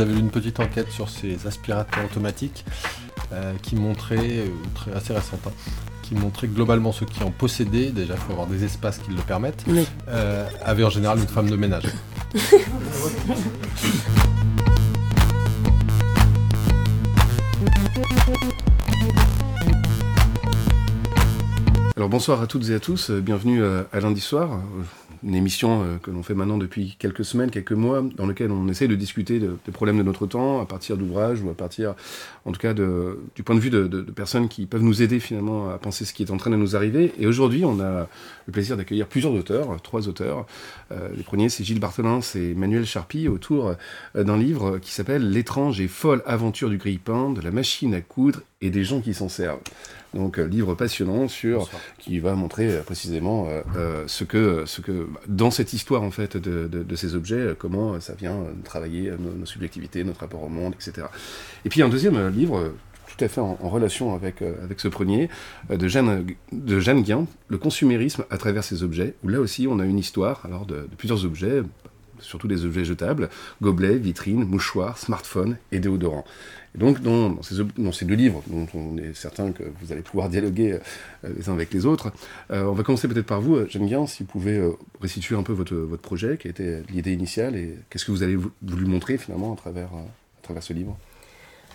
j'avais lu une petite enquête sur ces aspirateurs automatiques qui montrait, assez récente, hein, qui montrait que globalement ceux qui en possédaient, déjà il faut avoir des espaces qui le permettent, avaient en général une femme de ménage. Alors bonsoir à toutes et à tous, bienvenue à lundi soir une émission euh, que l'on fait maintenant depuis quelques semaines, quelques mois, dans laquelle on essaie de discuter des problèmes de notre temps à partir d'ouvrages ou à partir, en tout cas, du point de vue de, personnes qui peuvent nous aider finalement à penser ce qui est en train de nous arriver. Et aujourd'hui, on a le plaisir d'accueillir plusieurs auteurs, trois auteurs. Euh, les premiers, c'est Gilles Barthelin et Manuel Charpie, autour euh, d'un livre qui s'appelle L'étrange et folle aventure du grille-pain, de la machine à coudre et des gens qui s'en servent. Donc euh, livre passionnant sur qui va montrer euh, précisément euh, ce que ce que dans cette histoire en fait de, de, ces objets comment ça vient travailler nos, subjectivités, notre rapport au monde, etc. Et puis un deuxième livre tout à fait en, relation avec, avec ce premier, de Jeanne, de Jeanne Guin, Le consumérisme à travers ces objets, où là aussi on a une histoire alors de, de plusieurs objets, surtout des objets jetables, gobelets, vitrines, mouchoirs, smartphones et déodorants. Donc, dans, ces, deux livres, dont on est certain que vous allez pouvoir dialoguer euh, les uns avec les autres, euh, on va commencer peut-être par vous, J'aime bien si vous pouvez euh, restituer un peu votre, projet, qui été l'idée initiale, et qu'est-ce que vous avez voulu montrer finalement à travers, ce livre?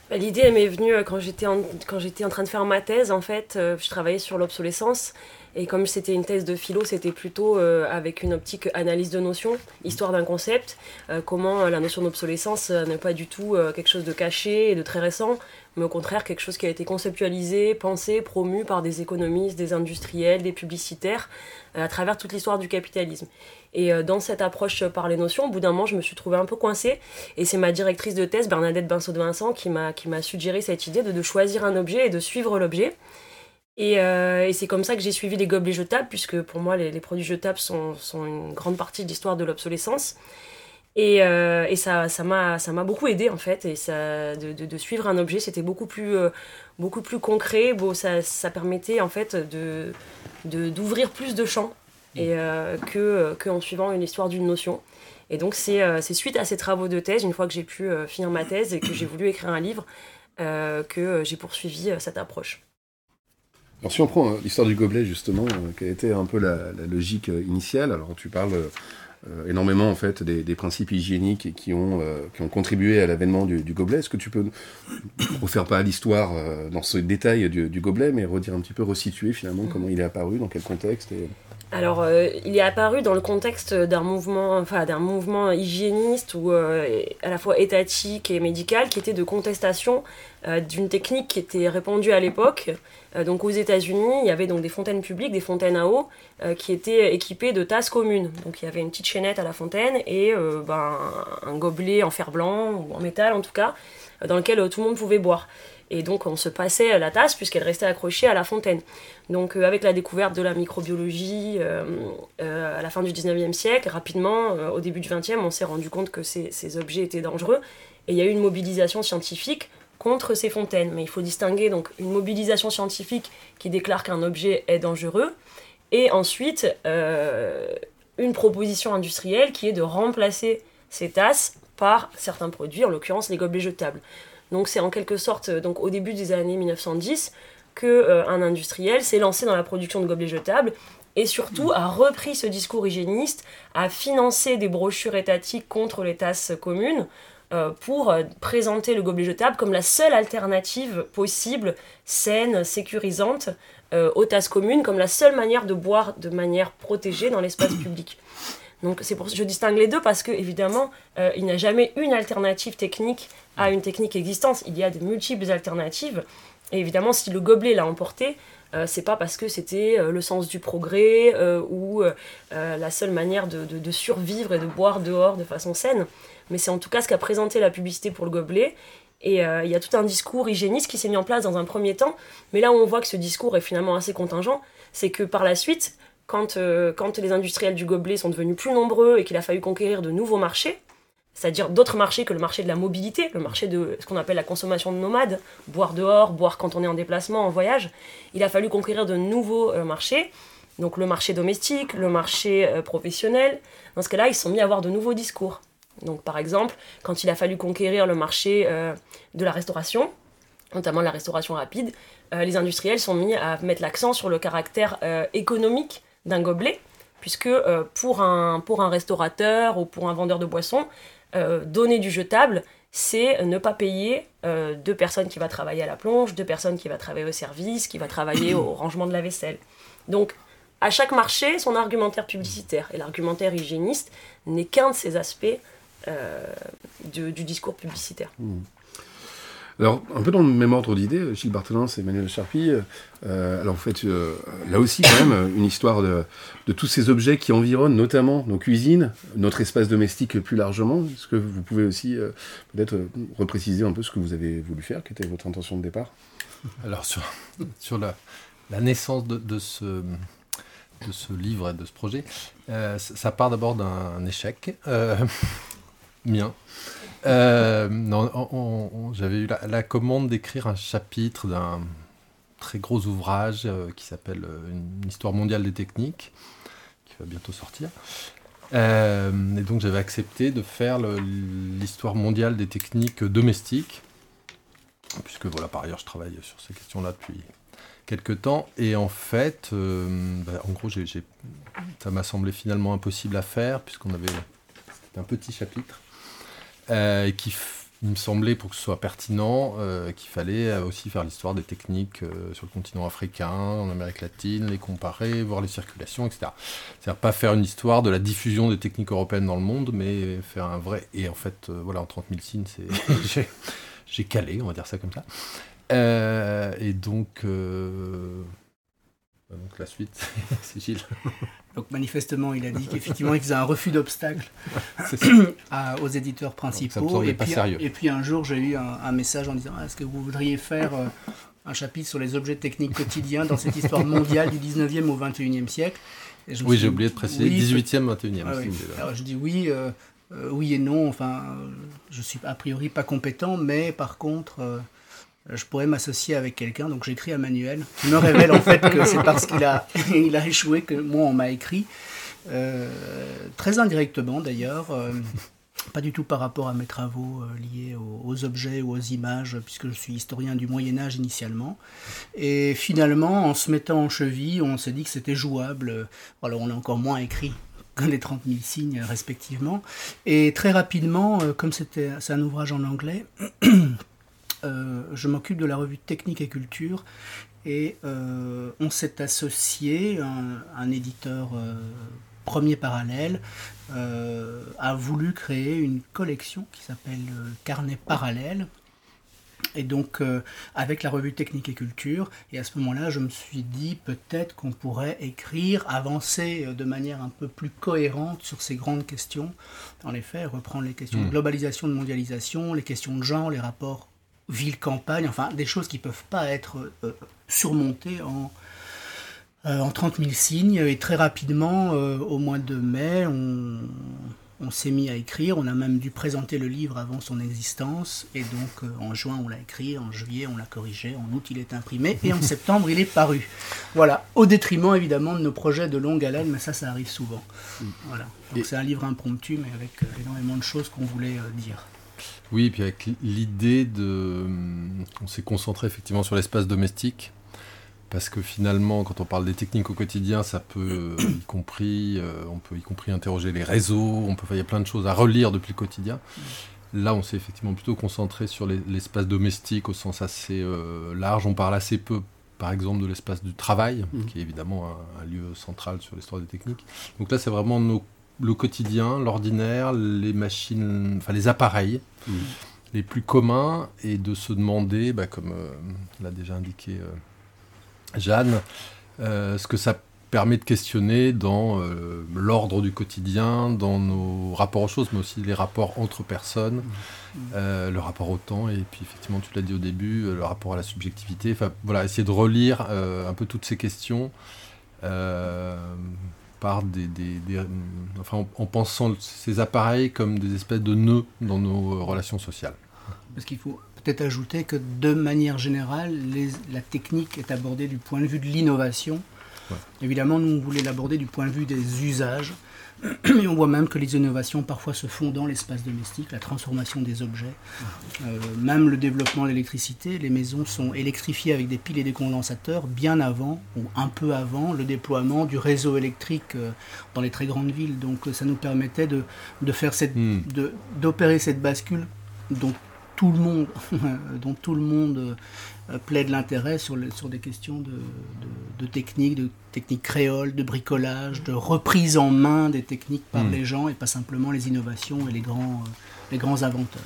Bah, L'idée, elle m'est venue quand j'étais en train de faire ma thèse, en fait, je travaillais sur l'obsolescence, et comme c'était une thèse de philo, c'était plutôt euh, avec une optique analyse de notions, histoire d'un concept, euh, comment euh, la notion d'obsolescence n'est pas du tout quelque chose de caché et de très récent, mais au contraire quelque chose qui a été conceptualisé, pensé, promu par des économistes, des industriels, des publicitaires, à travers toute l'histoire du capitalisme. Et dans cette approche par les notions, au bout d'un moment, je me suis trouvée un peu coincée. Et c'est ma directrice de thèse, Bernadette Binceau de Vincent, qui m'a suggéré cette idée de choisir un objet et de suivre l'objet. Euh, et, c'est comme ça que j'ai suivi les gobelets jetables, puisque pour moi, les, produits jetables sont, sont, une grande partie de l'histoire de l'obsolescence. Et, euh, et, ça, ça m'a, ça m'a beaucoup aidé en fait, et ça, de, de, suivre un objet, c'était beaucoup plus, euh, beaucoup plus concret. Bon, ça, ça permettait en fait de, d'ouvrir plus de champs et que, que en suivant une histoire d'une notion. Et donc c'est suite à ces travaux de thèse, une fois que j'ai pu finir ma thèse et que j'ai voulu écrire un livre, que j'ai poursuivi cette approche. Si on prend euh, l'histoire du gobelet justement, euh, a été un peu la, logique euh, initiale, alors tu parles énormément en fait des, principes hygiéniques qui ont, qui ont contribué à l'avènement du, gobelet. Est-ce que tu peux refaire pas l'histoire dans ce détail du, gobelet, mais redire un petit peu, resituer finalement comment il est apparu, dans quel contexte alors, il est apparu dans le contexte d'un mouvement, enfin, d'un mouvement hygiéniste ou à la fois étatique et médical, qui était de contestation d'une technique qui était répandue à l'époque, euh, donc aux États-Unis, il y avait donc des fontaines publiques, des fontaines à eau, euh, qui étaient équipées de tasses communes. Donc il y avait une petite chaînette à la fontaine et euh, ben, un gobelet en fer blanc ou en métal en tout cas, dans lequel tout le monde pouvait boire. Et donc on se passait la tasse puisqu'elle restait accrochée à la fontaine. Donc avec la découverte de la microbiologie à la fin du 19e siècle, rapidement, au début du 20e, on s'est rendu compte que ces objets étaient dangereux. Et il y a eu une mobilisation scientifique contre ces fontaines. Mais il faut distinguer donc une mobilisation scientifique qui déclare qu'un objet est dangereux et ensuite euh, une proposition industrielle qui est de remplacer ces tasses par certains produits, en l'occurrence les gobelets jetables. Donc c'est en quelque sorte donc au début des années 1910 que euh, un industriel s'est lancé dans la production de gobelets jetables et surtout a repris ce discours hygiéniste, a financé des brochures étatiques contre les tasses communes euh, pour euh, présenter le gobelet jetable comme la seule alternative possible, saine, sécurisante, euh, aux tasses communes, comme la seule manière de boire de manière protégée dans l'espace public. Donc c'est pour je distingue les deux parce que évidemment il n'y a jamais une alternative technique à une technique existante. Il y a de multiples alternatives. Et évidemment si le gobelet l'a emporté, c'est pas parce que c'était le sens du progrès ou la seule manière de, survivre et de boire dehors de façon saine mais c'est en tout cas ce qu'a présenté la publicité pour le gobelet. Et euh, il y a tout un discours hygiéniste qui s'est mis en place dans un premier temps, mais là où on voit que ce discours est finalement assez contingent, c'est que par la suite, quand, euh, quand les industriels du gobelet sont devenus plus nombreux et qu'il a fallu conquérir de nouveaux marchés, c'est-à-dire d'autres marchés que le marché de la mobilité, le marché de ce qu'on appelle la consommation de nomades, boire dehors, boire quand on est en déplacement, en voyage, il a fallu conquérir de nouveaux euh, marchés, donc le marché domestique, le marché professionnel. Dans ce cas-là, ils se sont mis à avoir de nouveaux discours Donc par exemple, quand il a fallu conquérir le marché de la restauration, notamment la restauration rapide, les industriels sont mis à mettre l'accent sur le caractère économique d'un gobelet, puisque pour, un, pour un restaurateur ou pour un vendeur de boissons, donner du jetable, c'est ne pas payer euh, deux personnes qui vont travailler à la plonge, deux personnes qui vont travailler au service, qui vont travailler au rangement de la vaisselle. Donc, à chaque marché, son argumentaire publicitaire. Et l'argumentaire hygiéniste n'est qu'un de ces aspects euh, du, discours publicitaire. Mmh. Alors, un peu dans le même ordre d'idée, Gilles Barthelin et Emmanuel Charpie, euh, alors vous faites euh, là aussi quand même une histoire de, tous ces objets qui environnent notamment nos cuisines, notre espace domestique plus largement. Est-ce que vous pouvez aussi euh, peut-être repréciser un peu ce que vous avez voulu faire, quelle était votre intention de départ? Alors, sur, sur la, la naissance de, de, ce, de ce livre et de ce projet, ça part d'abord d'un échec mien. Euh, non, j'avais eu la, commande d'écrire un chapitre d'un très gros ouvrage euh, qui s'appelle euh, Une histoire mondiale des techniques, qui va bientôt sortir. et donc j'avais accepté de faire l'histoire mondiale des techniques domestiques, puisque voilà, par ailleurs je travaille sur ces questions-là depuis quelques temps. Et en fait, bah, en gros, ça m'a semblé finalement impossible à faire, puisqu'on avait un petit chapitre. Euh, qui me semblait, pour que ce soit pertinent, euh, qu'il fallait euh, aussi faire l'histoire des techniques sur le continent africain, en Amérique latine, les comparer, voir les circulations, etc. C'est-à-dire pas faire une histoire de la diffusion des techniques européennes dans le monde, mais faire un vrai... Et en fait, voilà, en 30 000 signes, j'ai calé, on va dire ça comme ça. et donc... Donc la suite, c'est Gilles. Donc manifestement, il a dit qu'effectivement, il faisait un refus d'obstacle aux éditeurs principaux. et, puis, et puis un jour, j'ai eu un, message en disant ah, Est-ce que vous voudriez faire euh, un chapitre sur les objets techniques quotidiens dans cette histoire mondiale du 19e au 21e siècle? Oui, j'ai oublié de préciser 18e, 21e. Ah Alors je dis oui. Euh, euh, oui et non, enfin, je suis a priori pas compétent, mais par contre, je pourrais m'associer avec quelqu'un, donc j'écris à Manuel, qui me révèle en fait que c'est parce qu'il a, il a échoué que moi on m'a écrit, euh, très indirectement d'ailleurs, euh, pas du tout par rapport à mes travaux euh, liés aux, objets ou aux images, puisque je suis historien du Moyen Âge initialement, et finalement en se mettant en cheville, on s'est dit que c'était jouable, alors on a encore moins écrit que les 30 000 signes respectivement, et très rapidement, comme c'était c'est un ouvrage en anglais, Euh, je m'occupe de la revue Technique et Culture et euh, on s'est associé, un, éditeur euh, premier parallèle a voulu créer une collection qui s'appelle Carnet parallèle. Et donc avec la revue Technique et Culture, et à ce moment-là, je me suis dit peut-être qu'on pourrait écrire, avancer de manière un peu plus cohérente sur ces grandes questions. En effet, reprendre les questions de mmh. globalisation, de mondialisation, les questions de genre, les rapports ville-campagne, enfin des choses qui ne peuvent pas être euh, surmontées en, euh, en 30 000 signes. Et très rapidement, euh, au mois de mai, on, on s'est mis à écrire. On a même dû présenter le livre avant son existence. Et donc en juin, on l'a écrit, en juillet, on l'a corrigé, en août, il est imprimé, et en septembre, il est paru. Voilà, au détriment évidemment de nos projets de longue haleine, mais ça, ça arrive souvent. Mm. Voilà. Donc c'est un livre impromptu, mais avec énormément de choses qu'on voulait dire. Oui, et puis avec l'idée de... On s'est concentré effectivement sur l'espace domestique, parce que finalement, quand on parle des techniques au quotidien, ça peut, y compris, euh, on peut y compris interroger les réseaux, on peut, il y a plein de choses à relire depuis le quotidien. Là, on s'est effectivement plutôt concentré sur l'espace domestique au sens assez euh, large. On parle assez peu, par exemple, de l'espace du travail, mmh. qui est évidemment un, un, lieu central sur l'histoire des techniques. Donc là, c'est vraiment nos le quotidien, l'ordinaire, les machines, enfin les appareils les plus communs et de se demander, bah, comme euh, l'a déjà indiqué euh, Jeanne, euh, ce que ça permet de questionner dans l'ordre du quotidien, dans nos rapports aux choses, mais aussi les rapports entre personnes, le rapport au temps, et puis effectivement, tu l'as dit au début, le rapport à la subjectivité. Enfin, voilà, essayer de relire un peu toutes ces questions des, enfin, en, pensant ces appareils comme des espèces de nœuds dans nos relations sociales. Parce qu'il faut peut-être ajouter que de manière générale, la technique est abordée du point de vue de l'innovation Évidemment, nous, on voulait l'aborder du point de vue des usages. Et on voit même que les innovations parfois se font dans l'espace domestique, la transformation des objets, euh, même le développement de l'électricité. Les maisons sont électrifiées avec des piles et des condensateurs bien avant ou un peu avant le déploiement du réseau électrique euh, dans les très grandes villes. Donc ça nous permettait de, de faire cette, hmm. d'opérer cette bascule dont tout le monde, dont tout le monde euh, plaide l'intérêt sur, sur des questions de, de, technique, de techniques créoles, de bricolage, de reprise en main des techniques par hmm. les gens et pas simplement les innovations et les grands, euh, les grands inventeurs.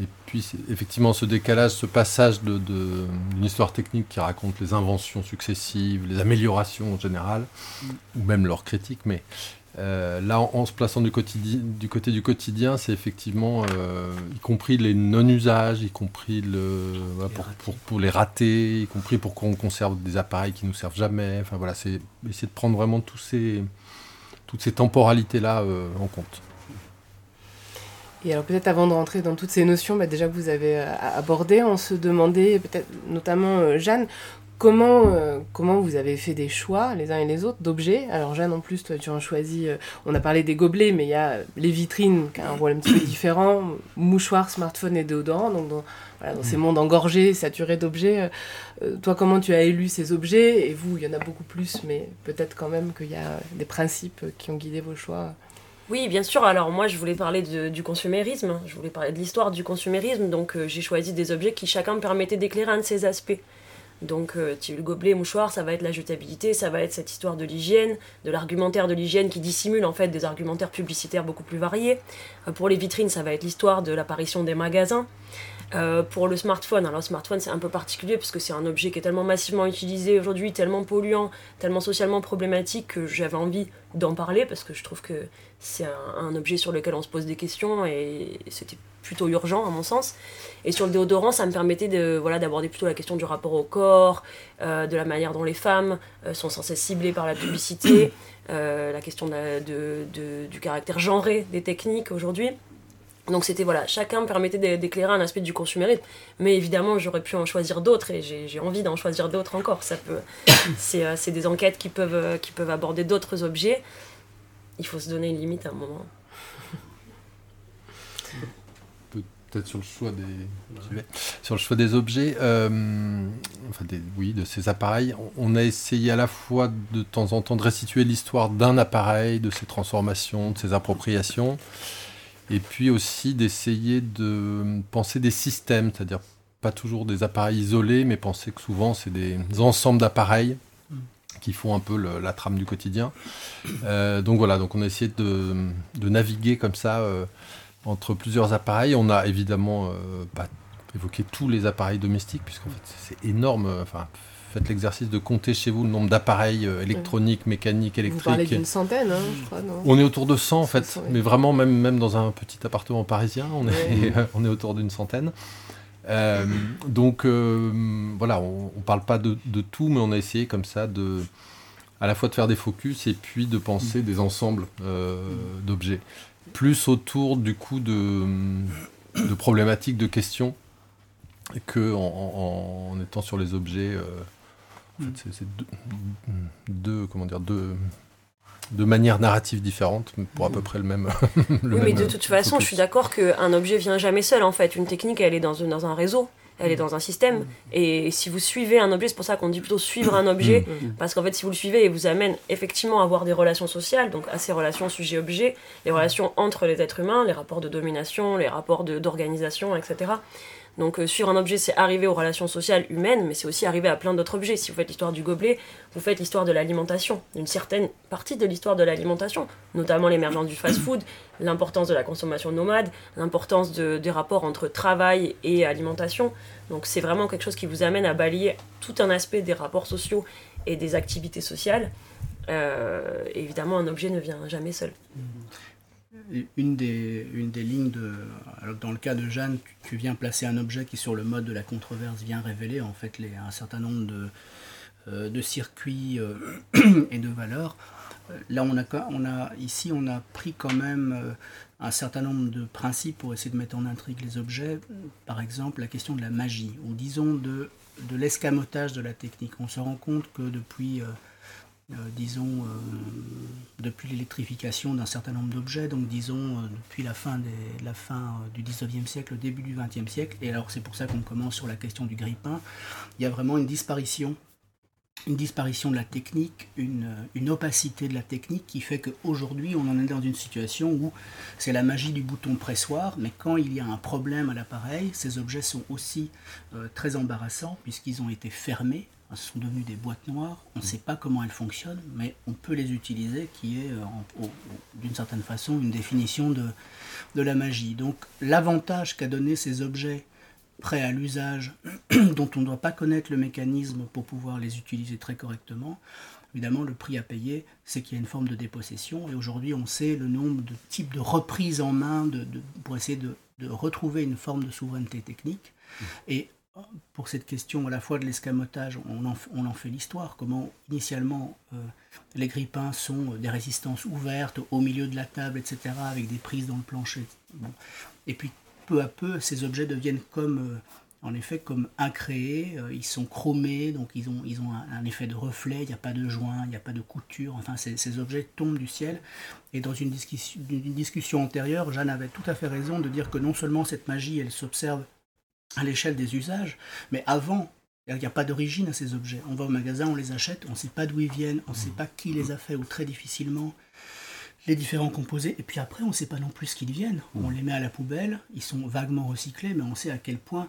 Et puis effectivement ce décalage, ce passage d'une de, histoire technique qui raconte les inventions successives, les améliorations en général, hmm. ou même leurs critiques, mais euh, là, en, se plaçant du, côté du quotidien, c'est effectivement, euh, y compris les non-usages, y compris le, pour, les rater, y compris pour qu'on conserve des appareils qui nous servent jamais. Enfin voilà, c'est essayer de prendre vraiment tous ces, toutes ces temporalités-là euh, en compte. Et alors peut-être avant de rentrer dans toutes ces notions, bah, déjà que vous avez abordées, on se demandait, peut-être notamment Jeanne, Comment, euh, comment vous avez fait des choix, les uns et les autres, d'objets? Alors Jeanne, en plus, toi, tu en choisis, euh, on a parlé des gobelets, mais il y a les vitrines qui ont un rôle un petit peu différent, mouchoirs, smartphones et déodorants, donc dans, voilà, dans ces mondes engorgés, saturés d'objets. Euh, toi, comment tu as élu ces objets? Et vous, il y en a beaucoup plus, mais peut-être quand même qu'il y a des principes qui ont guidé vos choix oui, bien sûr. Alors moi, je voulais parler du consumérisme. Je voulais parler de l'histoire du consumérisme. Donc j'ai choisi des objets qui chacun me permettaient d'éclairer un de ces aspects. Donc, euh, le gobelet, mouchoir, ça va être la jetabilité, ça va être cette histoire de l'hygiène, de l'argumentaire de l'hygiène qui dissimule en fait des argumentaires publicitaires beaucoup plus variés. Euh, pour les vitrines, ça va être l'histoire de l'apparition des magasins. Euh, pour le smartphone, alors le smartphone c'est un peu particulier parce que c'est un objet qui est tellement massivement utilisé aujourd'hui, tellement polluant, tellement socialement problématique que j'avais envie d'en parler parce que je trouve que c'est un, un, objet sur lequel on se pose des questions et c'était plutôt urgent à mon sens. Et sur le déodorant, ça me permettait de voilà d'aborder plutôt la question du rapport au corps, euh, de la manière dont les femmes euh, sont censées cibler par la publicité, euh, la question de, du caractère genré des techniques aujourd'hui. Donc c'était voilà, chacun me permettait d'éclairer un aspect du consumérisme, mais évidemment j'aurais pu en choisir d'autres et j'ai envie d'en choisir d'autres encore. Ça peut, c'est des enquêtes qui peuvent qui peuvent aborder d'autres objets. Il faut se donner une limite à un moment. Sur le choix des, sur le choix des objets, euh, enfin des, oui, de ces appareils. On a essayé à la fois de temps en temps de restituer l'histoire d'un appareil, de ses transformations, de ses appropriations, et puis aussi d'essayer de penser des systèmes, c'est-à-dire pas toujours des appareils isolés, mais penser que souvent c'est des ensembles d'appareils qui font un peu la trame du quotidien. Euh, donc voilà, donc on a essayé de, de naviguer comme ça. Euh, entre plusieurs appareils. On a évidemment euh, pas évoqué tous les appareils domestiques, puisqu'en fait c'est énorme. Enfin, faites l'exercice de compter chez vous le nombre d'appareils euh, électroniques, mécaniques, électriques. Vous parlez d'une centaine, hein, je crois, non On est autour de 100 en fait, mais vraiment même, même dans un petit appartement parisien, on est, on est autour d'une centaine. Euh, donc voilà, on, ne parle pas de, de, tout, mais on a essayé comme ça de à la fois de faire des focus et puis de penser des ensembles d'objets plus autour du coup de, de problématiques, de questions, que en, étant sur les objets. Euh, en fait, c'est deux, comment dire, deux, de manières narratives différentes pour à peu près le même. oui, mais de toute façon, je suis d'accord qu'un objet vient jamais seul en fait. Une technique, elle est dans, dans un réseau elle est dans un système. Et si vous suivez un objet, c'est pour ça qu'on dit plutôt suivre un objet, mm. parce qu'en fait, si vous le suivez, il vous amène effectivement à avoir des relations sociales, donc à ces relations sujet-objet, les relations entre les êtres humains, les rapports de domination, les rapports d'organisation, etc. Donc euh, suivre un objet, c'est arriver aux relations sociales humaines, mais c'est aussi arriver à plein d'autres objets. Si vous faites l'histoire du gobelet, vous faites l'histoire de l'alimentation, une certaine partie de l'histoire de l'alimentation, notamment l'émergence du fast-food, l'importance de la consommation nomade, l'importance de, des rapports entre travail et alimentation. Donc c'est vraiment quelque chose qui vous amène à balayer tout un aspect des rapports sociaux et des activités sociales. Euh, évidemment, un objet ne vient jamais seul. Mmh une des, une des lignes de. Dans le cas de Jeanne, tu, viens placer un objet qui, sur le mode de la controverse, vient révéler en fait les, un certain nombre de, euh, de circuits euh, et de valeurs. Euh, là, on a, on a, ici, on a pris quand même un certain nombre de principes pour essayer de mettre en intrigue les objets. Par exemple, la question de la magie, ou disons de, de l'escamotage de la technique. On se rend compte que depuis disons, depuis l'électrification d'un certain nombre d'objets, donc disons depuis la fin, du 19e siècle, au début du 20e siècle, et alors c'est pour ça qu'on commence sur la question du grille-pain, il y a vraiment une disparition une disparition de la technique, une, opacité de la technique qui fait qu'aujourd'hui on en est dans une situation où c'est la magie du bouton pressoir, mais quand il y a un problème à l'appareil, ces objets sont aussi euh, très embarrassants puisqu'ils ont été fermés, ce sont devenus des boîtes noires, on ne sait pas comment elles fonctionnent, mais on peut les utiliser, qui est euh, d'une certaine façon une définition de, de la magie. Donc l'avantage qu'a donné ces objets prêts à l'usage, dont on ne doit pas connaître le mécanisme pour pouvoir les utiliser très correctement, évidemment, le prix à payer, c'est qu'il y a une forme de dépossession. Et aujourd'hui, on sait le nombre de types de reprises en main de, pour essayer de, retrouver une forme de souveraineté technique. Mmh. Et pour cette question à la fois de l'escamotage, on en, fait l'histoire, comment initialement euh, les grippins sont des résistances ouvertes au milieu de la table, etc., avec des prises dans le plancher. Et puis peu à peu, ces objets deviennent comme, euh, en effet, comme incréés. Euh, ils sont chromés, donc ils ont, un, effet de reflet. Il n'y a pas de joint, il n'y a pas de couture. Enfin, ces, objets tombent du ciel. Et dans une une discussion antérieure, Jeanne avait tout à fait raison de dire que non seulement cette magie, elle s'observe à l'échelle des usages, mais avant, il n'y a pas d'origine à ces objets. On va au magasin, on les achète, on ne sait pas d'où ils viennent, on ne sait pas qui les a faits ou très difficilement les différents composés. Et puis après, on ne sait pas non plus ce qu'ils viennent. On les met à la poubelle, ils sont vaguement recyclés, mais on sait à quel point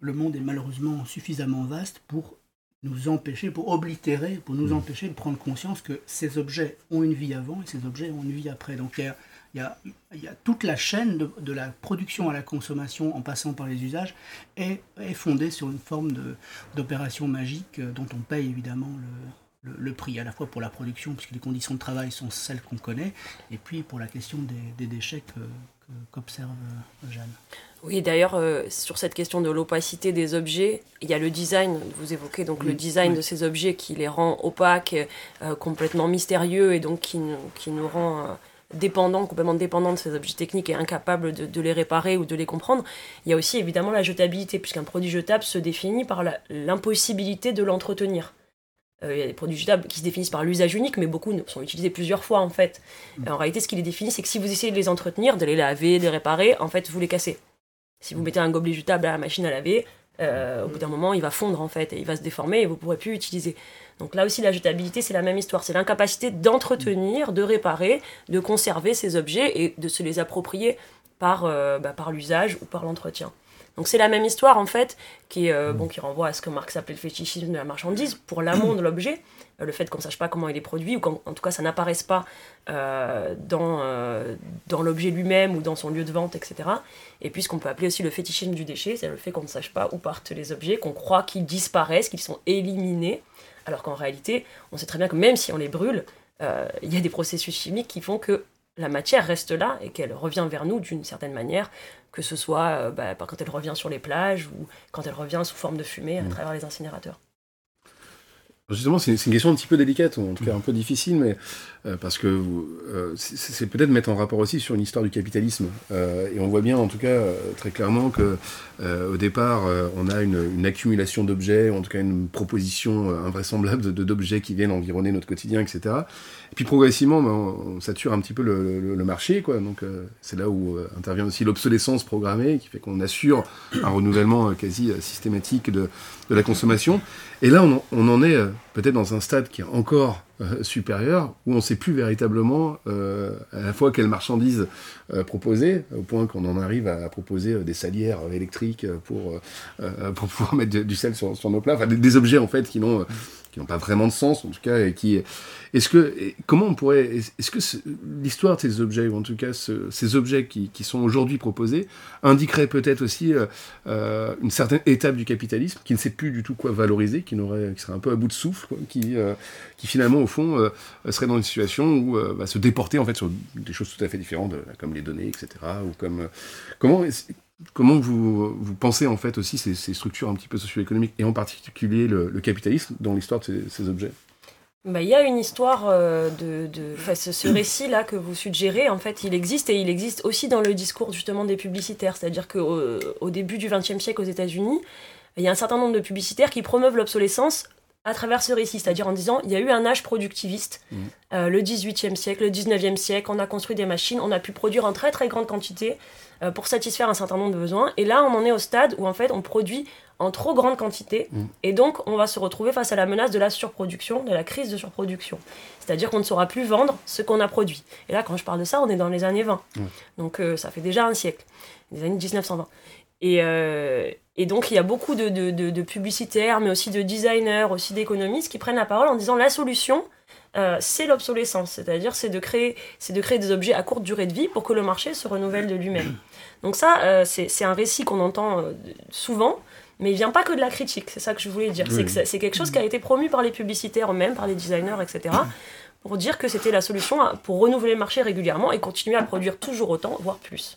le monde est malheureusement suffisamment vaste pour nous empêcher, pour oblitérer, pour nous empêcher de prendre conscience que ces objets ont une vie avant et ces objets ont une vie après. Donc il y a, il toute la chaîne de, la production à la consommation en passant par les usages est, est fondée sur une forme d'opération magique dont on paye évidemment le, le, prix, à la fois pour la production, puisque les conditions de travail sont celles qu'on connaît, et puis pour la question des, déchets qu'observe euh, Jeanne. Oui, d'ailleurs, euh, sur cette question de l'opacité des objets, il y a le design, vous évoquez donc le design de ces objets qui les rend opaques, euh, complètement mystérieux, et donc qui, qui nous rend dépendants, complètement dépendants de ces objets techniques et incapables de, de, les réparer ou de les comprendre. Il y a aussi évidemment la jetabilité, puisqu'un produit jetable se définit par l'impossibilité de l'entretenir. Euh, il y a des produits jetables qui se définissent par l'usage unique, mais beaucoup sont utilisés plusieurs fois en fait. Mm. en réalité, ce qui les définit, c'est que si vous essayez de les entretenir, de les laver, de les réparer, en fait, vous les cassez. Si vous mettez un gobelet jetable à la machine à laver, euh, au bout d'un moment, il va fondre en fait et il va se déformer et vous ne pourrez plus l'utiliser. Donc là aussi, la jetabilité, c'est la même histoire. C'est l'incapacité d'entretenir, de réparer, de conserver ces objets et de se les approprier par, euh, bah, par l'usage ou par l'entretien. Donc c'est la même histoire en fait qui, euh, bon, qui renvoie à ce que Marx appelait le fétichisme de la marchandise pour l'amont de l'objet, euh, le fait qu'on ne sache pas comment il est produit ou qu'en tout cas ça n'apparaisse pas euh, dans, dans l'objet lui-même ou dans son lieu de vente, etc. Et puis ce qu'on peut appeler aussi le fétichisme du déchet, c'est le fait qu'on ne sache pas où partent les objets, qu'on croit qu'ils disparaissent, qu'ils sont éliminés, alors qu'en réalité on sait très bien que même si on les brûle, il y a des processus chimiques qui font que la matière reste là et qu'elle revient vers nous d'une certaine manière, que ce soit euh, bah, quand elle revient sur les plages ou quand elle revient sous forme de fumée à mmh. travers les incinérateurs. Justement, c'est une question un petit peu délicate, en tout cas un peu difficile, mais euh, parce que euh, c'est peut-être mettre en rapport aussi sur une histoire du capitalisme. Euh, et on voit bien, en tout cas, très clairement que au départ, on a une, accumulation d'objets, en tout cas une proposition invraisemblable d'objets qui viennent environner notre quotidien, etc. Puis progressivement, ben, on, sature un petit peu le, marché, quoi. Donc c'est là où intervient aussi l'obsolescence programmée, qui fait qu'on assure un renouvellement quasi systématique de, la consommation. Et là, on, en est peut-être dans un stade qui est encore euh, supérieur, où on ne sait plus véritablement euh, à la fois quelles marchandises euh, proposer, au point qu'on en arrive à, proposer des salières électriques pour, pour pouvoir mettre du sel sur, sur nos plats, enfin des, objets en fait qui n'ont qui n'ont pas vraiment de sens en tout cas et qui est-ce que comment on pourrait est-ce que l'histoire de ces objets ou en tout cas ces objets qui, qui sont aujourd'hui proposés indiquerait peut-être aussi une certaine étape du capitalisme qui ne sait plus du tout quoi valoriser qui n'aurait qui serait un peu à bout de souffle qui qui finalement au fond, euh, serait dans une situation où euh, va se déporter en fait sur des choses tout à fait différentes, comme les données, etc. Ou comme euh, comment comment vous, vous pensez en fait aussi ces, structures un petit peu socio-économiques et en particulier le, capitalisme dans l'histoire de ces, objets? Bah, il y a une histoire de, de ce, récit là que vous suggérez en fait il existe et il existe aussi dans le discours justement des publicitaires. C'est-à-dire qu'au au début du XXe siècle aux États-Unis il y a un certain nombre de publicitaires qui promeuvent l'obsolescence à travers ce récit, c'est-à-dire en disant il y a eu un âge productiviste, Mmh. euh, le 18e siècle, le 19e siècle, on a construit des machines, on a pu produire en très très grande quantité euh, pour satisfaire un certain nombre de besoins. Et là, on en est au stade où en fait on produit en trop grande quantité Mmh. et donc on va se retrouver face à la menace de la surproduction, de la crise de surproduction. C'est-à-dire qu'on ne saura plus vendre ce qu'on a produit. Et là, quand je parle de ça, on est dans les années 20. Mmh. Donc euh, ça fait déjà un siècle, les années 1920. Et, euh, et donc, il y a beaucoup de, de- de- de publicitaires, mais aussi de designers, aussi d'économistes qui prennent la parole en disant la solution, euh, c'est l'obsolescence. C'est-à-dire, c'est de, créer, c'est de créer des objets à courte durée de vie pour que le marché se renouvelle de lui-même. Donc ça, euh, c'est, un récit qu'on entend euh, souvent, mais il vient pas que de la critique. C'est ça que je voulais dire. Oui. C'est, que quelque chose qui a été promu par les publicitaires eux-mêmes, par les designers, etc., pour dire que c'était la solution pour renouveler le marché régulièrement et continuer à produire toujours autant, voire plus.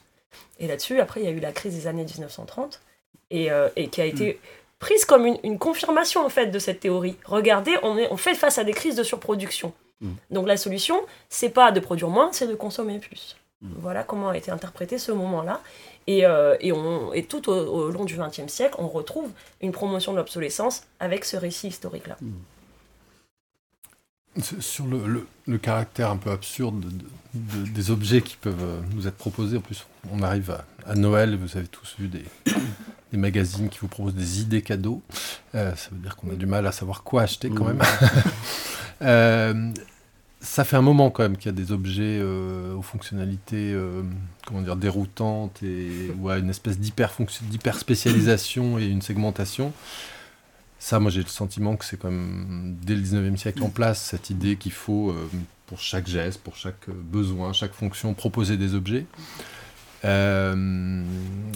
Et là-dessus, après, il y a eu la crise des années 1930, et, euh, et qui a été prise comme une, une confirmation, en fait, de cette théorie. Regardez, on, est, on fait face à des crises de surproduction. Mm. Donc la solution, c'est pas de produire moins, c'est de consommer plus. Mm. Voilà comment a été interprété ce moment-là. Et, euh, et, on, et tout au, au long du XXe siècle, on retrouve une promotion de l'obsolescence avec ce récit historique-là. Sur- le, le- le caractère un peu absurde de- de- des objets qui peuvent euh, nous être proposés, en plus on arrive à, à Noël, vous avez tous vu des, des magazines qui vous proposent des idées cadeaux, Euh, ça veut dire qu'on a du mal à savoir quoi acheter quand même. Euh, ça fait un moment quand même qu'il y a des objets euh, aux fonctionnalités euh, comment dire, déroutantes et, ou à une espèce d'hyper spécialisation et une segmentation. Ça, moi, j'ai le sentiment que c'est même, dès le 19e siècle en place, cette idée qu'il faut, euh, pour chaque geste, pour chaque euh, besoin, chaque fonction, proposer des objets. Euh,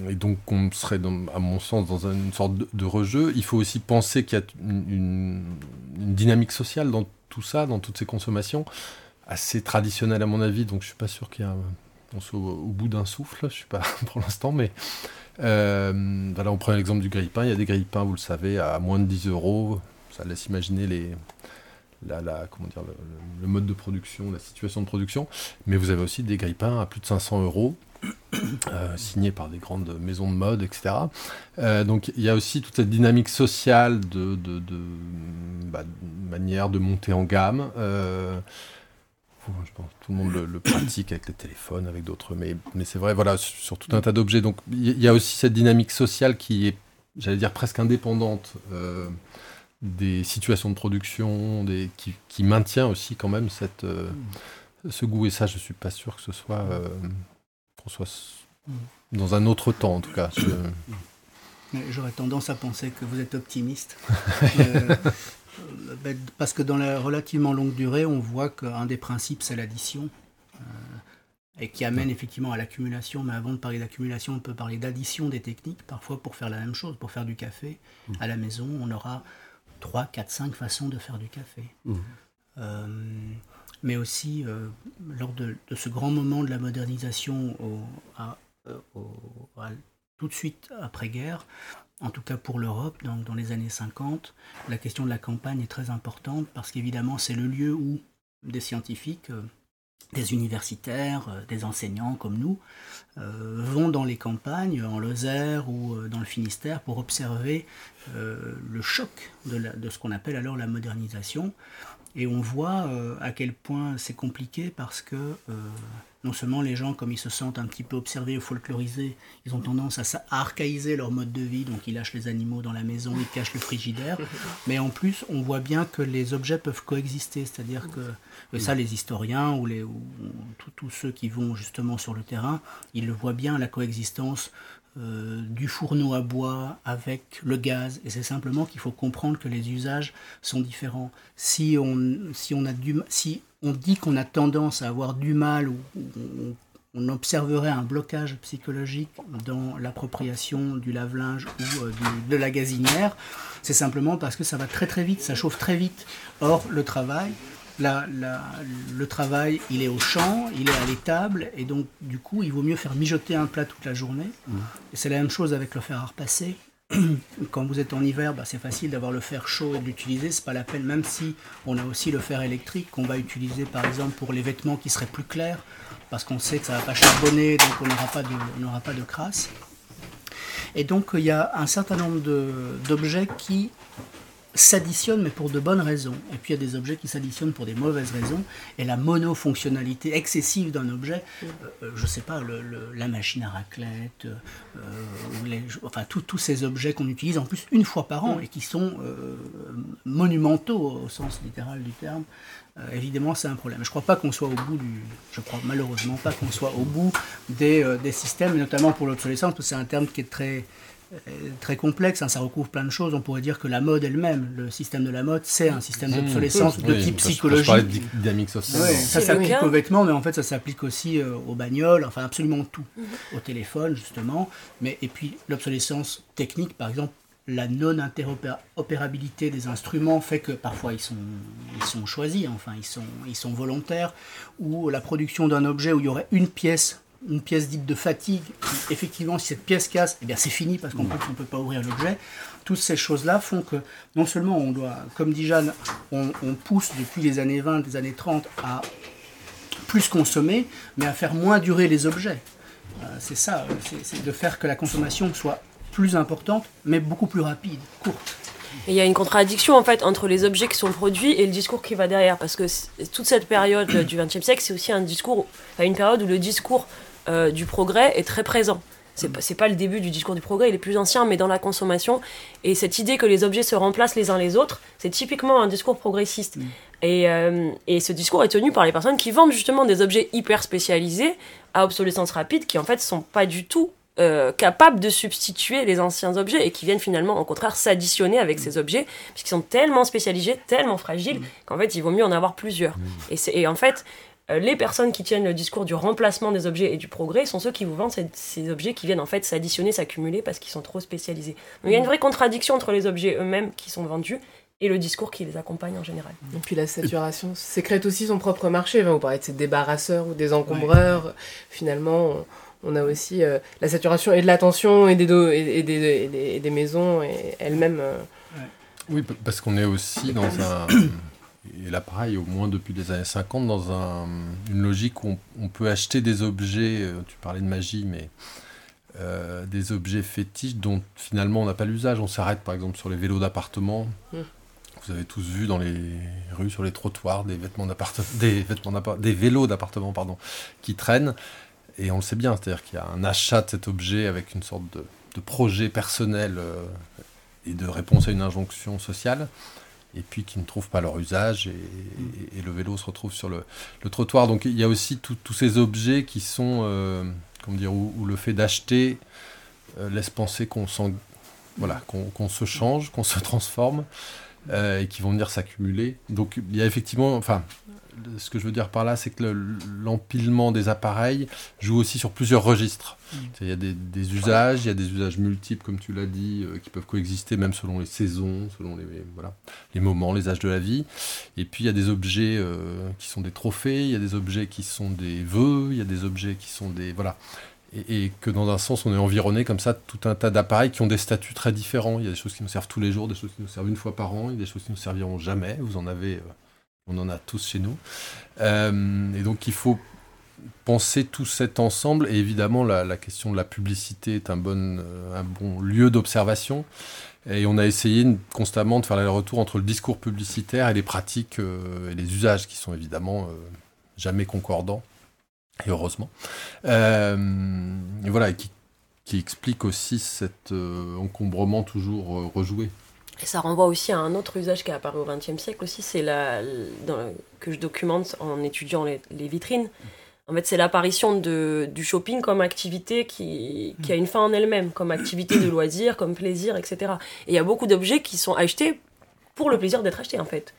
et donc, on serait, à mon sens, dans une sorte de, de rejeu. Il faut aussi penser qu'il y a une, dynamique sociale dans tout ça, dans toutes ces consommations, assez traditionnelle à mon avis, donc je suis pas sûr qu'il y a on soit au, bout d'un souffle, je suis pas pour l'instant, mais euh, voilà, on prend l'exemple du grille-pain. Il y a des grille-pains, vous le savez, à moins de 10 euros. Ça laisse imaginer les, la, comment dire, le, mode de production, la situation de production. Mais vous avez aussi des grille-pains à plus de 500 euros, euh, signés par des grandes maisons de mode, etc. Euh, donc il y a aussi toute cette dynamique sociale de, bah, de manière de monter en gamme. Faut- je pense que tout le monde le, le pratique avec les téléphones, avec d'autres, mais, mais c'est vrai, voilà, sur, tout un tas d'objets. Donc il y, a aussi cette dynamique sociale qui est, j'allais dire, presque indépendante euh, des situations de production, des, qui, qui maintient aussi quand même cette, euh, ce goût. Et ça, je suis pas sûr que ce soit, euh, qu'on soit s- dans un autre temps, en tout cas. Je- J'aurais tendance à penser que vous êtes optimiste. Euh, parce que dans la relativement longue durée, on voit qu'un des principes, c'est l'addition. euh, et qui amène effectivement à l'accumulation. Mais avant de parler d'accumulation, on peut parler d'addition des techniques. Parfois, pour faire la même chose, pour faire du café à la maison, on aura 3, 4, 5 façons de faire du café. Mhm. Euh, mais aussi, euh, lors de, de ce grand moment de la modernisation au- à- au- à- tout de suite après-guerre, en tout cas pour l'Europe, dans, dans les années 50, la question de la campagne est très importante parce qu'évidemment c'est le lieu où des scientifiques, euh, des universitaires, euh, des enseignants comme nous, euh, vont dans les campagnes, en Lozère ou dans le Finistère, pour observer le choc de, ce qu'on appelle alors la modernisation. Et on voit à quel point c'est compliqué parce que non seulement les gens, comme ils se sentent un petit peu observés ou folklorisés, ils ont tendance à, archaïser leur mode de vie, donc ils lâchent les animaux dans la maison, ils cachent le frigidaire, mais en plus on voit bien que les objets peuvent coexister, c'est-à-dire que et ça les historiens ou, les, ou tous- tous ceux qui vont justement sur le terrain, ils le voient bien, la coexistence euh, du fourneau à bois avec le gaz. Et c'est simplement qu'il faut comprendre que les usages sont différents. Si on, si on, a du, si on dit qu'on a tendance à avoir du mal ou, ou on, observerait un blocage psychologique dans l'appropriation du lave-linge ou euh, du- de la gazinière, c'est simplement parce que ça va très très vite, ça chauffe très vite. Or, le travail, la- la- le travail, il est au champ, il est à l'étable, et donc du coup, il vaut mieux faire mijoter un plat toute la journée. Et c'est la même chose avec le fer à repasser. Quand vous êtes en hiver, bah, c'est facile d'avoir le fer chaud et de l'utiliser. C'est pas la peine, même si on a aussi le fer électrique qu'on va utiliser par exemple pour les vêtements qui seraient plus clairs, parce qu'on sait que ça va pas charbonner, donc on n'aura pas de, crasse. Et donc il y a un certain nombre d'objets qui s'additionnent, mais pour de bonnes raisons. Et puis il y a des objets qui s'additionnent pour des mauvaises raisons. Et la monofonctionnalité excessive d'un objet, euh, euh, je ne sais pas, le, la machine à raclette, euh, enfin tous ces objets qu'on utilise en plus une fois par an mm. et qui sont monumentaux au sens littéral du terme, évidemment c'est un problème. Je ne crois pas qu'on soit au bout du, je crois malheureusement pas qu'on soit au bout des, des systèmes, notamment pour l'obsolescence, parce que c'est un terme qui est très très complexe, hein, ça recouvre plein de choses. On pourrait dire que la mode elle-même, le système de la mode, c'est un système mmh. d'obsolescence de type psychologique. Je, de dynamique sociale. ça s'applique aux vêtements, mais en fait ça s'applique aussi euh, aux bagnoles, enfin absolument tout. Mmh. Au téléphone justement, mais et puis l'obsolescence technique, par exemple, la non-interopérabilité des instruments fait que parfois ils sont, ils sont choisis, enfin ils sont, ils sont volontaires, ou la production d'un objet où il y aurait une pièce une pièce dite de fatigue, effectivement, si cette pièce casse, eh bien c'est fini parce qu'en plus on ne peut pas ouvrir l'objet. Toutes ces choses-là font que non seulement on doit, comme dit Jeanne, on, pousse depuis les années 20, les années 30 à plus consommer, mais à faire moins durer les objets. Euh, c'est ça, c'est de faire que la consommation soit plus importante, mais beaucoup plus rapide, courte. Il y a une contradiction en fait entre les objets qui sont produits et le discours qui va derrière, parce que toute cette période du XXe siècle, c'est aussi un discours, une période où le discours euh, du progrès est très présent. C'est pas, pas le début du discours du progrès, il est plus ancien, mais dans la consommation. Et cette idée que les objets se remplacent les uns les autres, c'est typiquement un discours progressiste. Mm. Et, euh, et, ce discours est tenu par les personnes qui vendent justement des objets hyper spécialisés à obsolescence rapide, qui en fait sont pas du tout euh, capables de substituer les anciens objets et qui viennent finalement au contraire s'additionner avec mm. ces objets, puisqu'ils sont tellement spécialisés, tellement fragiles, mm. qu'en fait il vaut mieux en avoir plusieurs. Et, et en fait, les personnes qui tiennent le discours du remplacement des objets et du progrès sont ceux qui vous vendent ces, objets qui viennent en fait s'additionner, s'accumuler parce qu'ils sont trop spécialisés. il y a une vraie contradiction entre les objets eux-mêmes qui sont vendus et le discours qui les accompagne en général. Et puis la saturation sécrète aussi son propre marché. vous parlez de ces débarrasseurs ou des encombreurs. Finalement, on a aussi euh, la saturation et de l'attention et des, et, des, des, maisons elles-mêmes. Euh. Oui, parce qu'on est aussi dans un et là pareil, au moins depuis les années 50, dans une logique où on, peut acheter des objets, euh, tu parlais de magie, mais euh, des objets fétiches dont finalement on n'a pas l'usage. On s'arrête par exemple sur les vélos d'appartement. Mmh. Vous avez tous vu dans les rues, sur les trottoirs, des vêtements d'appartement, des vêtements des vélos d'appartement pardon, qui traînent. Et on le sait bien, c'est-à-dire qu'il y a un achat de cet objet avec une sorte de, projet personnel euh, et de réponse à une injonction sociale et puis qui ne trouvent pas leur usage et, le vélo se retrouve sur le, trottoir. Donc il y a aussi tous ces objets qui sont, euh, comment dire, où, le fait d'acheter euh, laisse penser qu'on voilà, qu'on se change, qu'on se transforme euh, et qui vont venir s'accumuler. Donc il y a effectivement, enfin, ce que je veux dire par là, c'est que l'empilement des appareils joue aussi sur plusieurs registres. Mm. Il y a des, usages, il y a des usages multiples, comme tu l'as dit, euh, qui peuvent coexister même selon les saisons, selon les, voilà, les moments, les âges de la vie. Et puis il y a des objets euh, qui sont des trophées, il y a des objets qui sont des vœux, il y a des objets qui sont des... Voilà. Et, et, que dans un sens, on est environné comme ça de tout un tas d'appareils qui ont des statuts très différents. Il y a des choses qui nous servent tous les jours, des choses qui nous servent une fois par an, il y a des choses qui nous serviront jamais. Vous en avez... Euh, on en a tous chez nous. Euh, et donc il faut penser tout cet ensemble. Et évidemment, la, question de la publicité est un bon, euh, un bon lieu d'observation. Et on a essayé constamment de faire le retour entre le discours publicitaire et les pratiques euh, et les usages qui sont évidemment jamais concordants, et heureusement. et voilà, qui, qui explique aussi cet encombrement toujours rejoué. Et ça renvoie aussi à un autre usage qui est apparu au XXe siècle aussi, c'est la, que je documente en étudiant les, vitrines. En fait, c'est l'apparition du shopping comme activité qui, a une fin en elle-même, comme activité de loisir, comme plaisir, etc. Et il y a beaucoup d'objets qui sont achetés pour le plaisir d'être achetés, en fait.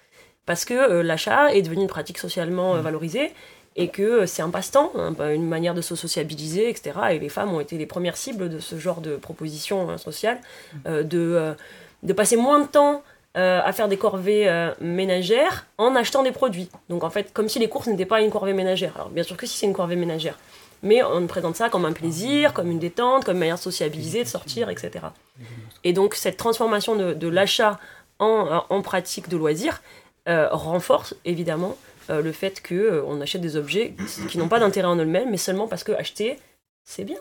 Parce que euh, l'achat est devenu une pratique socialement euh, valorisée et que euh, c'est un passe-temps, hein, une manière de se sociabiliser, etc. Et les femmes ont été les premières cibles de ce genre de propositions hein, sociales, de de passer moins de temps euh, à faire des corvées euh, ménagères en achetant des produits. Donc en fait, comme si les courses n'étaient pas une corvée ménagère. Alors bien sûr que si c'est une corvée ménagère. Mais on présente ça comme un plaisir, comme une détente, comme une manière de sociabiliser, de sortir, etc. Et donc cette transformation de, l'achat en, pratique de loisir euh, renforce évidemment le fait qu'on on achète des objets qui n'ont pas d'intérêt en eux-mêmes, mais seulement parce que acheter, c'est bien.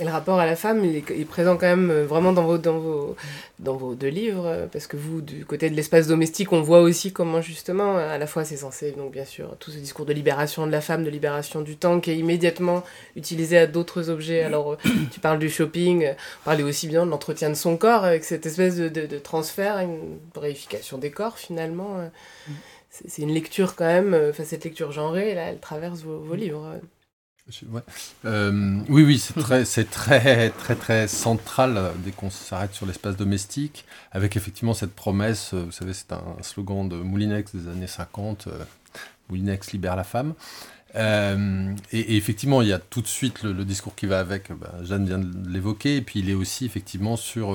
Et le rapport à la femme, il est, présent quand même euh, vraiment dans vos, dans, vos, dans vos deux livres, euh, parce que vous, du côté de l'espace domestique, on voit aussi comment justement, à la fois c'est censé, donc bien sûr, tout ce discours de libération de la femme, de libération du temps, qui est immédiatement utilisé à d'autres objets. Alors, euh, tu parles du shopping, parler aussi bien de l'entretien de son corps, avec cette espèce de, de, de transfert, une réification des corps finalement. C'est une lecture quand même, enfin cette lecture genrée, là, elle traverse vos, vos livres. Euh, oui, oui, c'est très, c'est très, très, très central euh, dès qu'on s'arrête sur l'espace domestique, avec effectivement cette promesse. Euh, vous savez, c'est un slogan de Moulinex des années 50. Moulinex libère la femme. et, effectivement, il y a tout de suite le, discours qui va avec. Ben, Jeanne vient de l'évoquer, et puis il est aussi effectivement sur.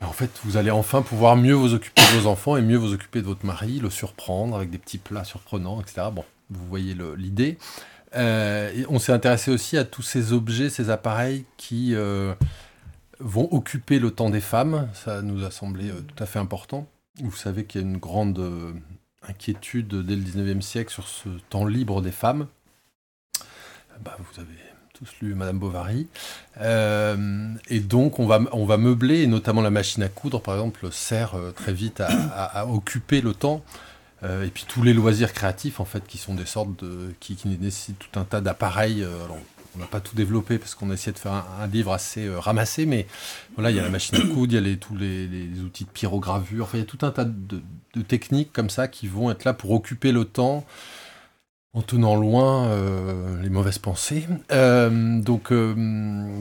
Ben, en fait, vous allez enfin pouvoir mieux vous occuper de vos enfants et mieux vous occuper de votre mari, le surprendre avec des petits plats surprenants, etc. Bon, vous voyez l'idée. Euh, on s'est intéressé aussi à tous ces objets, ces appareils qui euh, vont occuper le temps des femmes. Ça nous a semblé euh, tout à fait important. Vous savez qu'il y a une grande inquiétude dès le 19e siècle sur ce temps libre des femmes. Bah, vous avez tous lu Madame Bovary. et donc, on va, on va meubler, et notamment la machine à coudre, par exemple, sert très vite à occuper le temps. Euh, et puis tous les loisirs créatifs, en fait, qui sont des sortes de. qui, nécessitent tout un tas d'appareils. Euh, on n'a pas tout développé parce qu'on a essayé de faire un, livre assez euh, ramassé, mais voilà, il y a la machine à coudre, il y a tous les, outils de pyrogravure, enfin, il y a tout un tas de, techniques comme ça qui vont être là pour occuper le temps en tenant loin les mauvaises pensées. donc,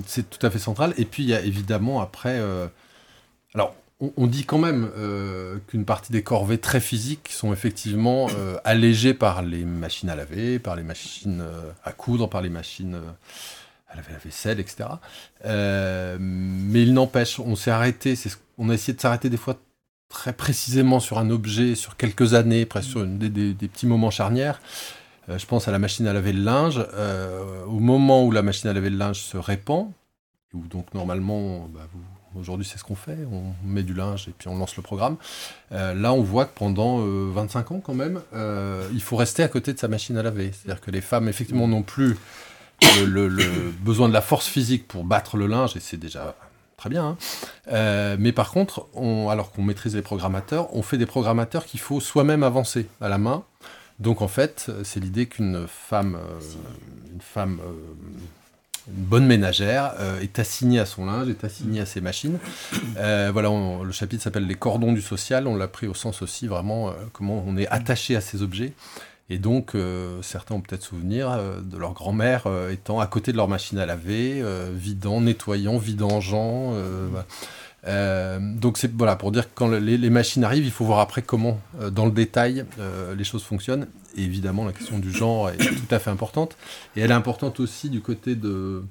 c'est tout à fait central. Et puis, il y a évidemment après. alors, on, dit quand même euh, qu'une partie des corvées très physiques sont effectivement euh, allégées par les machines à laver, par les machines euh, à coudre, par les machines à laver la vaisselle, etc. mais il n'empêche, on s'est arrêté, on a essayé de s'arrêter des fois très précisément sur un objet, sur quelques années, presque sur des, petits moments charnières. je pense à la machine à laver le linge. au moment où la machine à laver le linge se répand, où donc normalement bah, vous Aujourd'hui, c'est ce qu'on fait. On met du linge et puis on lance le programme. Euh, là, on voit que pendant 25 euh, ans, quand même, euh, il faut rester à côté de sa machine à laver. C'est-à-dire que les femmes, effectivement, n'ont plus le, besoin de la force physique pour battre le linge, et c'est déjà très bien. Hein. mais par contre, on, alors qu'on maîtrise les programmateurs, on fait des programmateurs qu'il faut soi-même avancer à la main. Donc en fait, c'est l'idée qu'une femme, une femme une bonne ménagère, euh, est assignée à son linge, est assignée à ses machines. Euh, voilà, le chapitre s'appelle Les cordons du social. On l'a pris au sens aussi vraiment euh, comment on est attaché à ces objets. Et donc, certains ont peut-être souvenir de leur grand-mère étant à côté de leur machine à laver, vidant, nettoyant, vidangeant. donc c'est voilà pour dire que quand les, les, machines arrivent, il faut voir après comment, dans le détail, les choses fonctionnent évidemment, la question du genre est tout à fait importante. Et elle est importante aussi du côté de,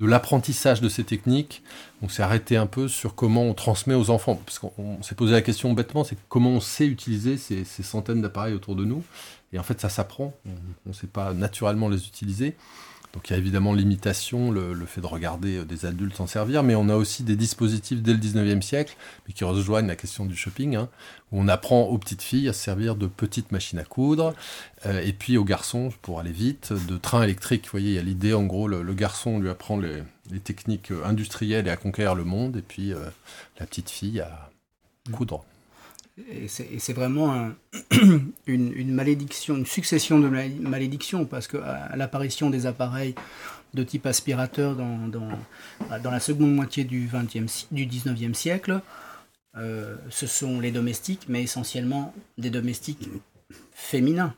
l'apprentissage de ces techniques. On s'est arrêté un peu sur comment on transmet aux enfants. Parce qu'on s'est posé la question bêtement, c'est comment on sait utiliser ces centaines d'appareils autour de nous. Et en fait, ça s'apprend. On ne sait pas naturellement les utiliser. Donc il y a évidemment l'imitation, le, fait de regarder euh, des adultes s'en servir, mais on a aussi des dispositifs dès le 19e siècle, mais qui rejoignent la question du shopping, hein, où on apprend aux petites filles à se servir de petites machines à coudre, euh, et puis aux garçons, pour aller vite, de trains électriques. Vous voyez, il y a l'idée, en gros, le, garçon lui apprend les, techniques euh, industrielles et à conquérir le monde, et puis la petite fille à coudre. Et c'est vraiment une, malédiction, une succession de malédictions, parce qu'à l'apparition des appareils de type aspirateur dans, dans, la seconde moitié du, 20e, du 19e siècle, euh, ce sont les domestiques, mais essentiellement des domestiques féminins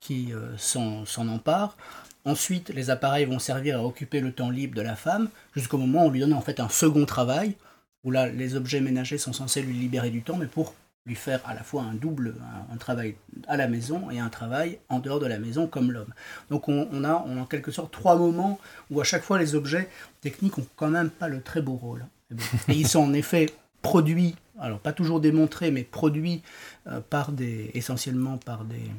qui euh, s'en emparent. Ensuite, les appareils vont servir à occuper le temps libre de la femme, jusqu'au moment où on lui donne en fait un second travail, où là, les objets ménagers sont censés lui libérer du temps, mais pour lui faire à la fois un double, un, travail à la maison et un travail en dehors de la maison comme l'homme. Donc on, a, en quelque sorte trois moments où à chaque fois les objets techniques ont quand même pas le très beau rôle. Et ils sont en effet produits, alors pas toujours démontrés, mais produits euh, par des, essentiellement par des,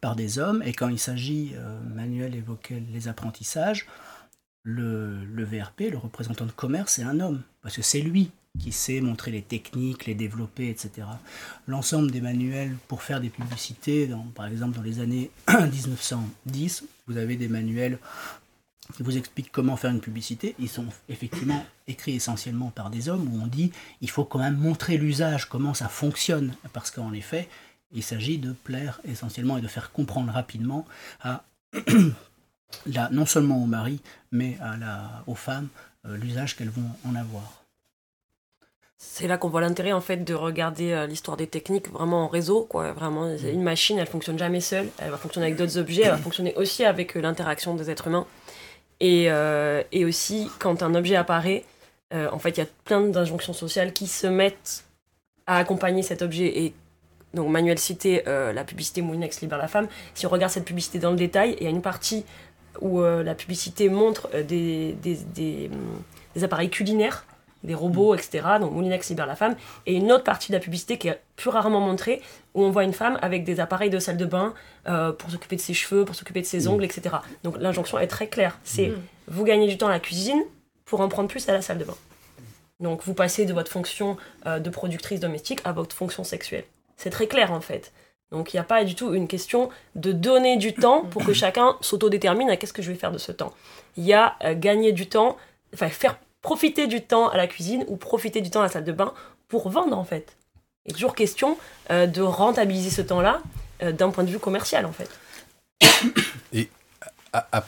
par des hommes. Et quand il s'agit, euh, Manuel évoquait les apprentissages, le, le VRP, le représentant de commerce, c'est un homme, parce que c'est lui qui sait montrer les techniques, les développer, etc. L'ensemble des manuels pour faire des publicités, par exemple dans les années 1910, vous avez des manuels qui vous expliquent comment faire une publicité. Ils sont effectivement écrits essentiellement par des hommes où on dit il faut quand même montrer l'usage, comment ça fonctionne, parce qu'en effet, il s'agit de plaire essentiellement et de faire comprendre rapidement à non seulement aux maris, mais à la, aux femmes euh, l'usage qu'elles vont en avoir. C'est là qu'on voit l'intérêt en fait de regarder euh, l'histoire des techniques vraiment en réseau. Quoi. Vraiment, une machine, elle fonctionne jamais seule. Elle va fonctionner avec d'autres objets. Elle va fonctionner aussi avec euh, l'interaction des êtres humains. Et, et, aussi, quand un objet apparaît, en fait, il y a plein d'injonctions sociales qui se mettent à accompagner cet objet. Et donc, Manuel citait la publicité Moulinex libère la femme. Si on regarde cette publicité dans le détail, il y a une partie où la publicité montre des, des, des, des appareils culinaires des robots, etc. Donc Moulinex libère la femme. Et une autre partie de la publicité qui est plus rarement montrée, où on voit une femme avec des appareils de salle de bain euh, pour s'occuper de ses cheveux, pour s'occuper de ses ongles, etc. Donc l'injonction est très claire. C'est mm. vous gagnez du temps à la cuisine pour en prendre plus à la salle de bain. Donc vous passez de votre fonction euh, de productrice domestique à votre fonction sexuelle. C'est très clair en fait. Donc il n'y a pas du tout une question de donner du temps pour que chacun s'autodétermine à qu'est-ce que je vais faire de ce temps. Il y a euh, gagner du temps, enfin faire profiter du temps à la cuisine ou profiter du temps à la salle de bain pour vendre en fait. Il est toujours question euh, de rentabiliser ce temps-là euh, d'un point de vue commercial en fait. Et à, à,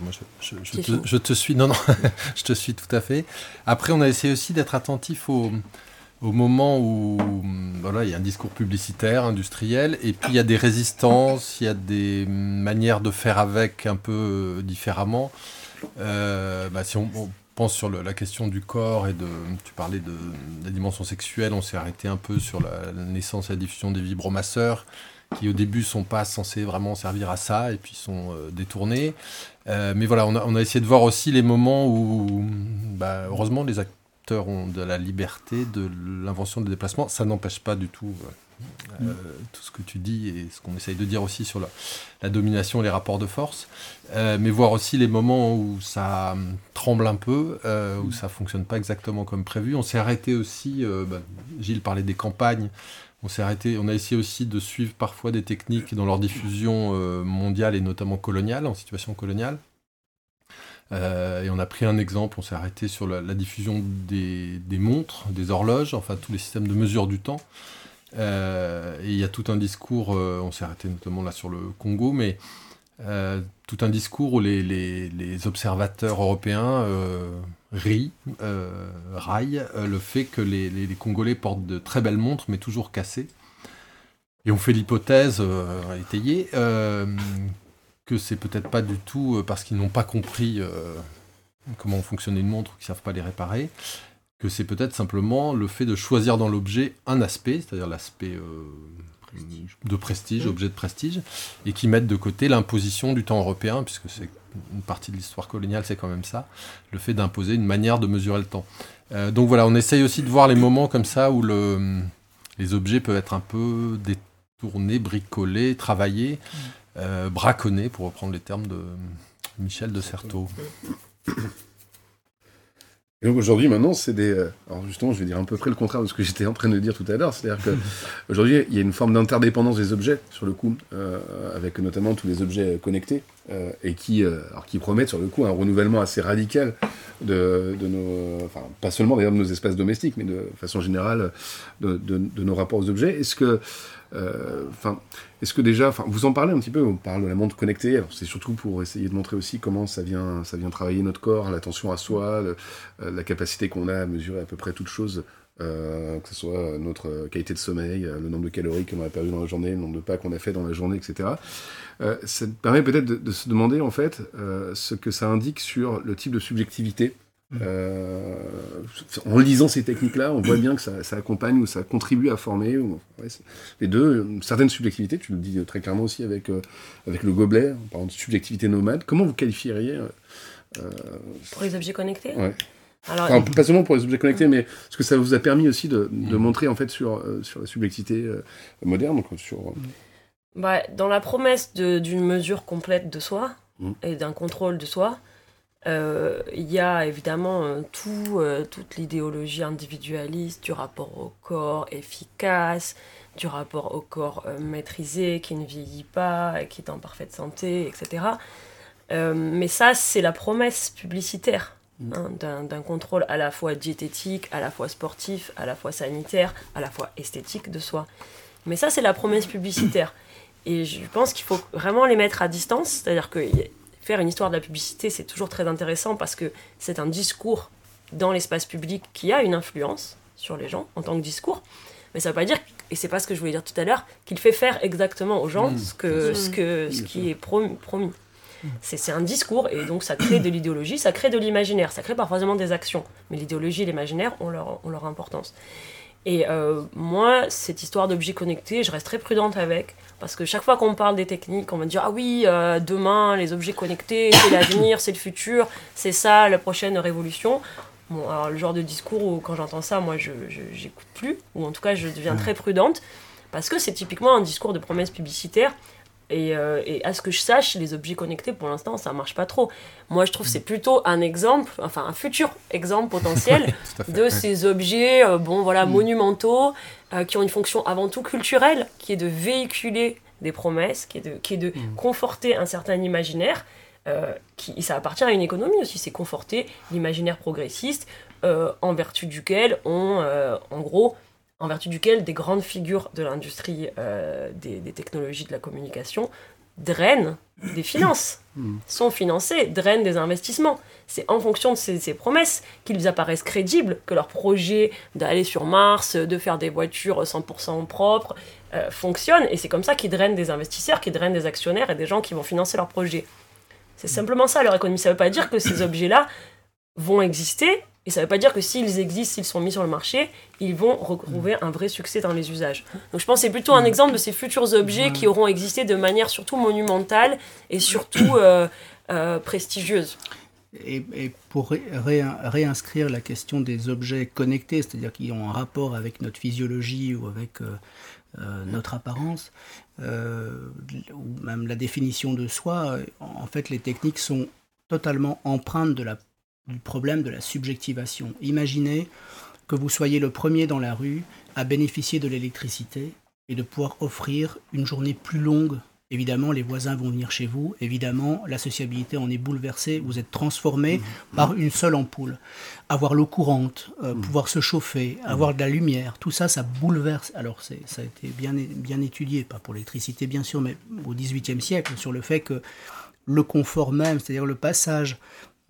moi je, je, te, suis, non non, je te suis tout à fait. Après on a essayé aussi d'être attentif au, au moment où voilà, il y a un discours publicitaire, industriel, et puis il y a des résistances, il y a des manières de faire avec un peu différemment. Euh, bah, si on, sur la question du corps et de. Tu parlais de, la dimension sexuelle, on s'est arrêté un peu sur la, naissance et la diffusion des vibromasseurs, qui au début sont pas censés vraiment servir à ça et puis sont euh, détournés. Euh, mais voilà, on a, essayé de voir aussi les moments où, bah, heureusement, les acteurs ont de la liberté de l'invention des déplacements. Ça n'empêche pas du tout. Euh, tout ce que tu dis et ce qu'on essaye de dire aussi sur la, domination et les rapports de force, euh, mais voir aussi les moments où ça hum, tremble un peu, euh, où ça fonctionne pas exactement comme prévu. On s'est arrêté aussi, bah, Gilles parlait des campagnes, on s'est arrêté, on a essayé aussi de suivre parfois des techniques dans leur diffusion mondiale et notamment coloniale, en situation coloniale. et on a pris un exemple, on s'est arrêté sur la, diffusion des, montres, des horloges, enfin tous les systèmes de mesure du temps. Euh, il y a tout un discours, euh, on s'est arrêté notamment là sur le Congo, mais euh, tout un discours où les, observateurs européens rient, raillent le fait que les, Congolais portent de très belles montres, mais toujours cassées. Et on fait l'hypothèse étayée que c'est peut-être pas du tout parce qu'ils n'ont pas compris comment fonctionnait une montre, qu'ils savent pas les réparer, que c'est peut-être simplement le fait de choisir dans l'objet un aspect, c'est-à-dire l'aspect euh, de prestige, objet de prestige, et qui mettent de côté l'imposition du temps européen, puisque c'est une partie de l'histoire coloniale, c'est quand même ça, le fait d'imposer une manière de mesurer le temps. Euh, donc voilà, on essaye aussi de voir les moments comme ça où le, les objets peuvent être un peu détournés, bricolés, travaillés, euh, braconnés, pour reprendre les termes de Michel de Certeau. Et donc aujourd'hui, maintenant, c'est des. Euh, alors justement, je vais dire à peu près le contraire de ce que j'étais en train de dire tout à l'heure. C'est-à-dire qu'aujourd'hui, il y a une forme d'interdépendance des objets, sur le coup, euh, avec notamment tous les objets connectés, euh, et qui, alors, qui promettent, sur le coup, un renouvellement assez radical de, de nos. Enfin, pas seulement d'ailleurs de nos espaces domestiques, mais de façon générale, de, de, de nos rapports aux objets. Est-ce que euh, enfin, est-ce que déjà, vous en parlez un petit peu, on parle de la montre connectée, c'est surtout pour essayer de montrer aussi comment ça vient, ça vient travailler notre corps, l'attention à soi, euh, la capacité qu'on a à mesurer à peu près toutes choses, euh, que ce soit notre qualité de sommeil, le nombre de calories qu'on a perdu dans la journée, le nombre de pas qu'on a fait dans la journée, etc. ça permet peut-être de, de, se demander en fait ce que ça indique sur le type de subjectivité euh, en lisant ces techniques-là, on voit bien que ça, accompagne ou ça contribue à former les deux, une certaine subjectivité, tu le dis très clairement aussi avec, euh, avec le gobelet, en parlant de subjectivité nomade. Comment vous qualifieriez euh, Pour les objets connectés Alors, Pas seulement pour les objets connectés, mais ce que ça vous a permis aussi de, de montrer en fait sur, sur la subjectivité moderne. Donc sur, bah, dans la promesse d'une mesure complète de soi mm. et d'un contrôle de soi, euh, il y a évidemment euh, tout, euh, toute l'idéologie individualiste du rapport au corps efficace, du rapport au corps maîtrisé qui ne vieillit pas, qui est en parfaite santé, etc. mais ça, c'est la promesse publicitaire mm. hein, d'un contrôle à la fois diététique, à la fois sportif, à la fois sanitaire, à la fois esthétique de soi. Mais ça, c'est la promesse publicitaire. Et je pense qu'il faut vraiment les mettre à distance, c'est-à-dire que faire une histoire de la publicité, c'est toujours très intéressant parce que c'est un discours dans l'espace public qui a une influence sur les gens en tant que discours. Mais ça ne veut pas dire, et c'est pas ce que je voulais dire tout à l'heure, qu'il fait faire exactement aux gens mmh. ce, que, ce, que, ce qui est promis. Mmh. C'est un discours et donc ça crée de l'idéologie, ça crée de l'imaginaire, ça crée parfois des actions. Mais l'idéologie et l'imaginaire ont leur, ont leur importance. Et euh, moi, cette histoire d'objets connectés, je reste très prudente avec. Parce que chaque fois qu'on parle des techniques, on va dire Ah oui, euh, demain, les objets connectés, c'est l'avenir, c'est le futur, c'est ça la prochaine révolution. Bon, alors le genre de discours où quand j'entends ça, moi, je n'écoute plus, ou en tout cas, je deviens très prudente. Parce que c'est typiquement un discours de promesse publicitaire euh, et, à ce que je sache, les objets connectés, pour l'instant, ça marche pas trop. Moi, je trouve que c'est plutôt un exemple, enfin un futur exemple potentiel de ces objets, euh, bon voilà, mm. monumentaux, euh, qui ont une fonction avant tout culturelle, qui est de véhiculer des promesses, qui est de, qui est de mm. conforter un certain imaginaire. qui, ça appartient à une économie aussi, c'est conforter l'imaginaire progressiste, en vertu duquel on, en gros, en vertu duquel des grandes figures de l'industrie euh, des, technologies de la communication drainent des finances, hmm. sont financés, drainent des investissements. C'est en fonction de ces, promesses qu'ils apparaissent crédibles, que leur projet d'aller sur Mars, de faire des voitures 100% propres, euh, fonctionne, et c'est comme ça qu'ils drainent des investisseurs, qu'ils drainent des actionnaires et des gens qui vont financer leur projet. C'est simplement ça leur économie. Ça ne veut pas dire que ces objets-là vont exister et ça ne veut pas dire que s'ils existent, s'ils sont mis sur le marché, ils vont retrouver un vrai succès dans les usages. Donc je pense que c'est plutôt un exemple de ces futurs objets qui auront existé de manière surtout monumentale et surtout euh, euh, prestigieuse. Et, pour réinscrire la question des objets connectés, c'est-à-dire qui ont un rapport avec notre physiologie ou avec euh, notre apparence, ou même la définition de soi, en fait les techniques sont totalement empreintes de la du problème de la subjectivation. Imaginez que vous soyez le premier dans la rue à bénéficier de l'électricité et de pouvoir offrir une journée plus longue. Évidemment, les voisins vont venir chez vous. Évidemment, la sociabilité en est bouleversée. Vous êtes transformé mmh. par une seule ampoule. Avoir l'eau courante, euh, mmh. pouvoir se chauffer, mmh. avoir de la lumière, tout ça, ça bouleverse. Alors, ça a été bien, bien étudié, pas pour l'électricité bien sûr, mais au XVIIIe siècle, sur le fait que le confort même, c'est-à-dire le passage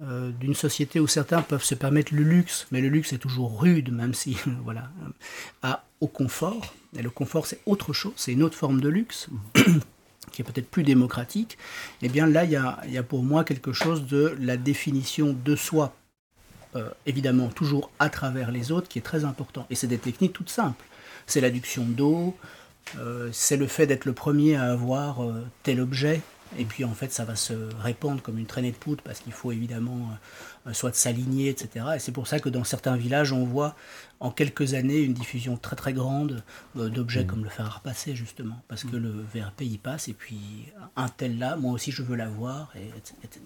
euh, d'une société où certains peuvent se permettre le luxe, mais le luxe est toujours rude, même si, voilà, à, au confort. Et le confort, c'est autre chose, c'est une autre forme de luxe, qui est peut-être plus démocratique. Et eh bien là, il y a, pour moi quelque chose de la définition de soi, euh, évidemment toujours à travers les autres, qui est très important. Et c'est des techniques toutes simples. C'est l'adduction d'eau, euh, c'est le fait d'être le premier à avoir tel objet, et puis en fait, ça va se répandre comme une traînée de poudre parce qu'il faut évidemment euh, soit s'aligner, etc. Et c'est pour ça que dans certains villages, on voit en quelques années une diffusion très très grande euh, d'objets mmh. comme le fer à repasser justement, parce que mmh. le VRP y passe et puis un tel là, moi aussi je veux l'avoir, et, etc.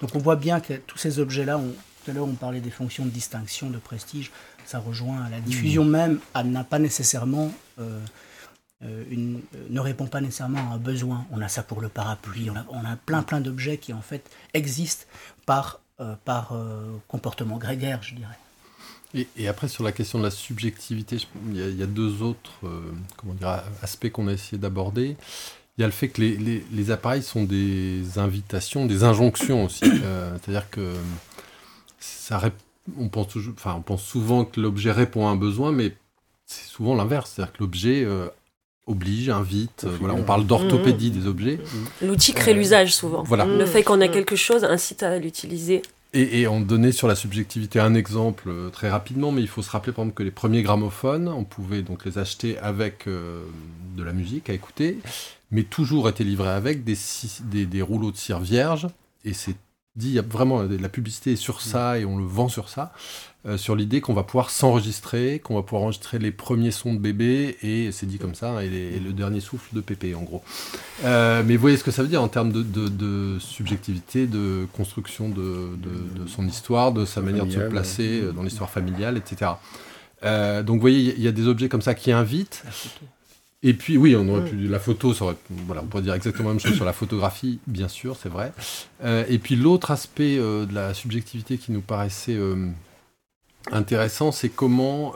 Donc on voit bien que tous ces objets-là, tout à l'heure on parlait des fonctions de distinction, de prestige, ça rejoint la diffusion mmh. même, elle n'a pas nécessairement... Euh, une, euh, ne répond pas nécessairement à un besoin. On a ça pour le parapluie, on a, plein plein d'objets qui en fait existent par, euh, par comportement grégaire, je dirais. Et, après, sur la question de la subjectivité, il y, a, deux autres comment dire, aspects qu'on a essayé d'aborder. Il y a le fait que les, les, les, appareils sont des invitations, des injonctions aussi. C'est-à-dire que ça on, pense toujours, enfin, on pense souvent que l'objet répond à un besoin, mais c'est souvent l'inverse. C'est-à-dire que l'objet oblige, invite. Euh, voilà, on parle d'orthopédie des objets. L'outil crée euh, l'usage souvent. Voilà. Le fait qu'on ait quelque chose incite à l'utiliser. Et, on donnait sur la subjectivité un exemple euh, très rapidement, mais il faut se rappeler par exemple que les premiers gramophones, on pouvait donc les acheter avec de la musique à écouter, mais toujours étaient livrés avec des, des, des rouleaux de cire vierge, et c'est dit, il y a vraiment la publicité sur ça et on le vend sur ça. Euh, sur l'idée qu'on va pouvoir s'enregistrer, qu'on va pouvoir enregistrer les premiers sons de bébé, et c'est dit comme ça, hein, et, le dernier souffle de Pépé, en gros. Euh, mais vous voyez ce que ça veut dire en termes de, subjectivité, de construction de, son histoire, de sa manière de se placer euh, dans l'histoire familiale, etc. donc vous voyez, il y a des objets comme ça qui invitent. Et puis, oui, on aurait pu, la photo, ça aurait, voilà, on pourrait dire exactement la même chose sur la photographie, bien sûr, c'est vrai. Euh, et puis, l'autre aspect euh, de la subjectivité qui nous paraissait euh, intéressant, c'est comment.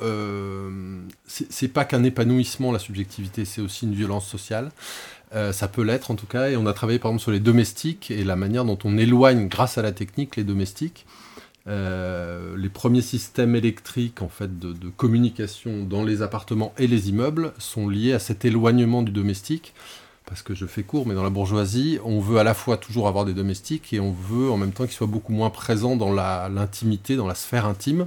c'est pas qu'un épanouissement, la subjectivité, c'est aussi une violence sociale. ça peut l'être en tout cas, et on a travaillé par exemple sur les domestiques et la manière dont on éloigne, grâce à la technique, les domestiques. Euh, les premiers systèmes électriques en fait de, communication dans les appartements et les immeubles sont liés à cet éloignement du domestique. Parce que je fais court, mais dans la bourgeoisie, on veut à la fois toujours avoir des domestiques et on veut en même temps qu'ils soient beaucoup moins présents dans l'intimité, dans la sphère intime.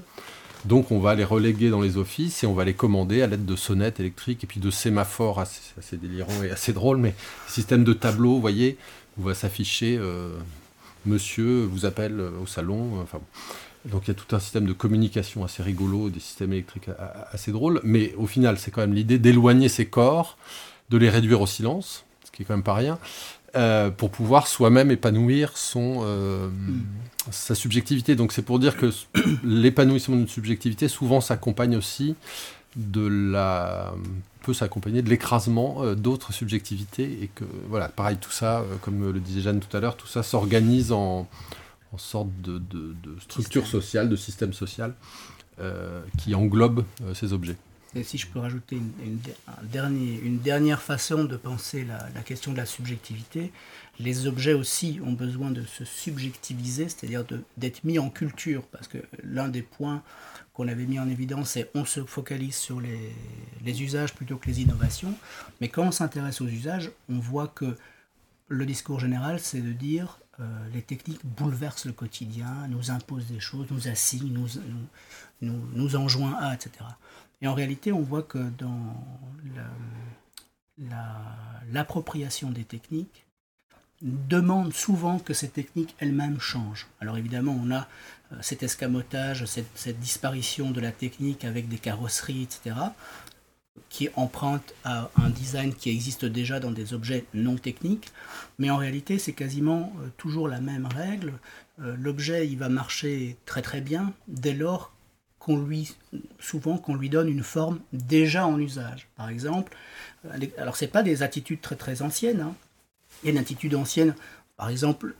Donc on va les reléguer dans les offices et on va les commander à l'aide de sonnettes électriques et puis de sémaphores assez, délirants et assez drôles, mais système de tableaux, vous voyez, où va s'afficher euh, monsieur vous appelle euh, au salon. Euh, enfin, donc il y a tout un système de communication assez rigolo, des systèmes électriques assez drôles, mais au final c'est quand même l'idée d'éloigner ces corps, de les réduire au silence, ce qui est quand même pas rien, euh, pour pouvoir soi-même épanouir son, sa subjectivité. Donc c'est pour dire que l'épanouissement d'une subjectivité souvent s'accompagne aussi de la peut s'accompagner de l'écrasement euh, d'autres subjectivités et que voilà pareil tout ça euh, comme le disait Jeanne tout à l'heure tout ça s'organise en, en, sorte de, de, structure sociale de système social euh, qui englobe ces objets. Et si je peux rajouter une, un dernier, une dernière façon de penser la, la, question de la subjectivité, les objets aussi ont besoin de se subjectiviser, c'est-à-dire d'être mis en culture, parce que l'un des points qu'on avait mis en évidence, c'est on se focalise sur les, usages plutôt que les innovations. Mais quand on s'intéresse aux usages, on voit que le discours général, c'est de dire euh, les techniques bouleversent le quotidien, nous imposent des choses, nous assignent, nous, nous, enjoignent à, etc. Et en réalité, on voit que dans l'appropriation des techniques, demande souvent que ces techniques elles-mêmes changent. Alors évidemment, on a cet escamotage, cette, disparition de la technique avec des carrosseries, etc., qui emprunte à un design qui existe déjà dans des objets non techniques, mais en réalité c'est quasiment euh, toujours la même règle. Euh, l'objet il va marcher très très bien dès lors qu'on lui, souvent qu'on lui donne une forme déjà en usage. Par exemple, alors c'est pas des attitudes très très anciennes. Hein. Il y a une attitude ancienne par exemple,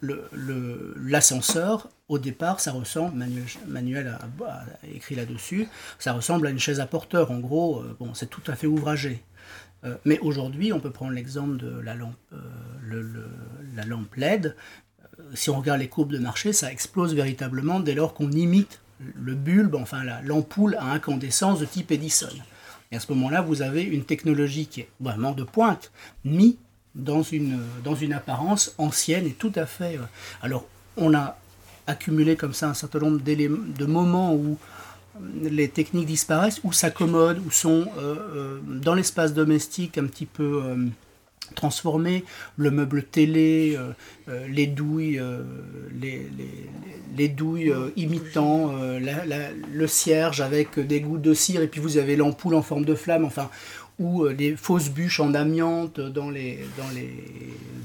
l'ascenseur, au départ, ça ressemble, Manuel, a, écrit là-dessus, ça ressemble à une chaise à porteur. En gros, euh, bon, c'est tout à fait ouvragé. Euh, mais aujourd'hui, on peut prendre l'exemple de la lampe, euh, la LED. si on regarde les courbes de marché, ça explose véritablement dès lors qu'on imite le bulbe, enfin l'ampoule à incandescence de type Edison. Et à ce moment-là, vous avez une technologie qui est vraiment de pointe, mise dans une, dans une apparence ancienne et tout à fait... Euh, alors, on a accumulé comme ça un certain nombre de moments où euh, les techniques disparaissent, ou s'accommodent, ou sont euh, dans l'espace domestique un petit peu transformés. Le meuble télé, les douilles, les, les, douilles imitant le cierge avec des gouttes de cire, et puis vous avez l'ampoule en forme de flamme. Enfin, ou euh, les fausses bûches en amiante dans les, dans les,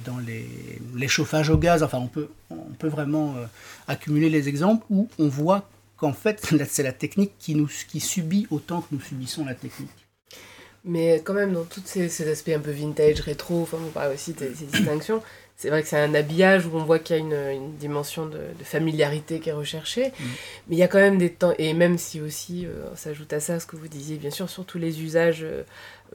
dans les, les chauffages au gaz. Enfin, on peut, on peut vraiment euh, accumuler les exemples où on voit qu'en fait, c'est la technique qui, nous, qui subit autant que nous subissons la technique. Mais quand même, dans tous ces, ces, aspects un peu vintage, rétro, enfin, on parle aussi de ces distinctions, c'est vrai que c'est un habillage où on voit qu'il y a une, une dimension de, de, familiarité qui est recherchée, mm. mais il y a quand même des temps, et même si aussi, euh, on s'ajoute à ça ce que vous disiez, bien sûr, sur tous les usages euh,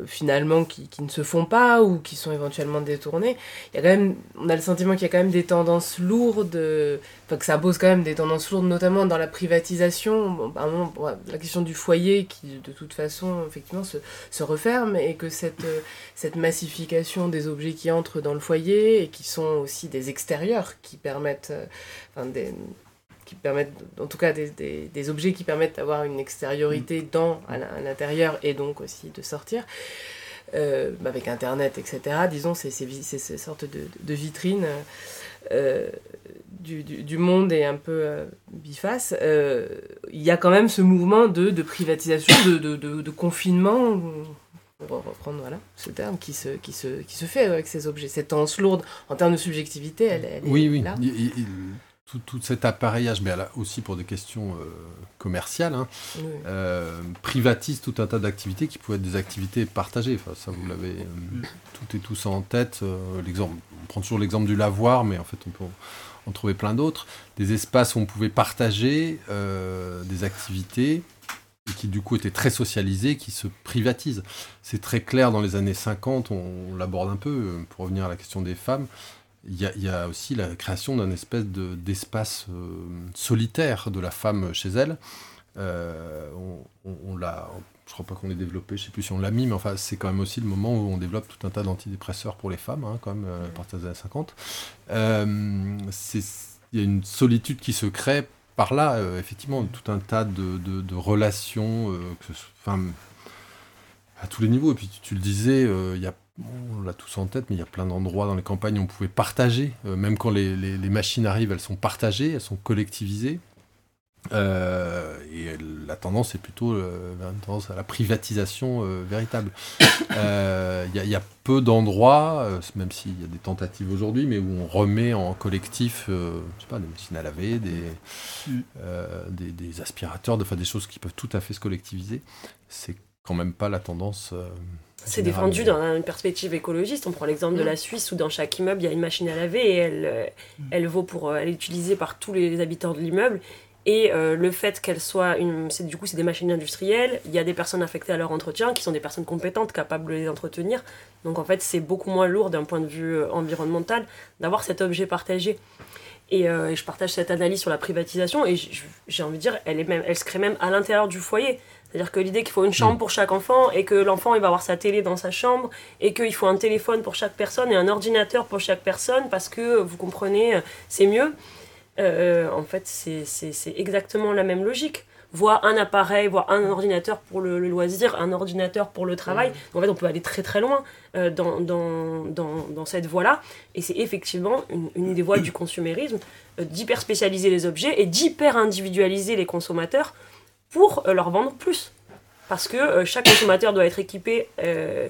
finalement qui, qui, ne se font pas ou qui sont éventuellement détournés. Il y a quand même, on a le sentiment qu'il y a quand même des tendances lourdes, enfin que ça pose quand même des tendances lourdes, notamment dans la privatisation. La question du foyer qui de toute façon effectivement se, se referme et que cette, euh, cette massification des objets qui entrent dans le foyer et qui sont aussi des extérieurs qui permettent, euh, enfin des qui permettent, en tout cas des, des, des objets qui permettent d'avoir une extériorité dans, à l'intérieur et donc aussi de sortir. Euh, avec Internet, etc. Disons, c'est ces, sortes de, de vitrines euh, du, du, du, monde et un peu euh, biface. Il y a quand même ce mouvement de, de privatisation, de, de, confinement, on va reprendre voilà, ce terme, qui se, qui, se, qui se fait avec ces objets. Cette tendance lourde en termes de subjectivité, elle, elle oui, est oui. là. Il, tout, cet appareillage, mais aussi pour des questions euh, commerciales, hein, euh, privatise tout un tas d'activités qui pouvaient être des activités partagées. Enfin, ça, vous l'avez euh, tout et tout ça en tête. l'exemple, on prend toujours l'exemple du lavoir, mais en fait, on peut en trouver plein d'autres. Des espaces où on pouvait partager des activités et qui du coup étaient très socialisées, qui se privatisent. C'est très clair dans les années 50, on l'aborde un peu, pour revenir à la question des femmes il y, a, aussi la création d'un espèce d'espace euh, solitaire de la femme chez elle. Euh, on, l'a, je crois pas qu'on l'ait développé, je sais plus si on l'a mis, mais enfin c'est quand même aussi le moment où on développe tout un tas d'antidépresseurs pour les femmes, hein, quand même, euh, à partir des années 50. Il y a une solitude qui se crée par là, effectivement, tout un tas de, relations, à tous les niveaux. Et puis tu, tu le disais, il y a on l'a tous en tête, mais il y a plein d'endroits dans les campagnes où on pouvait partager. Euh, même quand les, machines arrivent, elles sont partagées, elles sont collectivisées. Euh, et la tendance est plutôt euh, une tendance à la privatisation véritable. Il y, a peu d'endroits, même s'il y a des tentatives aujourd'hui, mais où on remet en collectif, je sais pas, des machines à laver, des, mm. des, aspirateurs, des, des choses qui peuvent tout à fait se collectiviser. C'est quand même pas la tendance. C'est défendu dans une perspective écologiste. On prend l'exemple de la Suisse où dans chaque immeuble il y a une machine à laver et elle, euh, mm. elle vaut pour euh, elle est utilisée par tous les habitants de l'immeuble. Et euh, le fait qu'elle soit une, c'est du coup c'est des machines industrielles. Il y a des personnes affectées à leur entretien qui sont des personnes compétentes, capables de les entretenir. Donc en fait c'est beaucoup moins lourd d'un point de vue environnemental d'avoir cet objet partagé. Et, et, je partage cette analyse sur la privatisation et j'ai envie de dire elle est même elle se crée même à l'intérieur du foyer. C'est-à-dire que l'idée qu'il faut une chambre mm. pour chaque enfant et que l'enfant il va avoir sa télé dans sa chambre et qu'il faut un téléphone pour chaque personne et un ordinateur pour chaque personne parce que vous comprenez, c'est mieux. Euh, en fait, c'est exactement la même logique. Voir un appareil, voir un ordinateur pour le, loisir, un ordinateur pour le travail. Mm. En fait, on peut aller très très loin euh, dans, dans, dans, dans, cette voie-là. Et c'est effectivement une, une, des voies du consumérisme, euh, d'hyper spécialiser les objets et d'hyper individualiser les consommateurs pour euh, leur vendre plus. Parce que euh, chaque consommateur doit être équipé euh,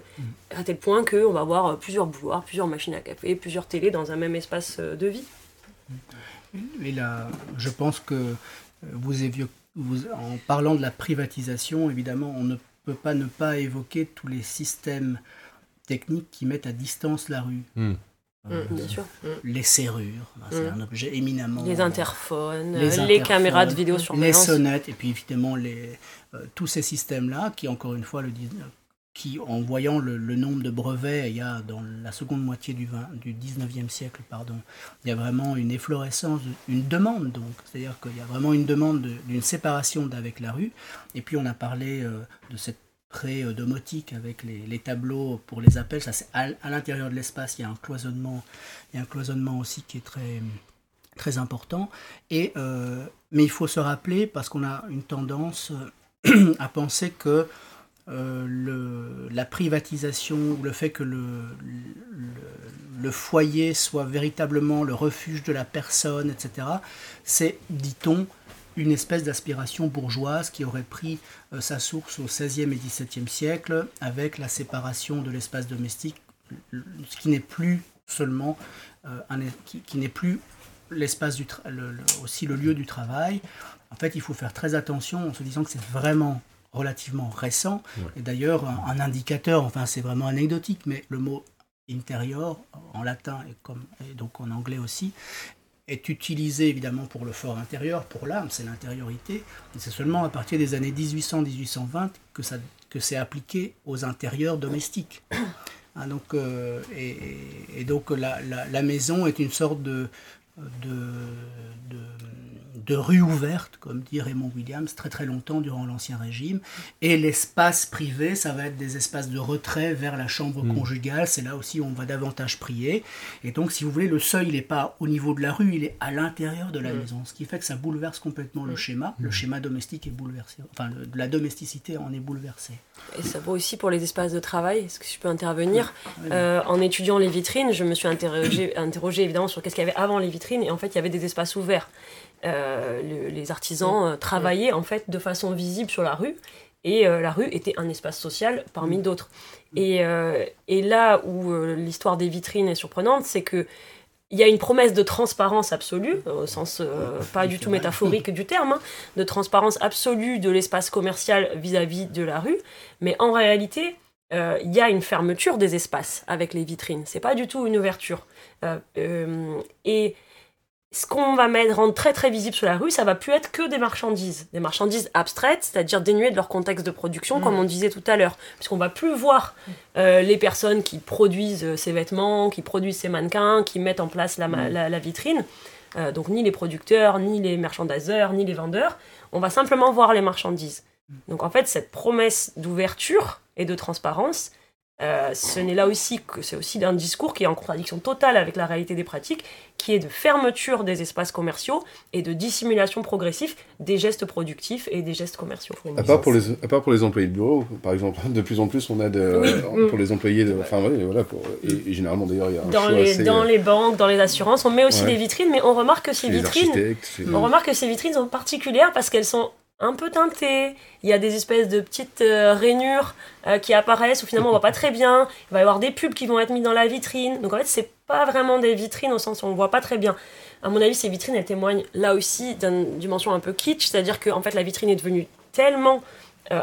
à tel point qu'on va avoir plusieurs bouloirs, plusieurs machines à café, plusieurs télés dans un même espace de vie. Et là, je pense que vous, vous en parlant de la privatisation, évidemment, on ne peut pas ne pas évoquer tous les systèmes techniques qui mettent à distance la rue. Hmm. Mm, bien sûr. Mm. Les serrures, c'est mm. un objet éminemment. Les interphones, les, caméras de vidéosurveillance. Les sonnettes, et puis évidemment les, euh, tous ces systèmes-là qui, encore une fois, le qui, en voyant le, nombre de brevets, il y a dans la seconde moitié du, 20, du 19e siècle, pardon, il y a vraiment une efflorescence, une demande donc. C'est-à-dire qu'il y a vraiment une demande d'une séparation d'avec la rue. Et puis on a parlé euh, de cette pré domotique avec les, tableaux pour les appels. Ça, c'est à, l'intérieur de l'espace, il y a un cloisonnement, il y a un cloisonnement aussi qui est très, très important. Et, euh, mais il faut se rappeler, parce qu'on a une tendance euh, à penser que euh, la privatisation ou le fait que le, foyer soit véritablement le refuge de la personne, etc., c'est, dit-on, une espèce d'aspiration bourgeoise qui aurait pris euh, sa source au XVIe et XVIIe siècle avec la séparation de l'espace domestique, ce qui n'est plus seulement euh, un, qui, n'est plus l'espace du aussi le lieu du travail. En fait, il faut faire très attention en se disant que c'est vraiment relativement récent. Et d'ailleurs, un, indicateur, enfin c'est vraiment anecdotique, mais le mot intérieur en latin et, comme, et donc en anglais aussi, est utilisé évidemment pour le fort intérieur, pour l'âme, c'est l'intériorité. C'est seulement à partir des années 1800-1820 que, ça, que c'est appliqué aux intérieurs domestiques. Hein, donc, euh, et, donc la, maison est une sorte de de rue ouverte, comme dit Raymond Williams, très très longtemps durant l'Ancien Régime. Et l'espace privé, ça va être des espaces de retrait vers la chambre hmm. conjugale. C'est là aussi où on va davantage prier. Et donc, si vous voulez, le seuil, il n'est pas au niveau de la rue, il est à l'intérieur de la hmm. maison. Ce qui fait que ça bouleverse complètement le hmm. schéma. Le schéma domestique est bouleversé. Enfin, la domesticité en est bouleversée. Et ça vaut aussi pour les espaces de travail. Est-ce que je peux intervenir? Euh, En étudiant les vitrines, je me suis interrogée interrogé, évidemment sur qu'est-ce qu'il y avait avant les vitrines. Et en fait, il y avait des espaces ouverts. Euh, les artisans euh, travaillaient en fait de façon visible sur la rue et euh, la rue était un espace social parmi mm. d'autres. Et, et, là où l'histoire des vitrines est surprenante, c'est que il y a une promesse de transparence absolue, au sens pas du tout métaphorique du terme, hein, de transparence absolue de l'espace commercial vis-à-vis de la rue, mais en réalité, il y a une fermeture des espaces avec les vitrines. C'est pas du tout une ouverture. Et ce qu'on va mettre, rendre très très visible sur la rue, ça va plus être que des marchandises, des marchandises abstraites, c'est-à-dire dénuées de leur contexte de production, comme mm. on disait tout à l'heure, puisqu'on va plus voir euh, les personnes qui produisent euh, ces vêtements, qui produisent ces mannequins, qui mettent en place la, mm. la, vitrine, euh, donc ni les producteurs, ni les merchandiseurs, ni les vendeurs, on va simplement voir les marchandises. Mm. Donc en fait, cette promesse d'ouverture et de transparence, euh, ce n'est là aussi que c'est aussi un discours qui est en contradiction totale avec la réalité des pratiques, qui est de fermeture des espaces commerciaux et de dissimulation progressive des gestes productifs et des gestes commerciaux. À part pour les, à part pour les employés de bureau, par exemple, de plus en plus on a de, pour les employés, de, enfin voilà, pour, et, généralement d'ailleurs il y a un dans les dans les banques, dans les assurances, on met aussi des vitrines, mais on remarque que ces vitrines, on remarque que ces vitrines sont particulières parce qu'elles sont un peu teinté. Il y a des espèces de petites euh, rainures euh, qui apparaissent où finalement on voit pas très bien. Il va y avoir des pubs qui vont être mis dans la vitrine. Donc en fait, c'est pas vraiment des vitrines au sens où on voit pas très bien. À mon avis, ces vitrines, elles témoignent là aussi d'une dimension un peu kitsch, c'est-à-dire que en fait, la vitrine est devenue tellement euh,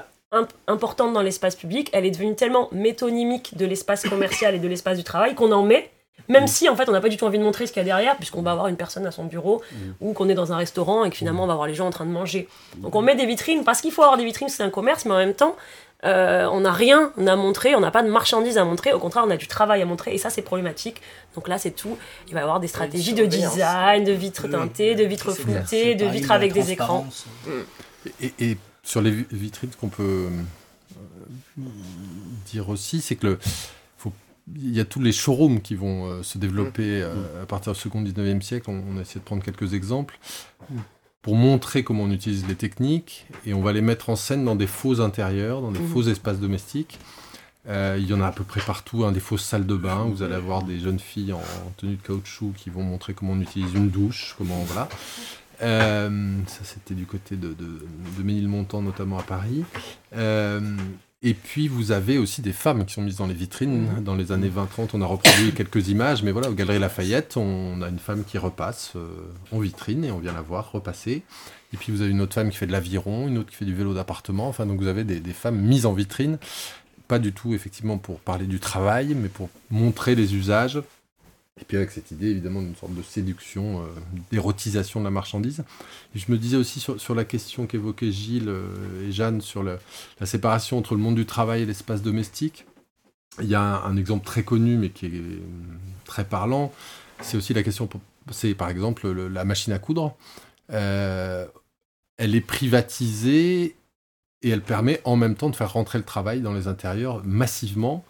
importante dans l'espace public, elle est devenue tellement métonymique de l'espace commercial et de l'espace du travail qu'on en met même mm. si en fait on n'a pas du tout envie de montrer ce qu'il y a derrière, puisqu'on va avoir une personne à son bureau mm. ou qu'on est dans un restaurant et que finalement on va voir les gens en train de manger. Donc on met des vitrines parce qu'il faut avoir des vitrines, c'est un commerce, mais en même temps euh, on n'a rien à montrer, on n'a pas de marchandises à montrer, au contraire on a du travail à montrer et ça c'est problématique. Donc là c'est tout. Il va y avoir des stratégies de design, de vitres teintées, de vitres floutées, de vitres avec des écrans. Et, sur les vitrines, ce qu'on peut euh, dire aussi, c'est que le il y a tous les showrooms qui vont euh, se développer mmh. euh, à partir du second 19e siècle. On, a essayé de prendre quelques exemples pour montrer comment on utilise les techniques et on va les mettre en scène dans des faux intérieurs, dans des mmh. faux espaces domestiques. Euh, il y en a à peu près partout, hein, des fausses salles de bain. Vous allez avoir des jeunes filles en, tenue de caoutchouc qui vont montrer comment on utilise une douche, comment voilà. ça, c'était du côté de, de, de Ménilmontant, notamment à Paris. Et puis vous avez aussi des femmes qui sont mises dans les vitrines. Mhm. Dans les années 20-30, on a reproduit quelques images, mais voilà, au Galerie Lafayette, on a une femme qui repasse euh, en vitrine et on vient la voir repasser. Et puis vous avez une autre femme qui fait de l'aviron, une autre qui fait du vélo d'appartement. Enfin, donc vous avez des, des, femmes mises en vitrine, pas du tout effectivement pour parler du travail, mais pour montrer les usages et puis avec cette idée évidemment d'une sorte de séduction, euh, d'érotisation de la marchandise. Je me disais aussi sur, la question qu'évoquaient Gilles euh, et Jeanne sur la séparation entre le monde du travail et l'espace domestique. Il y a un, exemple très connu mais qui est euh, très parlant. C'est aussi la question, c'est par exemple la machine à coudre. elle est privatisée et elle permet en même temps de faire rentrer le travail dans les intérieurs massivement.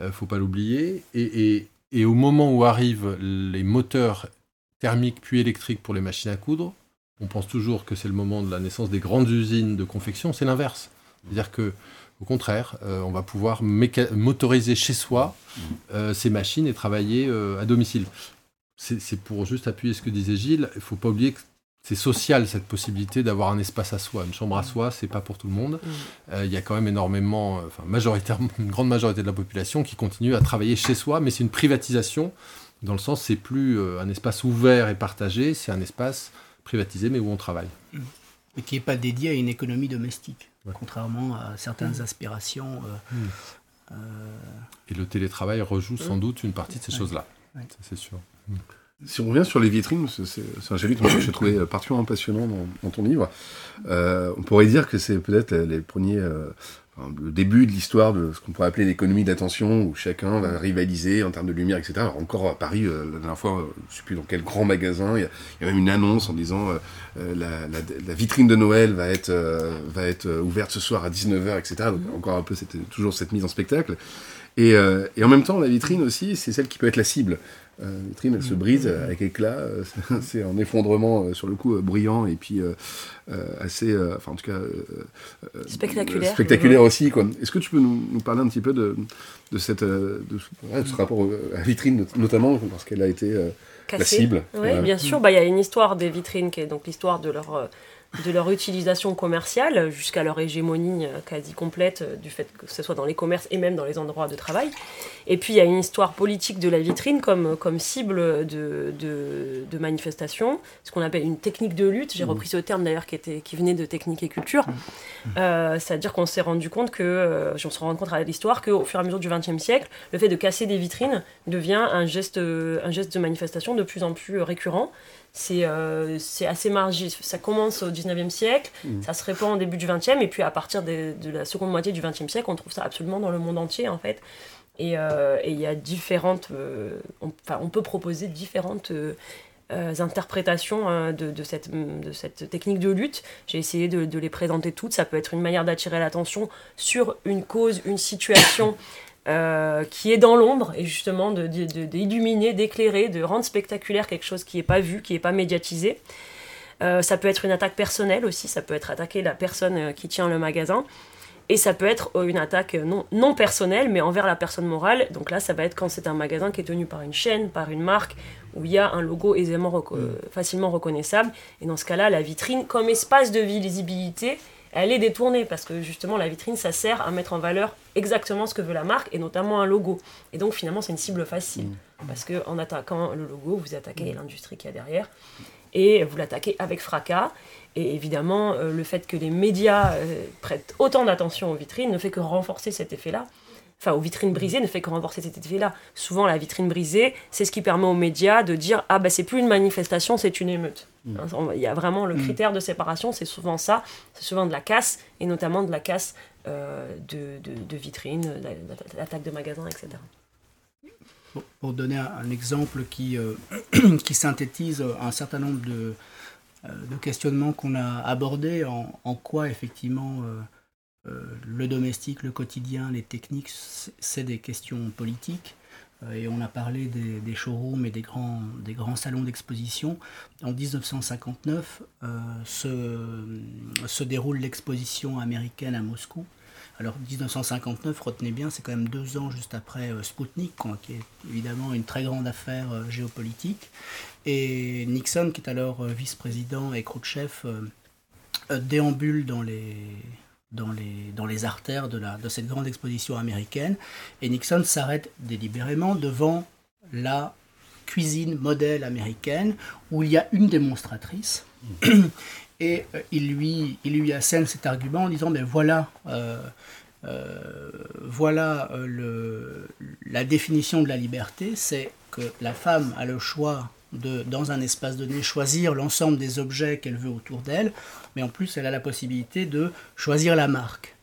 ne faut pas l'oublier. et au moment où arrivent les moteurs thermiques puis électriques pour les machines à coudre, on pense toujours que c'est le moment de la naissance des grandes usines de confection. C'est l'inverse. C'est-à-dire que, au contraire, euh, on va pouvoir motoriser chez soi euh, ces machines et travailler euh, à domicile. C'est pour juste appuyer ce que disait Gilles. Il ne faut pas oublier que c'est social cette possibilité d'avoir un espace à soi. Une chambre à mm. soi, c'est pas pour tout le monde. Mm. Euh, il y a quand même énormément, euh, enfin majoritairement, une grande majorité de la population qui continue à travailler chez soi, mais c'est une privatisation dans le sens c'est plus euh, un espace ouvert et partagé, c'est un espace privatisé mais où on travaille. Mm. Et qui n'est pas dédié à une économie domestique, contrairement à certaines aspirations. Et le télétravail rejoue sans doute une partie de ces choses-là, c'est sûr. Si on revient sur les vitrines, c'est un chapitre que j'ai trouvé particulièrement passionnant dans, ton livre. Euh, on pourrait dire que c'est peut-être les premiers, euh, le début de l'histoire de ce qu'on pourrait appeler l'économie d'attention, où chacun va rivaliser en termes de lumière, etc. Alors encore à Paris, euh, la dernière fois, je ne sais plus dans quel grand magasin, il y, a, même une annonce en disant la, vitrine de Noël va être, ouverte ce soir à 19h, etc. Donc encore un peu, c'était toujours cette mise en spectacle. Et, en même temps, la vitrine aussi, c'est celle qui peut être la cible. Euh, la vitrine, elle se brise avec éclat. Euh, c'est un effondrement euh, sur le coup brillant et puis assez, enfin en tout cas spectaculaire. Spectaculaire aussi. Est-ce que tu peux nous, parler un petit peu de, de cette, de, ce rapport à la vitrine notamment parce qu'elle a été la cible. Oui, bien sûr. Bah, il y a une histoire des vitrines qui est donc l'histoire de leur de leur utilisation commerciale jusqu'à leur hégémonie euh, quasi complète euh, du fait que ce soit dans les commerces et même dans les endroits de travail. Et puis il y a une histoire politique de la vitrine comme, comme cible de, de, de manifestation, ce qu'on appelle une technique de lutte. J'ai mmh. repris ce terme d'ailleurs qui, était, qui venait de technique et culture. Mmh. Euh, c'est-à-dire qu'on s'est rendu compte que, on se rend compte à l'histoire qu'au fur et à mesure du XXe siècle, le fait de casser des vitrines devient un geste, un geste de manifestation de plus en plus récurrent c'est euh, assez marginal. Ça commence au 19e siècle, mmh. ça se répand au début du 20e, et puis à partir de, la seconde moitié du 20e siècle, on trouve ça absolument dans le monde entier, en fait. Et euh, il y a différentes. Euh, on, on, peut proposer différentes. Euh, interprétations de, de, cette, de cette technique de lutte. J'ai essayé de, de, les présenter toutes. Ça peut être une manière d'attirer l'attention sur une cause, une situation euh, qui est dans l'ombre et justement d'illuminer, de, d'éclairer, de rendre spectaculaire quelque chose qui n'est pas vu, qui n'est pas médiatisé. Euh, ça peut être une attaque personnelle aussi, ça peut être attaquer la personne euh, qui tient le magasin. Et ça peut être une attaque non, non personnelle, mais envers la personne morale. Donc là, ça va être quand c'est un magasin qui est tenu par une chaîne, par une marque, où il y a un logo aisément mm. facilement reconnaissable. Et dans ce cas-là, la vitrine, comme espace de visibilité, elle est détournée parce que justement la vitrine ça sert à mettre en valeur exactement ce que veut la marque et notamment un logo. Et donc finalement c'est une cible facile mm. parce que en attaquant le logo vous attaquez l'industrie qui a derrière et vous l'attaquez avec fracas. Et évidemment euh, le fait que les médias euh, prêtent autant d'attention aux vitrines ne fait que renforcer cet effet-là enfin aux vitrines brisées ne fait que renforcer cet effet-là. Souvent la vitrine brisée, c'est ce qui permet aux médias de dire ah bah c'est plus une manifestation, c'est une émeute. Il y a vraiment le mm. critère de séparation, c'est souvent ça, c'est souvent de la casse et notamment de la casse euh, de, de, vitrines, d'attaque de magasins, etc. Pour donner un, exemple qui, euh, qui synthétise un certain nombre de, euh, de questionnements qu'on a abordés, en, en, quoi effectivement euh, le domestique, le quotidien, les techniques, c'est des questions politiques. Euh, et on a parlé des, showrooms et des grands, des grands salons d'exposition. En 1959 euh, se, déroule l'exposition américaine à Moscou. Alors 1959, retenez bien, c'est quand même deux ans juste après Sputnik, qui est évidemment une très grande affaire géopolitique. Et Nixon, qui est alors vice-président, et Khrouchtchev déambule dans les, dans les, dans les artères de, la, de cette grande exposition américaine. Et Nixon s'arrête délibérément devant la cuisine modèle américaine où il y a une démonstratrice. Et euh, il, lui, il lui assène cet argument en disant, mais voilà, euh, euh, voilà le, la définition de la liberté, c'est que la femme a le choix dans un espace donné, choisir l'ensemble des objets qu'elle veut autour d'elle, mais en plus, elle a la possibilité de choisir la marque.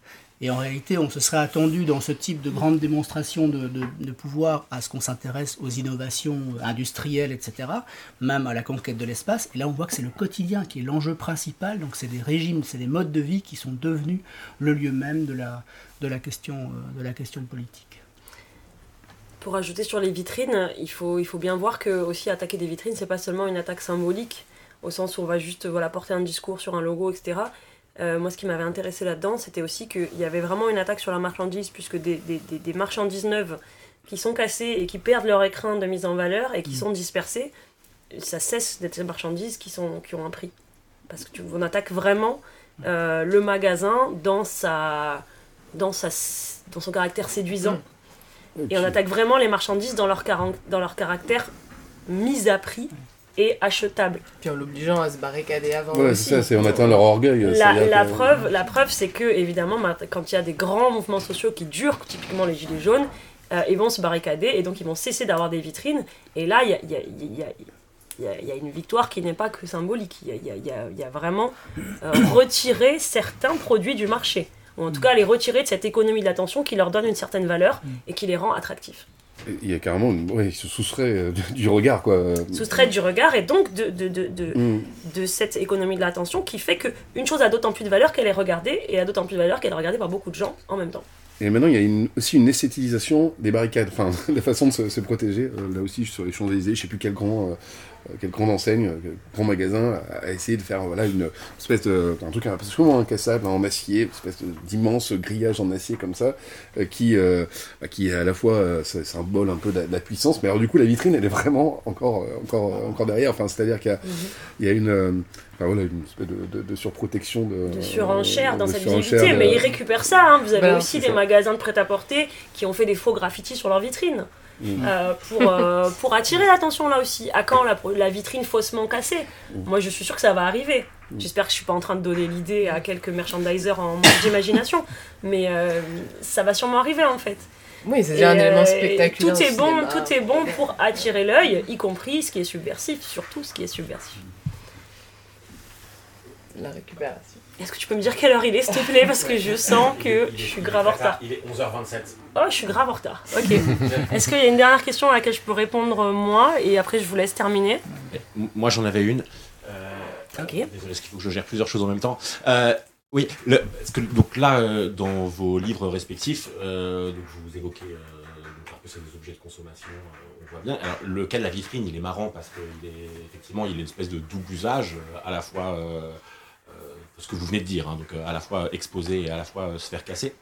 Et en réalité, on se serait attendu dans ce type de grande démonstration de, pouvoir à ce qu'on s'intéresse aux innovations industrielles, etc., même à la conquête de l'espace. Et là, on voit que c'est le quotidien qui est l'enjeu principal. Donc, c'est des régimes, c'est des modes de vie qui sont devenus le lieu même de la, euh, de la question politique. Pour ajouter sur les vitrines, il faut, il faut bien voir que aussi attaquer des vitrines, c'est pas seulement une attaque symbolique, au sens où on va juste voilà, porter un discours sur un logo, etc. Euh, moi, ce qui m'avait intéressé là-dedans, c'était aussi qu'il y avait vraiment une attaque sur la marchandise, puisque des, des, des, marchandises neuves qui sont cassées et qui perdent leur écrin de mise en valeur et qui mmh. sont dispersées, ça cesse d'être des marchandises qui, sont, qui ont un prix. Parce que tu, on attaque vraiment euh, le magasin dans, sa, dans, sa, dans son caractère séduisant. Mmh. Et, on attaque vraiment les marchandises dans leur, dans leur caractère mis à prix et achetable. Puis en l'obligeant à se barricader avant. Ouais, c'est ça, c'est on atteint leur orgueil. La, la preuve, la preuve c'est que, évidemment, quand il y a des grands mouvements sociaux qui durent, typiquement les Gilets jaunes, euh, ils vont se barricader et donc ils vont cesser d'avoir des vitrines. Et là, il y a, y, a, y, a, y a, une victoire qui n'est pas que symbolique. Il y a, y a, vraiment euh, retiré certains produits du marché ou en tout cas les retirer de cette économie de l'attention qui leur donne une certaine valeur mm. et qui les rend attractifs. Il y a carrément, ouais, il se soustrait euh, du regard, quoi. Soustrait du regard et donc de, de, de, de, mm. de cette économie de l'attention qui fait qu'une chose a d'autant plus de valeur qu'elle est regardée et a d'autant plus de valeur qu'elle est regardée par beaucoup de gens en même temps. Et maintenant, il y a aussi une esthétisation des barricades, enfin, la façon de se, protéger. Euh, là aussi, sur les Champs-Élysées, je ne sais plus quel grand quelle grande enseigne, quel grand magasin a, essayé de faire voilà, une espèce de. un truc absolument incassable, en acier, une espèce d'immense grillage en acier comme ça, qui, bah, qui est à la fois symbole un peu de, la puissance, mais alors du coup, la vitrine, elle est vraiment encore, encore, encore derrière. Enfin, c'est-à-dire qu'il y, y a, une voilà, une espèce de, de, surprotection. De, de surenchère dans cette visibilité, mais ils récupèrent ça. Hein. Vous avez aussi des magasins de prêt-à-porter qui ont fait des faux graffitis sur leur vitrine. Mm. Euh, pour, euh, pour attirer l'attention là aussi. À quand la, la vitrine faussement cassée? Mm. Moi je suis sûre que ça va arriver. Mm. J'espère que je suis pas en train de donner l'idée à quelques merchandisers en d'imagination, mais euh, ça va sûrement arriver en fait. Oui, c'est un élément spectaculaire. Tout est, bon, tout est bon pour attirer l'œil, y compris ce qui est subversif, surtout ce qui est subversif la récupération. Est-ce que tu peux me dire quelle heure il est, s'il te plaît Parce que je sens que je suis grave en retard. Il est 11h27. Oh, je suis grave en retard. Ok. Est-ce qu'il y a une dernière question à laquelle je peux répondre euh, moi Et après, je vous laisse terminer? Moi, j'en avais une. Euh, ok. Désolé, est-ce qu'il faut que je gère plusieurs choses en même temps? Euh, Oui, le, que, donc là, dans vos livres respectifs, donc vous évoquez que c'est des objets de consommation bien. Alors, le cas de la vitrine, il est marrant parce qu'il est effectivement, il est une espèce de double usage, euh, à la fois euh, euh, ce que vous venez de dire, hein, donc à la fois exposer et à la fois se faire casser.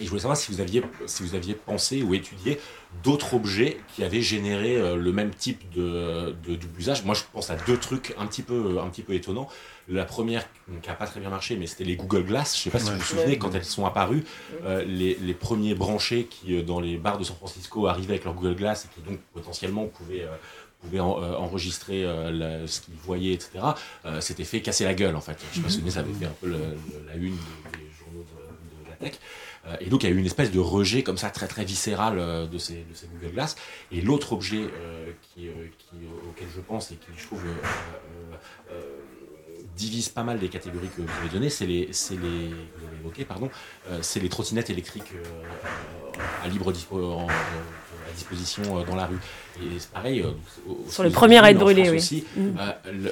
Et je voulais savoir si vous aviez, si vous aviez pensé ou étudié d'autres objets qui avaient généré le même type de, de double usage. Moi, je pense à deux trucs un petit peu, un petit peu étonnants. La première, qui n'a pas très bien marché, mais c'était les Google Glass. Je ne sais pas si vous vous souvenez, quand elles sont apparues, euh, les, les, premiers branchés qui, euh, dans les bars de San Francisco, arrivaient avec leur Google Glass et qui donc potentiellement pouvaient, euh, pouvaient enregistrer ce qu'ils voyaient, etc., c'était fait casser la gueule, en fait. Je ne sais pas si vous ça avait fait un peu la une des, journaux de, la tech. Et donc, il y a eu une espèce de rejet comme ça, très très viscéral de, ces, de ces Google Glass. Et l'autre objet qui, qui, auquel je pense et qui, je trouve, divise pas mal les catégories que vous avez données, c'est les, c'est les, vous avez évoqué, pardon, euh, c'est les trottinettes électriques euh, à libre disposition à disposition dans la rue. Et c'est pareil. Euh, Sur les premières à être brûlées, oui. Aussi, mm.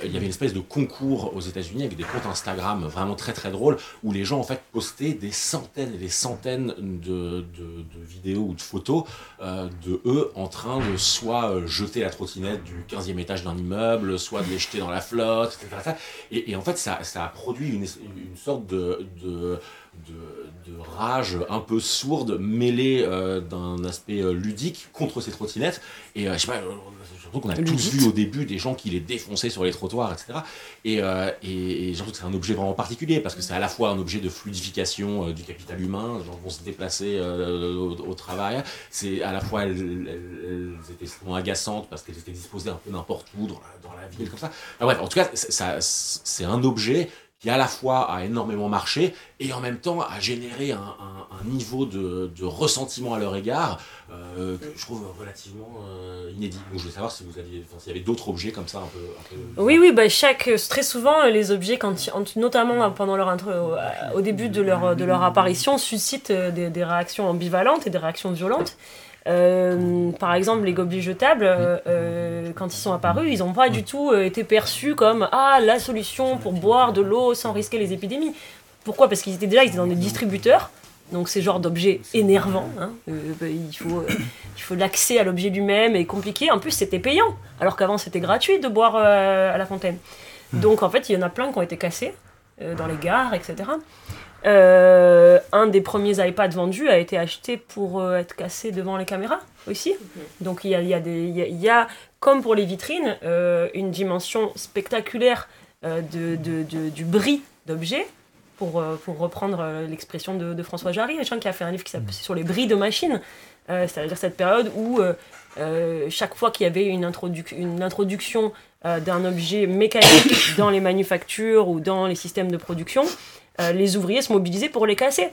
il y avait une espèce de concours aux États-Unis avec des comptes Instagram vraiment très très drôles où les gens en fait postaient des centaines et des centaines de, de, vidéos ou de photos de eux en train de soit jeter la trottinette du 15e étage d'un immeuble, soit de les jeter dans la flotte, etc. Et, et en fait, ça, ça a produit une, une sorte de, de de, rage un peu sourde mêlée euh, d'un aspect euh, ludique contre ces trottinettes. Et euh, je sais pas, surtout qu'on a tous vu au début des gens qui les défonçaient sur les trottoirs, etc. Et, et, surtout que c'est un objet vraiment particulier parce que c'est à la fois un objet de fluidification du capital humain, les gens vont se déplacer au, travail. C'est à la fois elles, étaient extrêmement agaçantes parce qu'elles étaient disposées un peu n'importe où dans la, ville, comme ça. bref, en tout cas, c'est un objet qui à la fois a énormément marché et en même temps a généré un, niveau de, ressentiment à leur égard euh, que je trouve relativement euh, inédit. Je voulais savoir si vous aviez, s'il y avait d'autres objets comme ça un peu. Oui, oui, bah très souvent les objets, notamment pendant leur au, début de leur, de leur apparition, suscitent des réactions ambivalentes et des réactions violentes. Euh, par exemple, les gobelets jetables, euh, euh, quand ils sont apparus, ils n'ont pas du tout été perçus comme ah la solution pour boire de l'eau sans risquer les épidémies. Pourquoi? Parce qu'ils étaient déjà ils étaient dans des distributeurs, donc c'est genre d'objet énervant. Hein. Bah, il faut, il faut l'accès à l'objet lui-même et compliqué. En plus, c'était payant, alors qu'avant c'était gratuit de boire à la fontaine. Donc en fait, il y en a plein qui ont été cassés dans les gares, etc. Euh, un des premiers iPads vendus a été acheté pour euh, être cassé devant les caméras aussi. Donc il y a, y, a il y, a, comme pour les vitrines, euh, une dimension spectaculaire de, de, du bris d'objets. Pour, pour reprendre l'expression de, François Jarry, qui a fait un livre qui s'appelle sur les bris de machines, c'est-à-dire cette période où chaque fois qu'il y avait une, une introduction d'un objet mécanique dans les manufactures ou dans les systèmes de production, euh, les ouvriers se mobilisaient pour les casser.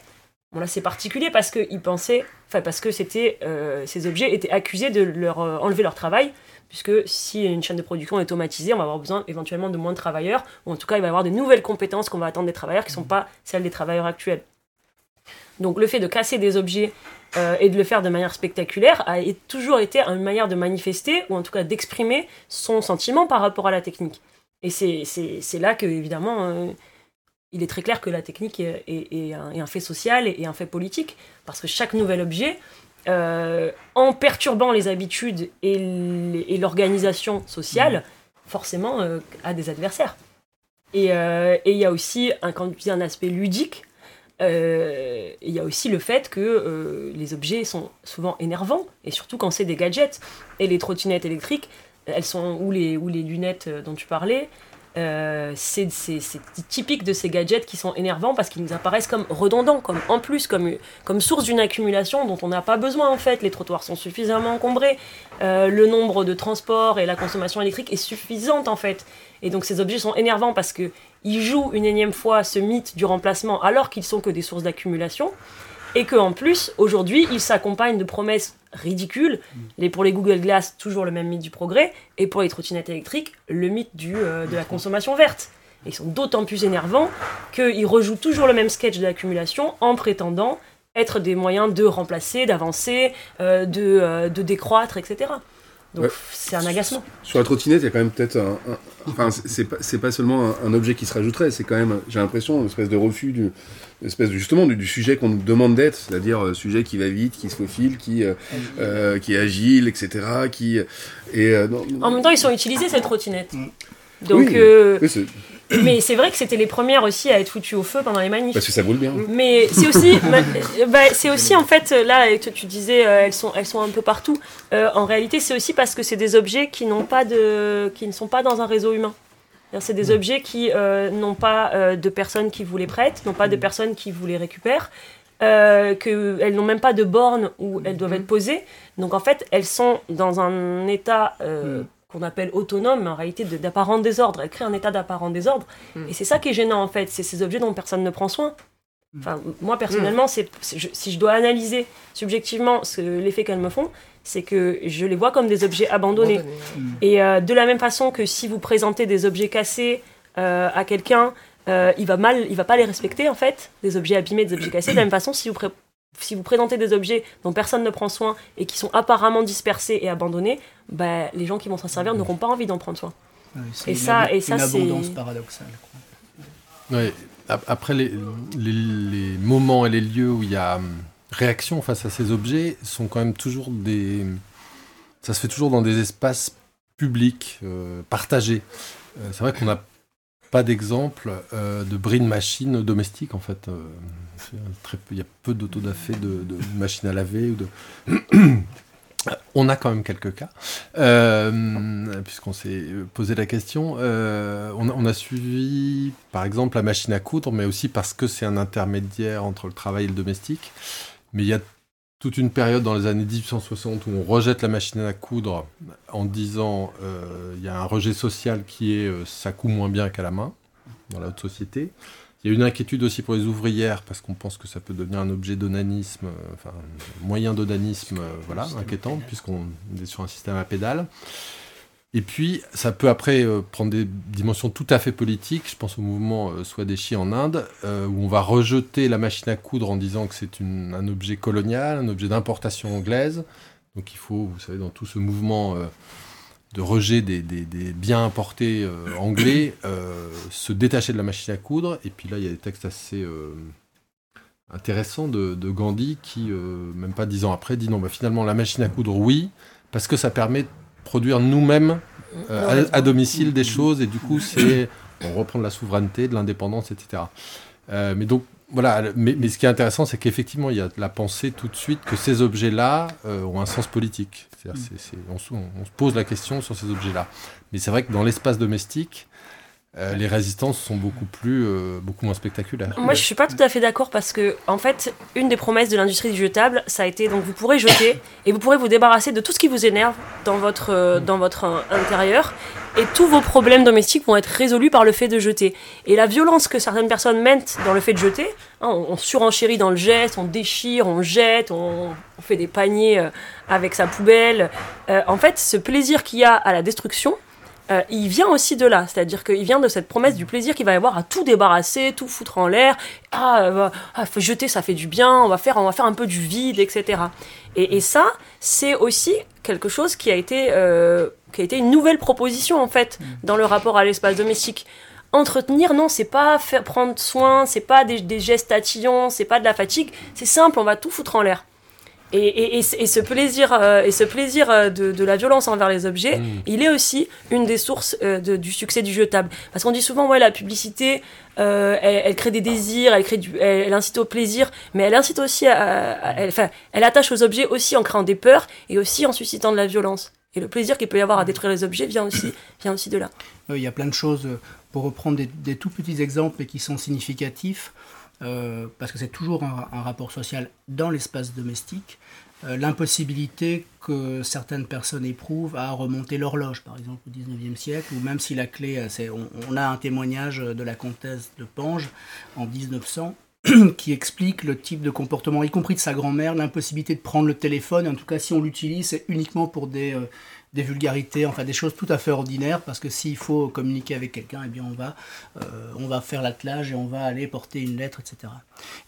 Bon là c'est particulier parce qu'ils pensaient, enfin parce que c'était, euh, ces objets étaient accusés de leur euh, enlever leur travail, puisque si une chaîne de production est automatisée, on va avoir besoin éventuellement de moins de travailleurs, ou en tout cas il va y avoir de nouvelles compétences qu'on va attendre des travailleurs qui ne sont pas celles des travailleurs actuels. Donc le fait de casser des objets et de le faire de manière spectaculaire a toujours été une manière de manifester, ou en tout cas d'exprimer son sentiment par rapport à la technique. Et c'est là que, évidemment, il est très clair que la technique est, un, fait social et, un fait politique, parce que chaque nouvel objet, euh, en perturbant les habitudes et l'organisation sociale, forcément a des adversaires. Et il y a aussi un, un aspect ludique. Il y a aussi le fait que les objets sont souvent énervants, et surtout quand c'est des gadgets. Et les trottinettes électriques, elles sont, ou les lunettes dont tu parlais, euh, c'est typique de ces gadgets qui sont énervants parce qu'ils nous apparaissent comme redondants, comme en plus, comme, source d'une accumulation dont on n'a pas besoin en fait. Les trottoirs sont suffisamment encombrés, euh, le nombre de transports et la consommation électrique est suffisante en fait. Et donc ces objets sont énervants parce qu'ils jouent une énième fois ce mythe du remplacement alors qu'ils sont que des sources d'accumulation et qu'en plus, aujourd'hui, ils s'accompagnent de promesses ridicules. Les, pour les Google Glass, toujours le même mythe du progrès, et pour les trottinettes électriques, le mythe du, euh, de la consommation verte. ils sont d'autant plus énervants qu'ils rejouent toujours le même sketch de l'accumulation en prétendant être des moyens de remplacer, d'avancer, euh, de, euh, de décroître, etc. Donc c'est un agacement. Sur la trottinette, il y a quand même peut-être un, Enfin, c'est pas, pas seulement un, objet qui se rajouterait, c'est quand même, j'ai l'impression, une espèce de refus du, espèce de, justement du, sujet qu'on nous demande d'être, c'est-à-dire un euh, sujet qui va vite, qui se faufile, qui, euh, euh, qui est agile, etc. Qui, et, en même temps, ils sont utilisés, cette trottinette. Mm. Donc, oui, mais c'est vrai que c'était les premières aussi à être foutues au feu pendant les manifs. Parce que ça roule bien. Mais c'est aussi, bah, c'est aussi en fait là, tu disais, elles sont, elles sont un peu partout. en réalité, c'est aussi parce que c'est des objets qui n'ont pas de, qui ne sont pas dans un réseau humain. C'est des objets qui euh, n'ont pas euh, de personnes qui vous les prêtent, n'ont pas de mm. personnes qui vous les récupèrent, euh, qu'elles n'ont même pas de bornes où elles doivent mm. être posées. Donc en fait, elles sont dans un état mm. qu'on appelle autonome, mais en réalité d'apparent désordre. Elles créent un état d'apparent désordre. Et c'est ça qui est gênant en fait, c'est ces objets dont personne ne prend soin. Enfin, moi personnellement, si je dois analyser subjectivement l'effet qu'elles me font, c'est que je les vois comme des objets abandonnés. Et euh, de la même façon que si vous présentez des objets cassés euh, à quelqu'un, euh, il va mal, il va pas les respecter en fait, des objets abîmés, des objets cassés. De la même façon, si vous, si vous présentez des objets dont personne ne prend soin et qui sont apparemment dispersés et abandonnés, bah, les gens qui vont s'en servir n'auront pas envie d'en prendre soin. et, ça, et ça, c'est une abondance paradoxale. Oui. Après les, les, les, moments et les lieux où il y a hum, réactions face à ces objets sont quand même toujours des. Ça se fait toujours dans des espaces publics, euh, partagés. Euh, c'est vrai qu'on n'a pas d'exemple euh, de bris de machines domestiques, en fait. il y a peu d'autodafé de, de machines à laver. On a quand même quelques cas, puisqu'on s'est posé la question. on, on, a suivi, par exemple, la machine à coudre, mais aussi parce que c'est un intermédiaire entre le travail et le domestique. Mais il y a toute une période dans les années 1860 où on rejette la machine à coudre en disant euh, il y a un rejet social qui est euh, ça coud moins bien qu'à la main dans la haute société. Il y a une inquiétude aussi pour les ouvrières parce qu'on pense que ça peut devenir un objet d'onanisme, euh, enfin moyen d'onanisme, voilà, inquiétant puisqu'on est sur un système à pédale. Et puis, ça peut après euh, prendre des dimensions tout à fait politiques. Je pense au mouvement euh, Swadeshi en Inde, euh, où on va rejeter la machine à coudre en disant que c'est un objet colonial, un objet d'importation anglaise. Donc il faut, vous savez, dans tout ce mouvement de rejet des, biens importés anglais, se détacher de la machine à coudre. Et puis là, il y a des textes assez intéressants de, Gandhi qui, même pas dix ans après, dit non, bah, finalement, la machine à coudre, oui, parce que ça permet produire nous-mêmes euh, à, domicile des choses et du coup c'est on reprend de la souveraineté, de l'indépendance, etc. Euh, mais donc voilà, mais, ce qui est intéressant, c'est qu'effectivement, il y a la pensée tout de suite que ces objets-là euh, ont un sens politique. on, se pose la question sur ces objets-là. Mais c'est vrai que dans l'espace domestique, euh, les résistances sont beaucoup plus, euh, beaucoup moins spectaculaires. Moi, je suis pas tout à fait d'accord parce que, en fait, une des promesses de l'industrie du jetable, ça a été donc vous pourrez jeter et vous pourrez vous débarrasser de tout ce qui vous énerve dans votre, euh, dans votre intérieur et tous vos problèmes domestiques vont être résolus par le fait de jeter. Et la violence que certaines personnes mettent dans le fait de jeter, hein, on, surenchérit dans le geste, on déchire, on jette, on, on fait des paniers avec sa poubelle. en fait, ce plaisir qu'il y a à la destruction, euh, il vient aussi de là, c'est-à-dire qu'il vient de cette promesse du plaisir qu'il va y avoir à tout débarrasser, tout foutre en l'air. Ah, euh, ah, faut jeter, ça fait du bien. On va faire, on va faire un peu du vide, etc. Et, ça, c'est aussi quelque chose qui a été, euh, qui a été une nouvelle proposition en fait mm. dans le rapport à l'espace domestique. Entretenir, non, c'est pas faire prendre soin, c'est pas des, des gestes tatillons, c'est pas de la fatigue, c'est simple, on va tout foutre en l'air. Et, et, ce plaisir, et ce plaisir de, de, la violence envers les objets, mm. il est aussi une des sources de, du succès du jetable. Parce qu'on dit souvent, ouais, la publicité, elle, elle, crée des désirs, elle, crée du, elle, incite au plaisir, mais elle incite aussi à, elle, enfin, elle attache aux objets aussi en créant des peurs et aussi en suscitant de la violence. Et le plaisir qu'il peut y avoir à détruire les objets vient aussi, vient aussi de là. Il y a plein de choses, pour reprendre des, des tout petits exemples qui sont significatifs. Euh, parce que c'est toujours un, rapport social dans l'espace domestique, euh, l'impossibilité que certaines personnes éprouvent à remonter l'horloge, par exemple au 19e siècle, ou même si la clé, euh, on, on, a un témoignage de la comtesse de Pange en 1900 qui explique le type de comportement, y compris de sa grand-mère, l'impossibilité de prendre le téléphone, en tout cas si on l'utilise, c'est uniquement pour des, des vulgarités, enfin des choses tout à fait ordinaires, parce que s'il faut communiquer avec quelqu'un, eh bien on va, euh, on va faire l'attelage et on va aller porter une lettre, etc.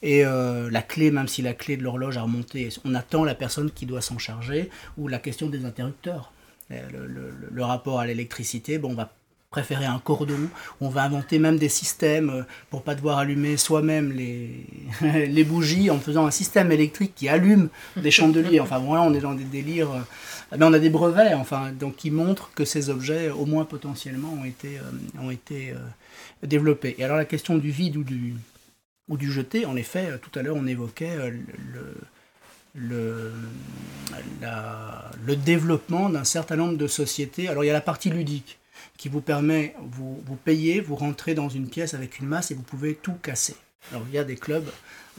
Et euh, la clé, même si la clé de l'horloge a remonté, on attend la personne qui doit s'en charger, ou la question des interrupteurs. Euh, le, le rapport à l'électricité, bon, on va préférer un cordon. On va inventer même des systèmes pour pas devoir allumer soi-même les, les bougies en faisant un système électrique qui allume des chandeliers. Enfin, voilà, on est dans des délires mais on a des brevets, enfin, donc qui montrent que ces objets, au moins potentiellement, ont été, euh, euh, développés. Et alors la question du vide ou du, ou du jeté, en effet, euh, tout à l'heure on évoquait le, le, le développement d'un certain nombre de sociétés. Alors il y a la partie ludique qui vous permet, vous, vous payez, vous rentrez dans une pièce avec une masse et vous pouvez tout casser. Alors il y a des clubs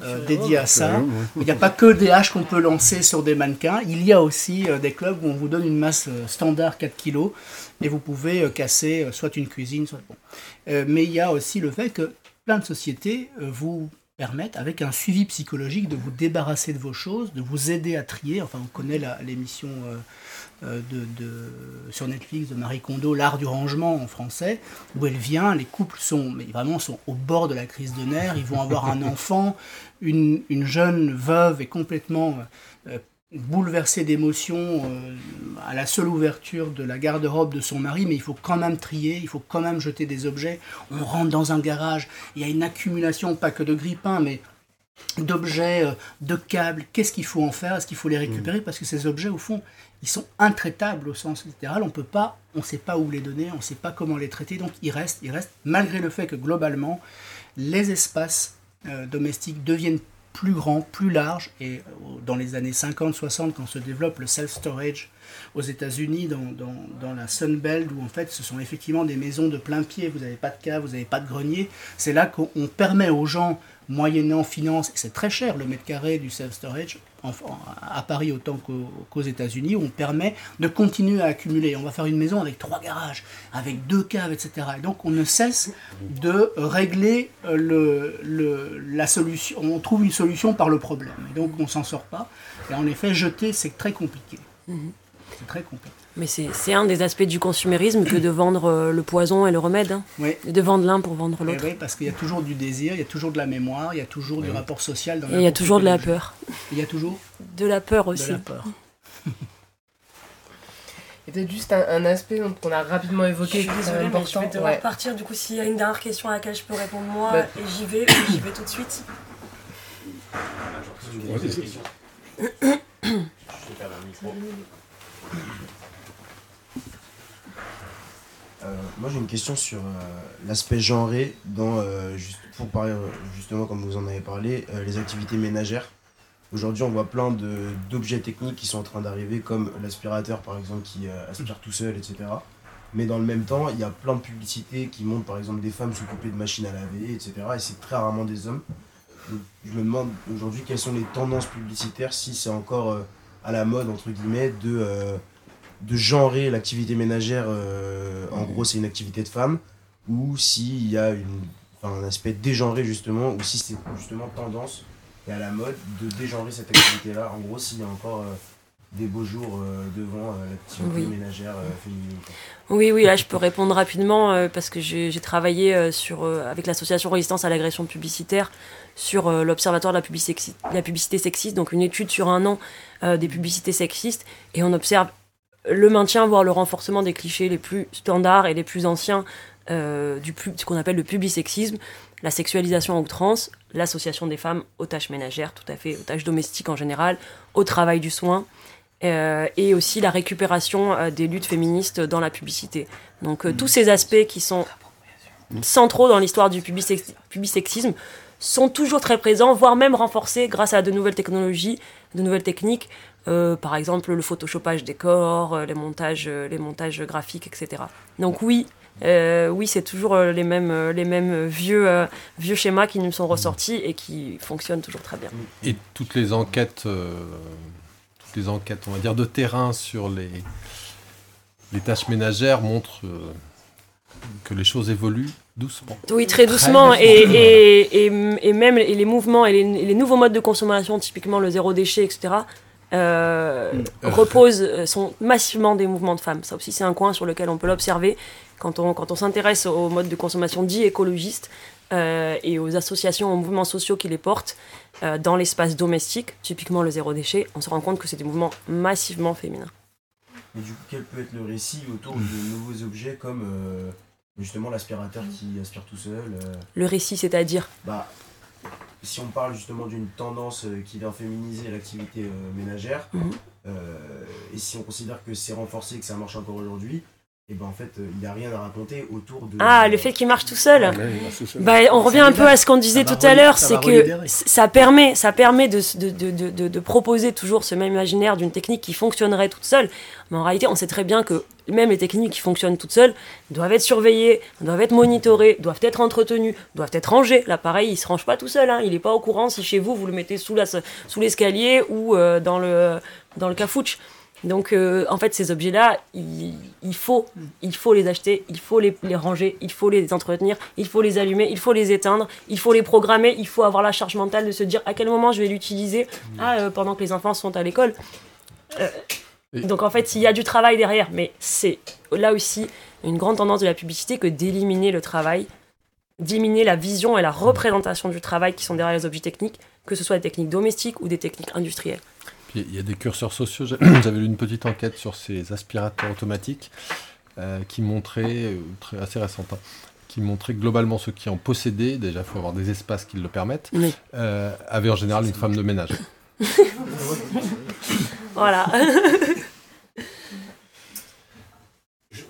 euh, dédiés à ça. Il n'y a pas que des haches qu'on peut lancer sur des mannequins. Il y a aussi euh, des clubs où on vous donne une masse euh, standard 4 kg et vous pouvez casser soit une cuisine, soit bon. mais il y a aussi le fait que plein de sociétés vous permettent, avec un suivi psychologique, de vous débarrasser de vos choses, de vous aider à trier. Enfin, on connaît l'émission euh, de, sur Netflix de Marie Kondo, L'art du rangement en français, où elle vient, les couples sont, mais vraiment sont au bord de la crise de nerfs, ils vont avoir un enfant, une, une jeune veuve est complètement euh, bouleversée d'émotions euh, à la seule ouverture de la garde-robe de son mari, mais il faut quand même trier, il faut quand même jeter des objets. On rentre dans un garage, il y a une accumulation, pas que de grippins, mais d'objets, de câbles, qu'est-ce qu'il faut en faire? Est-ce qu'il faut les récupérer? Parce que ces objets, au fond, ils sont intraitables au sens littéral. On peut pas, on ne sait pas où les donner, on ne sait pas comment les traiter. Donc ils restent, ils restent, malgré le fait que globalement, les espaces euh, domestiques deviennent plus grands, plus larges. Et euh, dans les années 50-60, quand se développe le self-storage aux États-Unis, dans, la Sun Belt, où en fait ce sont effectivement des maisons de plein pied, vous n'avez pas de cave, vous n'avez pas de grenier, c'est là qu'on permet aux gens, moyennant finance, c'est très cher le mètre carré du self-storage, à Paris autant qu'aux États-Unis, où on permet de continuer à accumuler. On va faire une maison avec trois garages, avec deux caves, etc. Et donc on ne cesse de régler le, le, la solution. On trouve une solution par le problème. Et donc on s'en sort pas. Et en effet, jeter, c'est très compliqué. Mhm. C'est très compliqué. Mais c'est un des aspects du consumérisme que de vendre euh, le poison et le remède. Hein. Oui. de vendre l'un pour vendre l'autre. Oui, parce qu'il y a toujours du désir, il y a toujours de la mémoire, il y a toujours du rapport social. Dans et il y a toujours de la peur. Il y a toujours De la peur aussi. De la peur. Et peut-être juste un, aspect qu'on a rapidement évoqué qui est important. je vais devoir partir. Du coup, s'il y a une dernière question à laquelle je peux répondre moi, bah. et j'y vais, j'y vais tout de suite. je vais Euh, moi j'ai une question sur euh, l'aspect genré dans, euh, pour parler justement comme vous en avez parlé, les activités ménagères. Aujourd'hui on voit plein d'objets techniques qui sont en train d'arriver comme l'aspirateur par exemple qui aspire tout seul, etc. Mais dans le même temps, il y a plein de publicités qui montrent par exemple des femmes s'occuper de machines à laver, etc. Et c'est très rarement des hommes. je me demande aujourd'hui quelles sont les tendances publicitaires, si c'est encore à la mode, entre guillemets, de de genrer l'activité ménagère, euh, en gros c'est une activité de femme, ou s'il y a une, un aspect dégenré justement, ou si c'est justement tendance et à la mode de dégenrer cette activité-là. En gros, s'il y a encore euh, des beaux jours euh, devant l'activité ménagère féminine. Oui, oui, là je peux répondre rapidement parce que j'ai travaillé sur, avec l'association Résistance à l'agression publicitaire sur l'Observatoire de la publicité, la publicité sexiste, donc une étude sur un an des publicités sexistes, et on observe le maintien, voire le renforcement des clichés les plus standards et les plus anciens du ce qu'on appelle le publisexisme, la sexualisation à outrance, l'association des femmes aux tâches ménagères, tout à fait, aux tâches domestiques en général, au travail du soin, euh, et aussi la récupération euh, des luttes féministes dans la publicité. Donc euh, tous ces aspects qui sont centraux dans l'histoire du publisexisme sont toujours très présents, voire même renforcés grâce à de nouvelles technologies, de nouvelles techniques, par exemple le photoshopage des corps, les montages, les montages graphiques, etc. Donc oui, oui, c'est toujours les mêmes, les mêmes vieux, vieux schémas qui nous sont ressortis et qui fonctionnent toujours très bien. Et toutes les enquêtes les enquêtes, on va dire, de terrain sur les, les tâches ménagères montrent euh, que les choses évoluent doucement. Oui, très doucement. et, et, et, même les mouvements et les, nouveaux modes de consommation, typiquement le zéro déchet, etc., euh, mm. reposent, euh, sont massivement des mouvements de femmes. Ça aussi, c'est un coin sur lequel on peut l'observer. Quand on, quand on s'intéresse aux modes de consommation dits écologistes et aux associations, aux mouvements sociaux qui les portent, euh, dans l'espace domestique, typiquement le zéro déchet, on se rend compte que c'est des mouvements massivement féminins. Et du coup, quel peut être le récit autour de nouveaux objets comme euh, justement l'aspirateur qui aspire tout seul euh Le récit, c'est-à-dire? Bah, Si on parle justement d'une tendance qui vient féminiser l'activité ménagère, mhm. et si on considère que c'est renforcé, que ça marche encore aujourd'hui, et ben en fait euh, il n'y a rien à raconter autour de ah le fait qu'il marche tout seul, bah, on revient un peu à ce qu'on disait tout à l'heure c'est que ça permet ça permet de, de, de, de, proposer toujours ce même imaginaire d'une technique qui fonctionnerait toute seule. Mais en réalité on sait très bien que même les techniques qui fonctionnent toutes seules doivent être surveillées doivent être monitorées doivent être entretenues doivent être rangées. L'appareil il se range pas tout seul hein. il n'est pas au courant si chez vous vous le mettez sous la sous l'escalier ou euh, dans le dans le cafouche donc, euh, en fait, ces objets-là, il, faut, il faut les acheter, il faut les, ranger, il faut les entretenir, il faut les allumer, il faut les éteindre, il faut les programmer, il faut avoir la charge mentale de se dire à quel moment je vais l'utiliser ah, euh, pendant que les enfants sont à l'école. Euh, donc, en fait, il y a du travail derrière, mais c'est là aussi une grande tendance de la publicité que d'éliminer le travail, d'éliminer la vision et la représentation du travail qui sont derrière les objets techniques, que ce soit des techniques domestiques ou des techniques industrielles. Il y a des curseurs sociaux. J'avais lu une petite enquête sur ces aspirateurs automatiques euh, qui montraient, euh, très, assez récente, hein, qui montrait que globalement ceux qui en possédaient, déjà il faut avoir des espaces qui le permettent, euh, avaient en général une femme de ménage. voilà.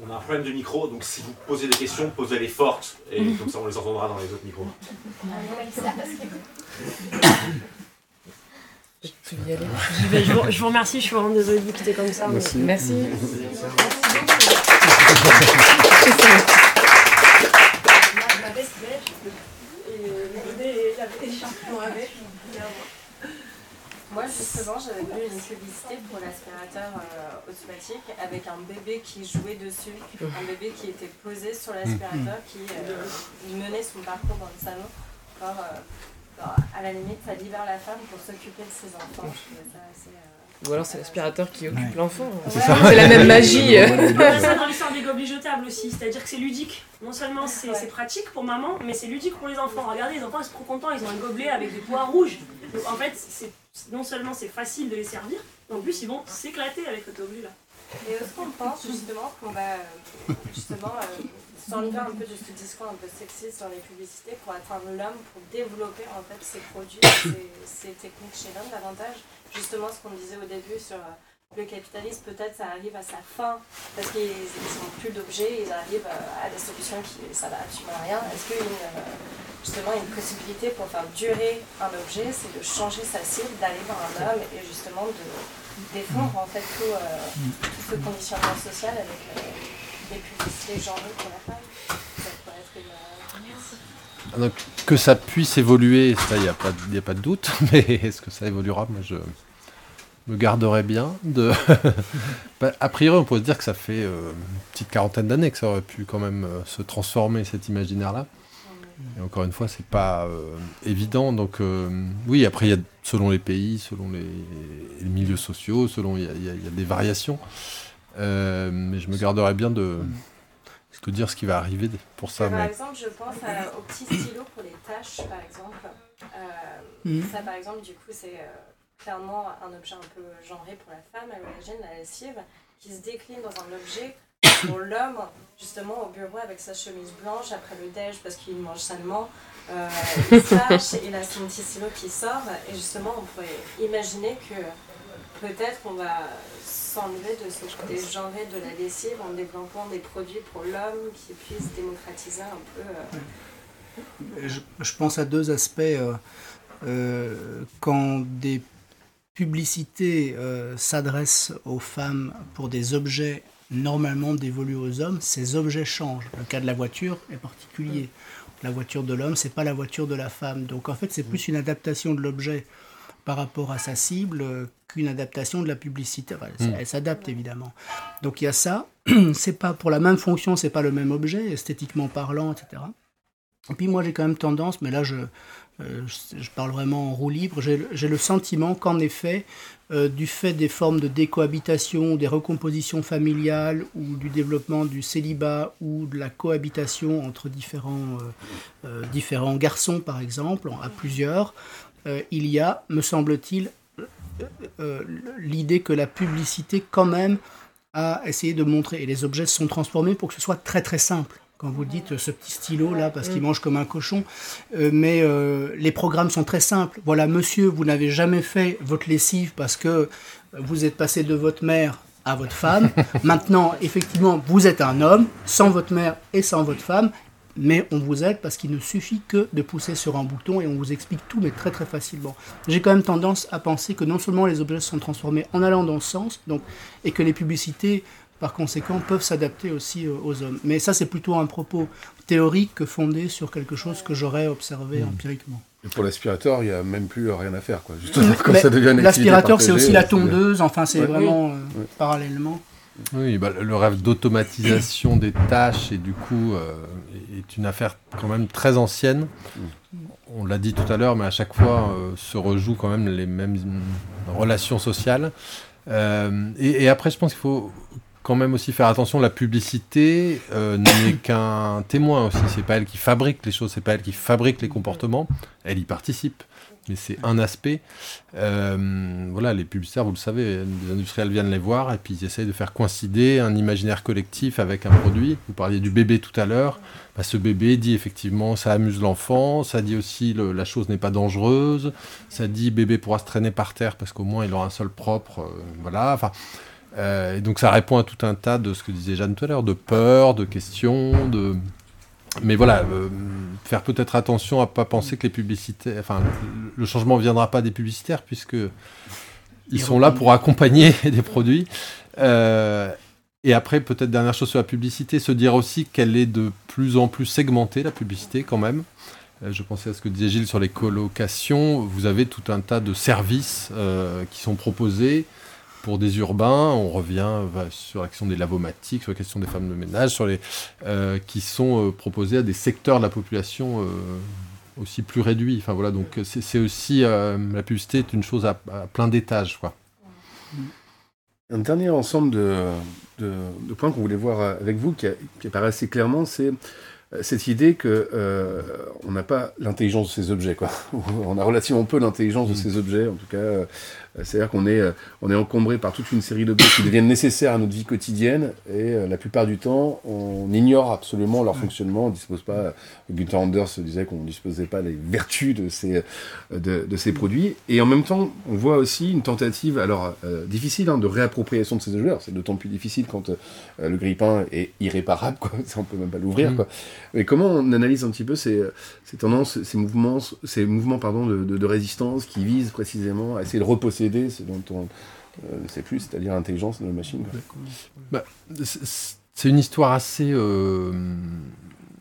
on a un problème de micro, donc si vous posez des questions, posez-les fortes, et comme ça on les entendra dans les autres micros. Je, vous, je, vous, remercie, je suis vraiment désolée de vous quitter comme ça. Merci. Merci. Moi, justement, j'avais vu une publicité pour l'aspirateur euh, automatique avec un bébé qui jouait dessus, un bébé qui était posé sur l'aspirateur, qui euh, menait son parcours dans le salon. Alors, euh, à la limite, ça libère la femme pour s'occuper de ses enfants. Ou alors c'est l'aspirateur qui occupe l'enfant. C'est la même magie. ça dans l'histoire des gobelets jetables aussi, c'est-à-dire que c'est ludique. Non seulement c'est pratique pour maman, mais c'est ludique pour les enfants. Regardez, les enfants ils sont trop contents, ils ont un gobelet avec des pois rouges. Donc en fait, non seulement c'est facile de les servir, mais en plus ils vont s'éclater avec cet objet-là. Et est-ce qu'on pense justement qu'on va euh, justement euh, s'enlever un peu de ce discours un peu sexiste dans les publicités pour atteindre l'homme, pour développer en fait ces produits, ces, techniques chez l'homme davantage. Justement ce qu'on disait au début sur euh, le capitalisme, peut-être ça arrive à sa fin parce qu'ils n'ont plus d'objets, ils arrivent euh, à des solutions qui ça va absolument rien. Est-ce qu'il y a une, justement une possibilité pour faire durer un objet, c'est de changer sa cible, d'aller vers un homme et justement de défendre en fait tout, euh, tout ce conditionnement social avec une. Ah, donc, que ça puisse évoluer, ça, il n'y a, pas, a pas de doute, mais est-ce que ça évoluera? Moi, je me garderais bien de. Bah, a priori, on pourrait se dire que ça fait euh, une petite quarantaine d'années que ça aurait pu quand même euh, se transformer, cet imaginaire-là. Et encore une fois, c'est pas euh, évident. Donc, oui, après, il y a, selon les pays, selon les, milieux sociaux, selon, il y, a des variations. Euh, mais je me garderai bien de, de dire ce qui va arriver pour ça. Par exemple, je pense à, aux petits stylos pour les tâches, par exemple. Euh, mhm. Ça, par exemple, du coup, c'est euh, clairement un objet un peu genré pour la femme à l'origine, la lessive, qui se décline dans un objet pour l'homme, justement au bureau avec sa chemise blanche après le déj parce qu'il mange salement, euh, il se lâche et la son petit stylo qui sort. Et justement, on pourrait imaginer que peut-être on va s'enlever de ce côté genré de la lessive en développant des produits pour l'homme qui puissent démocratiser un peu. Je, je pense à deux aspects. euh, euh, quand des publicités euh, s'adressent aux femmes pour des objets normalement dévolus aux hommes, ces objets changent. Le cas de la voiture est particulier. La voiture de l'homme, c'est pas la voiture de la femme. Donc en fait, c'est plus une adaptation de l'objet par rapport à sa cible euh, qu'une adaptation de la publicité. Enfin, elle, elle s'adapte évidemment. Donc il y a ça. c'est pas pour la même fonction, c'est pas le même objet, esthétiquement parlant, etc. Et puis moi j'ai quand même tendance, mais là je, euh, je, parle vraiment en roue libre, j'ai le- j'ai le sentiment qu'en effet, euh, du fait des formes de décohabitation, des recompositions familiales ou du développement du célibat ou de la cohabitation entre différents, euh, différents garçons par exemple, à plusieurs, euh, il y a, me semble-t-il, euh, euh, l'idée que la publicité quand même a essayé de montrer, et les objets se sont transformés pour que ce soit très très simple. Quand vous dites ce petit stylo là, parce qu'il mange comme un cochon, euh, mais les programmes sont très simples. Voilà, monsieur, vous n'avez jamais fait votre lessive parce que vous êtes passé de votre mère à votre femme. Maintenant, effectivement, vous êtes un homme, sans votre mère et sans votre femme, mais on vous aide parce qu'il ne suffit que de pousser sur un bouton et on vous explique tout, mais très très facilement. J'ai quand même tendance à penser que non seulement les objets se sont transformés en allant dans ce sens, donc, et que les publicités, par conséquent, peuvent s'adapter aussi euh, aux hommes. Mais ça, c'est plutôt un propos théorique que fondé sur quelque chose que j'aurais observé empiriquement. Et pour l'aspirateur, il n'y a même plus rien à faire. Quoi. Justement, quand Mais ça devient une activité L'aspirateur, c'est aussi la bien. tondeuse, enfin, c'est Ouais. vraiment euh, Ouais. parallèlement. Oui, bah, le rêve d'automatisation des tâches et du coup euh, est une affaire quand même très ancienne. On l'a dit tout à l'heure, mais à chaque fois euh, se rejouent quand même les mêmes relations sociales. Euh, et après, je pense qu'il faut quand même aussi faire attention. La publicité euh, n'est qu'un témoin aussi. C'est pas elle qui fabrique les choses, c'est pas elle qui fabrique les comportements. Elle y participe, mais c'est un aspect. Euh, voilà, les publicitaires, vous le savez, les industriels viennent les voir et puis ils essayent de faire coïncider un imaginaire collectif avec un produit. Vous parliez du bébé tout à l'heure. Bah, ce bébé dit effectivement ça amuse l'enfant, ça dit aussi la chose n'est pas dangereuse, ça dit bébé pourra se traîner par terre parce qu'au moins il aura un sol propre. euh, voilà, enfin. Euh, et donc ça répond à tout un tas de ce que disait Jeanne tout à l'heure, de peur, de questions, de, mais voilà, euh, faire peut-être attention à pas penser que les publicités, enfin, le, changement viendra pas des publicitaires puisque ils sont là pour accompagner des produits. Euh, et après, peut-être dernière chose sur la publicité, se dire aussi qu'elle est de plus en plus segmentée, la publicité quand même. Je pensais à ce que disait Gilles sur les colocations. Vous avez tout un tas de services qui sont proposés pour des urbains. On revient sur la question des lavomatiques, sur la question des femmes de ménage, sur les euh, qui sont euh, proposés à des secteurs de la population euh, aussi plus réduits. Enfin voilà, donc c'est aussi euh, la publicité est une chose à, à plein d'étages, quoi. Un dernier ensemble de, de, de points qu'on voulait voir avec vous, qui, a- qui apparaît assez clairement, c'est cette idée que euh, on n'a pas l'intelligence de ces objets, quoi. on a relativement peu l'intelligence de ces objets, en tout cas. Euh, C'est-à-dire qu'on est, euh, on est encombré par toute une série d'objets qui deviennent nécessaires à notre vie quotidienne, et euh, la plupart du temps, on ignore absolument leur fonctionnement. On dispose pas. Gunther Anders disait qu'on ne disposait pas des vertus de ces, de, de ces produits. Et en même temps, on voit aussi une tentative, alors euh, difficile, hein, de réappropriation de ces objets. Alors, C'est d'autant plus difficile quand euh, le grille-pain est irréparable, quoi. Ça, on peut même pas l'ouvrir, quoi. Mais comment on analyse un petit peu ces, ces tendances, ces mouvements, ces mouvements pardon, de, de- de résistance qui visent précisément à essayer de dont on euh, ne sait plus, c'est-à-dire l'intelligence de la machine. Bah, c'est- une histoire assez euh,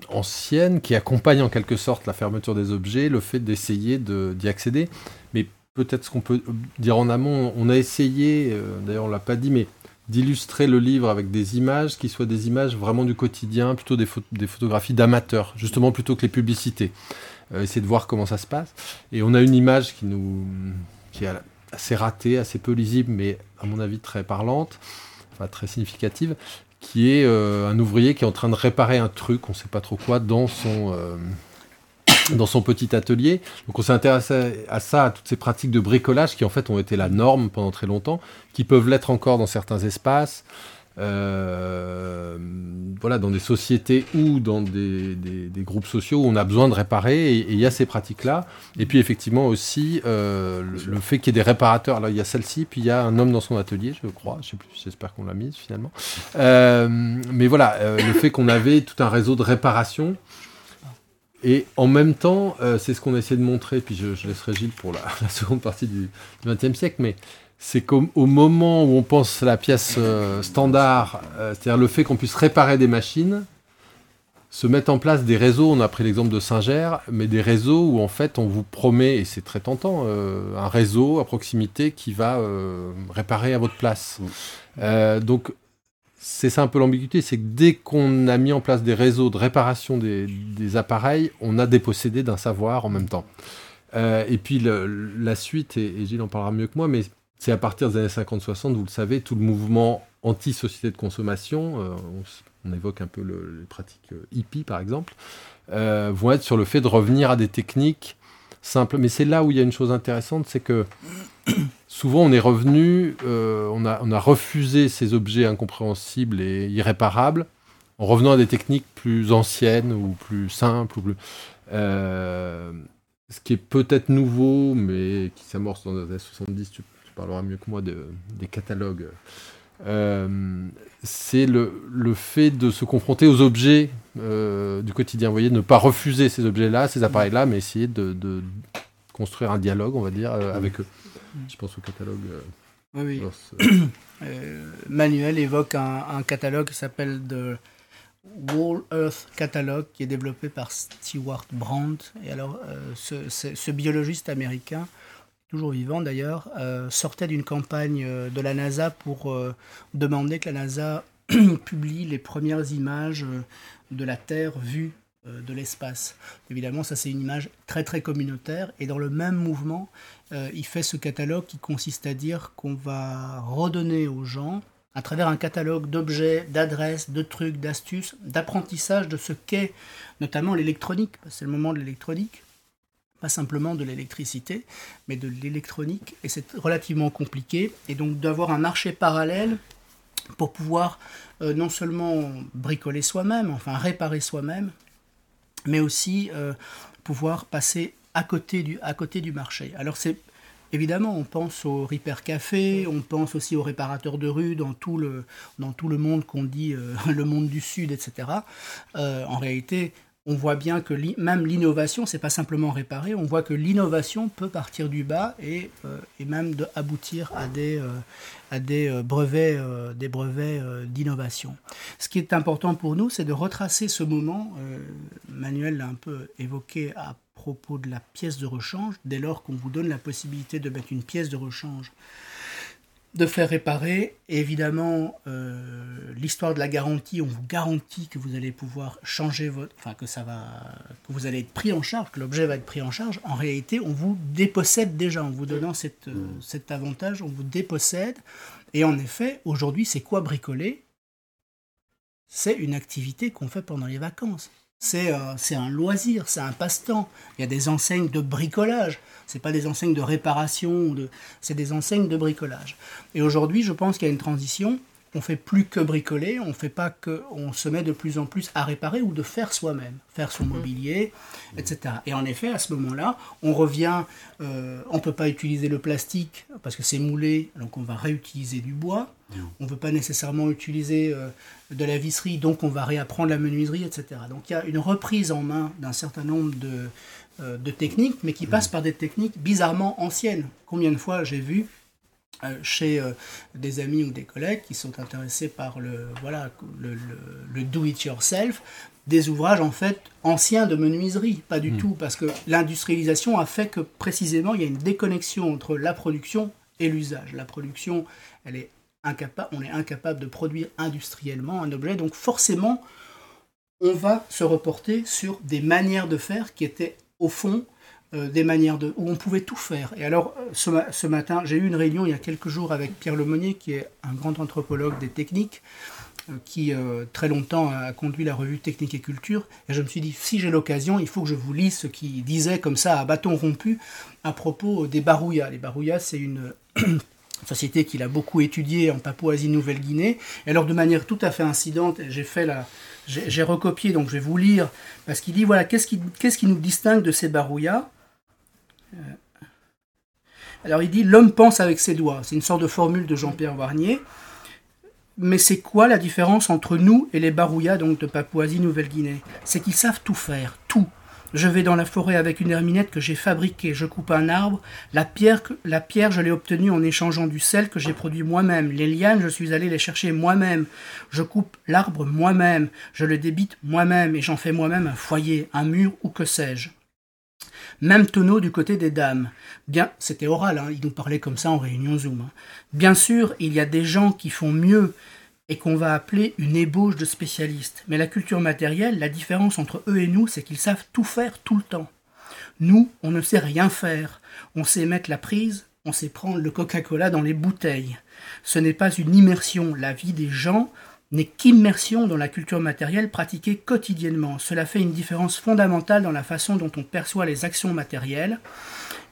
ancienne qui accompagne en quelque sorte la fermeture des objets, le fait d'essayer de- d'y accéder. Mais peut-être ce qu'on peut dire en amont, on a essayé, euh, d'ailleurs on l'a pas dit, mais d'illustrer le livre avec des images qui soient des images vraiment du quotidien, plutôt des, pho- des photographies d'amateurs, justement plutôt que les publicités. Essayer de voir comment ça se passe. Et on a une image qui nous qui est assez ratée, assez peu lisible, mais à mon avis très parlante, enfin très significative, qui est euh, un ouvrier qui est en train de réparer un truc, on ne sait pas trop quoi, dans son, euh, dans son petit atelier. Donc on s'est intéressé à ça, à toutes ces pratiques de bricolage qui en fait ont été la norme pendant très longtemps, qui peuvent l'être encore dans certains espaces. Euh, voilà, dans des sociétés ou dans des, groupes sociaux où on a besoin de réparer, et il y a ces pratiques-là. Et puis effectivement aussi euh, le, fait qu'il y ait des réparateurs. Là, il y a celle-ci, puis il y a un homme dans son atelier, je crois. Je sais plus, j'espère qu'on l'a mise finalement. Euh, mais voilà, le fait qu'on avait tout un réseau de réparation. Et en même temps, c'est ce qu'on a essayé de montrer, puis je, laisserai Gilles pour la, seconde partie du XXe siècle, mais c'est qu'au moment où on pense à la pièce euh, standard, euh, c'est-à-dire le fait qu'on puisse réparer des machines, se mettent en place des réseaux, on a pris l'exemple de Singer, mais des réseaux où en fait on vous promet, et c'est très tentant, euh, un réseau à proximité qui va réparer à votre place. donc c'est ça un peu l'ambiguïté, c'est que dès qu'on a mis en place des réseaux de réparation des, appareils, on a dépossédé d'un savoir en même temps. et puis la suite, et, et Gilles en parlera mieux que moi, mais c'est à partir des années 50-60, vous le savez, tout le mouvement anti-société de consommation, euh, on, évoque un peu les pratiques euh, hippie par exemple, euh, vont être sur le fait de revenir à des techniques simples. Mais c'est là où il y a une chose intéressante, c'est que souvent on est revenu, on, a, refusé ces objets incompréhensibles et irréparables en revenant à des techniques plus anciennes ou plus simples. Ou ce qui est peut-être nouveau, mais qui s'amorce dans les années 70, parlera mieux que moi des catalogues. Euh, c'est le, fait de se confronter aux objets euh, du quotidien. Vous voyez, ne pas refuser ces objets-là, ces appareils-là, mais essayer de, construire un dialogue, on va dire, euh, avec eux. Je pense au catalogue. oui, Manuel évoque un, catalogue qui s'appelle The Wall Earth Catalog, qui est développé par Stewart Brandt. Et alors, ce, biologiste américain toujours vivant d'ailleurs, euh, sortait d'une campagne euh, de la NASA pour euh, demander que la NASA publie les premières images de la Terre vue de l'espace. Évidemment, ça c'est une image très très communautaire et dans le même mouvement, il fait ce catalogue qui consiste à dire qu'on va redonner aux gens, à travers un catalogue d'objets, d'adresses, de trucs, d'astuces, d'apprentissage de ce qu'est notamment l'électronique, c'est le moment de l'électronique, pas simplement de l'électricité, mais de l'électronique, et c'est relativement compliqué, et donc d'avoir un marché parallèle pour pouvoir euh, non seulement bricoler soi-même, enfin réparer soi-même, mais aussi euh, pouvoir passer à côté du, à côté du marché. Alors c'est Évidemment, on pense au Repair Café, on pense aussi aux réparateurs de rue dans tout le, dans tout le monde qu'on dit euh, le monde du Sud, etc. en réalité, on voit bien que même l'innovation, c'est pas simplement réparer, on voit que l'innovation peut partir du bas et, euh, même aboutir à des, euh, euh, brevets, des brevets d'innovation. Ce qui est important pour nous, c'est de retracer ce moment. Manuel l'a un peu évoqué à propos de la pièce de rechange. Dès lors qu'on vous donne la possibilité de mettre une pièce de rechange de faire réparer. évidemment, euh, l'histoire de la garantie, on vous garantit que vous allez pouvoir changer votre, enfin que ça va, que vous allez être pris en charge, que l'objet va être pris en charge. En réalité, on vous dépossède déjà en vous donnant cette, euh, cet avantage, on vous dépossède. Et en effet, aujourd'hui, c'est quoi bricoler? C'est une activité qu'on fait pendant les vacances. Euh, c'est un loisir, c'est un passe-temps. Il y a des enseignes de bricolage. Ce pas des enseignes de réparation, c'est des enseignes de bricolage. Et aujourd'hui, je pense qu'il y a une transition. On fait plus que bricoler, on fait pas que, on se met de plus en plus à réparer ou de faire soi-même, faire son mhm. mobilier, etc. Et en effet, à ce moment-là, on revient, euh, on peut pas utiliser le plastique parce que c'est moulé, donc on va réutiliser du bois. On ne veut pas nécessairement utiliser euh, de la visserie, donc on va réapprendre la menuiserie, etc. Donc il y a une reprise en main d'un certain nombre de, euh, de techniques, mais qui passent par des techniques bizarrement anciennes. Combien de fois j'ai vu chez euh, des amis ou des collègues qui sont intéressés par le, voilà, le, le, do-it-yourself, des ouvrages en fait anciens de menuiserie, pas du hmm. tout, parce que l'industrialisation a fait que précisément il y a une déconnexion entre la production et l'usage. La production, elle est incapable, on est incapable de produire industriellement un objet, donc forcément on va se reporter sur des manières de faire qui étaient au fond, euh, des manières de, où on pouvait tout faire. Et alors, euh, ce, matin, j'ai eu une réunion il y a quelques jours avec Pierre Lemonnier, qui est un grand anthropologue des techniques, euh, qui très longtemps a conduit la revue Technique et Culture. Et je me suis dit, si j'ai l'occasion, il faut que je vous lise ce qu'il disait comme ça à bâton rompu à propos des barouillas. Les barouillas, c'est une, société qu'il a beaucoup étudiée en Papouasie-Nouvelle-Guinée. Et alors, de manière tout à fait incidente, j'ai fait la, j'ai recopié, donc je vais vous lire, parce qu'il dit voilà, qu'est-ce qui, qu'est-ce qui nous distingue de ces barouillas? euh, Alors, il dit l'homme pense avec ses doigts. C'est une sorte de formule de Jean-Pierre Warnier. Mais c'est quoi la différence entre nous et les barouillas donc de Papouasie-Nouvelle-Guinée C'est qu'ils savent tout faire, tout. Je vais dans la forêt avec une herminette que j'ai fabriquée. Je coupe un arbre. La pierre, la pierre je l'ai obtenue en échangeant du sel que j'ai produit moi-même. Les lianes, je suis allé les chercher moi-même. Je coupe l'arbre moi-même. Je le débite moi-même et j'en fais moi-même un foyer, un mur ou que sais-je. Même tonneau du côté des dames. Bien, c'était oral, hein, il nous parlait comme ça en réunion Zoom. Hein. Bien sûr, il y a des gens qui font mieux et qu'on va appeler une ébauche de spécialistes. Mais la culture matérielle, la différence entre eux et nous, c'est qu'ils savent tout faire tout le temps. Nous, on ne sait rien faire. On sait mettre la prise, on sait prendre le Coca-Cola dans les bouteilles. Ce n'est pas une immersion. La vie des gens n'est qu'immersion dans la culture matérielle pratiquée quotidiennement. Cela fait une différence fondamentale dans la façon dont on perçoit les actions matérielles.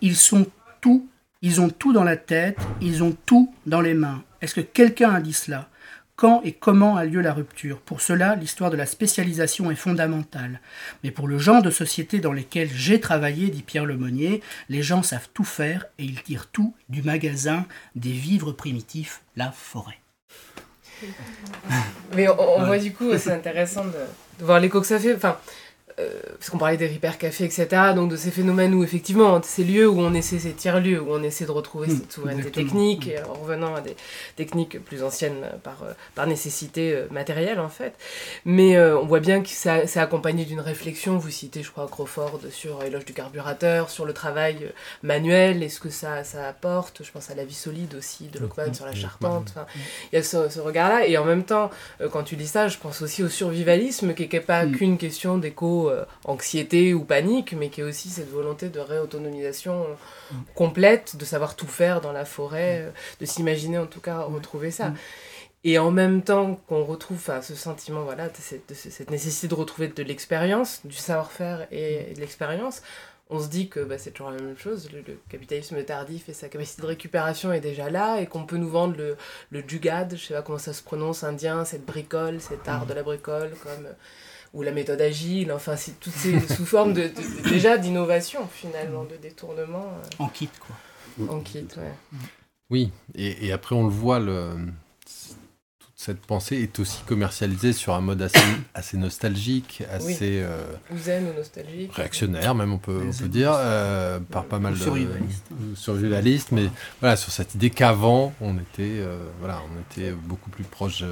Ils sont tout, ils ont tout dans la tête, ils ont tout dans les mains. Est-ce que quelqu'un a dit cela? Quand et comment a lieu la rupture? Pour cela, l'histoire de la spécialisation est fondamentale. Mais pour le genre de société dans lesquelles j'ai travaillé, dit Pierre Lemonnier, les gens savent tout faire et ils tirent tout du magasin des vivres primitifs, la forêt. Mais on, voit du coup, c'est intéressant de, de voir l'écho que ça fait. Enfin, parce qu'on parlait des Repair Café, etc., donc de ces phénomènes où effectivement, ces lieux où on essaie, ces tiers-lieux, où on essaie de retrouver mmh, cette souveraineté technique, en revenant à des techniques plus anciennes par, euh, par nécessité euh, matérielle en fait. Mais on voit bien que c'est accompagné d'une réflexion, vous citez je crois Crawford sur Éloge du carburateur, sur le travail manuel, est-ce que ça, ça apporte, je pense à la vie solide aussi de Lockman sur la charpente, il y a ce, ce regard-là, et en même temps, quand tu lis ça, je pense aussi au survivalisme qui n'est pas mmh. qu'une question euh, anxiété ou panique, mais qui est aussi cette volonté de réautonomisation mm. complète, de savoir tout faire dans la forêt, mm. euh, de s'imaginer en tout cas retrouver ça. Mm. Et en même temps qu'on retrouve ce sentiment, voilà, de cette, nécessité de retrouver de l'expérience, du savoir-faire et, de l'expérience, on se dit que bah, c'est toujours la même chose, le, capitalisme tardif et sa capacité de récupération est déjà là, et qu'on peut nous vendre le, le jugad, je sais pas comment ça se prononce, indien, cette bricole, cet art de la bricole, comme ou la méthode agile, enfin, c'est toutes ces sous formes de, déjà d'innovation finalement, de détournement. Euh. En kit quoi. En kit, ouais. Oui, et, et après on le voit, le, toute cette pensée est aussi commercialisée sur un mode assez, assez nostalgique, assez euh, zen ou nostalgique, réactionnaire même on peut, on peut dire, euh, par pas mal de survivalistes, mais voilà sur cette idée qu'avant on était, voilà, on était beaucoup plus proche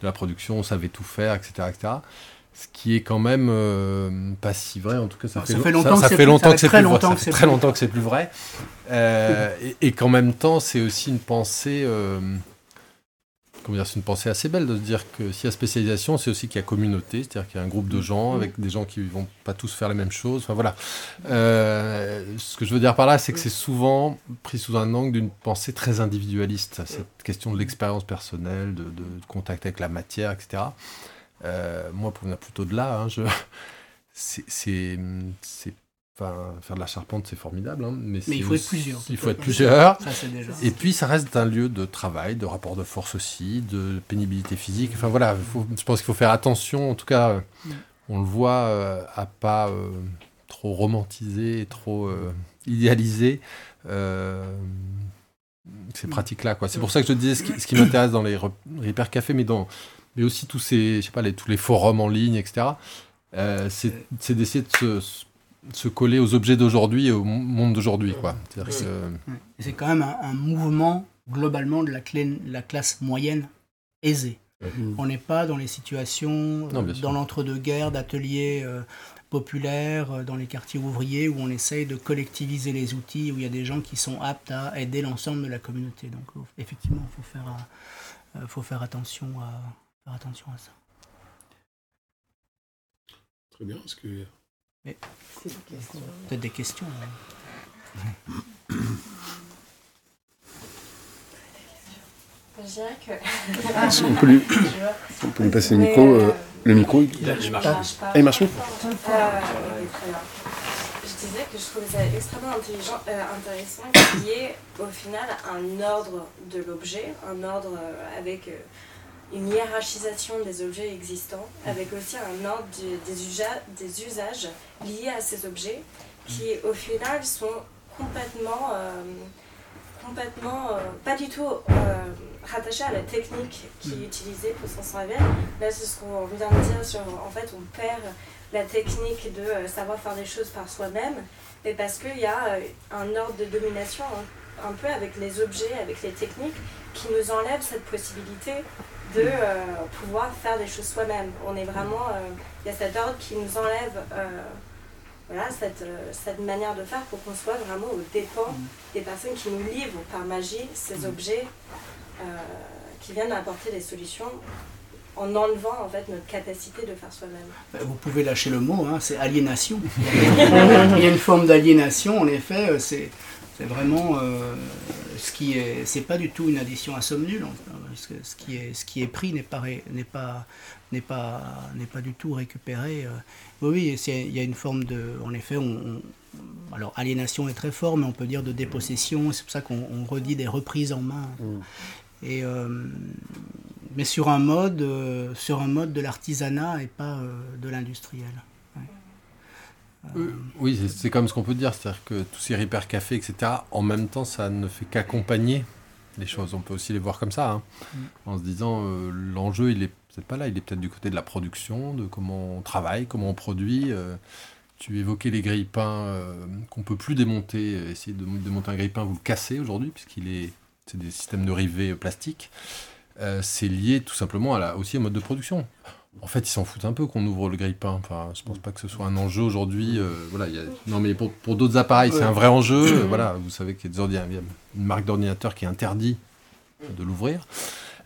de la production, on savait tout faire, etc. etc. Ce qui est quand même euh, pas si vrai, en tout cas ça, fait, longtemps ça, fait longtemps que c'est plus, vrai. très longtemps que c'est plus vrai. Euh, et, qu'en même temps, c'est aussi une pensée, euh, c'est une pensée assez belle de se dire que s'il y a spécialisation, c'est aussi qu'il y a communauté, c'est-à-dire qu'il y a un groupe de gens avec des gens qui vont pas tous faire les mêmes choses. Enfin voilà. ce que je veux dire par là, c'est que c'est souvent pris sous un angle d'une pensée très individualiste, cette question de l'expérience personnelle, de, de, contact avec la matière, etc. Euh, moi, pour venir plutôt de là, hein, je... c'est, enfin, faire de la charpente, c'est formidable, hein, mais, il faut être plusieurs. Il faut être plusieurs. Et puis, ça reste un lieu de travail, de rapport de force aussi, de pénibilité physique. Enfin voilà, je pense qu'il faut faire attention. En tout cas, on le voit euh, à pas euh, trop romantiser, trop idéaliser ces pratiques-là. Quoi. C'est pour ça que je disais ce qui, m'intéresse dans les Repair Café, mais dans mais aussi tous ces, je sais pas, les, tous les forums en ligne, etc. Euh, c'est d'essayer de se, se, coller aux objets d'aujourd'hui et au monde d'aujourd'hui, quoi. C'est quand même un, mouvement globalement de la, la classe moyenne aisée. On n'est pas dans les situations, euh, dans l'entre-deux-guerres, d'ateliers euh, populaires, dans les quartiers ouvriers, où on essaye de collectiviser les outils, où il y a des gens qui sont aptes à aider l'ensemble de la communauté. Donc effectivement, il faut faire, faut faire attention à, faire attention à ça. Très bien, est-ce que... Mais... Peut-être des questions. Hein. Je dirais que... on, peut lui... on peut lui passer le micro. Euh, le micro, il, marche pas. Ah, il marche euh, Je disais que je trouvais ça extrêmement intelligent, euh, intéressant qu'il y ait au final un ordre de l'objet, un ordre euh, avec euh, une hiérarchisation des objets existants, avec aussi un ordre des, usages liés à ces objets, qui au final sont complètement, complètement pas du tout rattachés à la technique qui est utilisée pour s'en servir. Là, c'est ce qu'on vient de dire sur, en fait, on perd la technique de euh, savoir faire des choses par soi-même, mais parce qu'il y a euh, un ordre de domination hein, un peu avec les objets, avec les techniques, qui nous enlève cette possibilité de euh, pouvoir faire des choses soi-même. On est vraiment, il y a cet ordre qui nous enlève voilà, cette, cette, manière de faire pour qu'on soit vraiment au dépens des personnes qui nous livrent par magie ces objets qui viennent apporter des solutions en enlevant en fait notre capacité de faire soi-même. Ben, vous pouvez lâcher le mot, hein, c'est aliénation. Il y a une forme d'aliénation, en effet, euh, c'est vraiment euh, ce qui est, c'est pas du tout une addition à somme nulle. Parce que ce qui est, ce qui est pris n'est pas, n'est pas, n'est pas, n'est pas du tout récupéré. Euh. Oui, il y a une forme de, en effet, on, alors aliénation est très fort, mais on peut dire de dépossession. C'est pour ça qu'on redit des reprises en main. Mm. Et mais sur un mode, euh, sur un mode de l'artisanat et pas euh, de l'industriel. Euh, oui, c'est comme ce qu'on peut dire, c'est-à-dire que tous ces repair cafés, etc., en même temps, ça ne fait qu'accompagner les choses. On peut aussi les voir comme ça, hein, mm. en se disant l'enjeu, il est peut-être pas là, il est peut-être du côté de la production, de comment on travaille, comment on produit. tu évoquais les grille-pains qu'on peut plus démonter. Essayer de démonter un grille-pain, vous le cassez aujourd'hui, puisqu'il est, c'est des systèmes de rivets plastiques. Euh, c'est lié tout simplement à la, aussi au mode de production. En fait, ils s'en foutent un peu qu'on ouvre le grille-pain. Enfin, je pense pas que ce soit un enjeu aujourd'hui. Euh, voilà, Non, mais pour, pour d'autres appareils, c'est un vrai enjeu. voilà, vous savez qu'il y a une marque d'ordinateur qui interdit de l'ouvrir.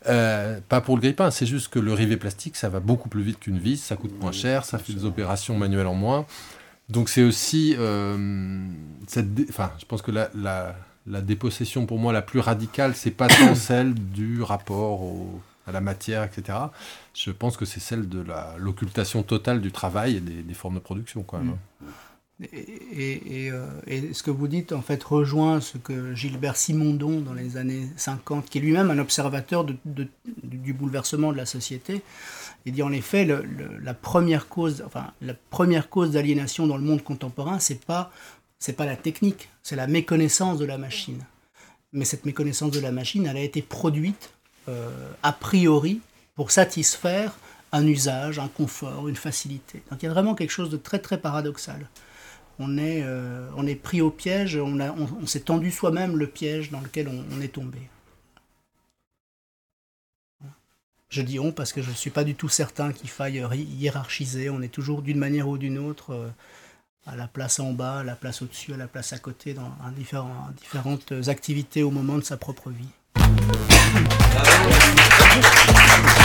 Euh, pas pour le grille-pain, c'est juste que le rivet plastique, ça va beaucoup plus vite qu'une vis, ça coûte moins cher, ça fait des opérations manuelles en moins. Donc c'est aussi cette, enfin, je pense que la, la la dépossession pour moi la plus radicale, c'est pas tant celle du rapport à la matière, etc. Je pense que c'est celle de l'occultation totale du travail et des, formes de production. Quoi, mm. Et, euh, et, ce que vous dites, en fait, rejoint ce que Gilbert Simondon, dans les années 50, qui est lui-même un observateur du bouleversement de la société, il dit en effet, la première cause, enfin, la première cause d'aliénation dans le monde contemporain, c'est pas c'est pas la technique, c'est la méconnaissance de la machine. Mais cette méconnaissance de la machine, elle a été produite a priori pour satisfaire un usage, un confort, une facilité. Donc il y a vraiment quelque chose de très très paradoxal. On est, euh, on est pris au piège, on, on, s'est tendu soi-même le piège dans lequel on, est tombé. Je dis on parce que je ne suis pas du tout certain qu'il faille hiérarchiser, on est toujours d'une manière ou d'une autre. Euh, à la place en bas, à la place au-dessus, à la place à côté, dans différentes activités au moment de sa propre vie. よろしくお願いします。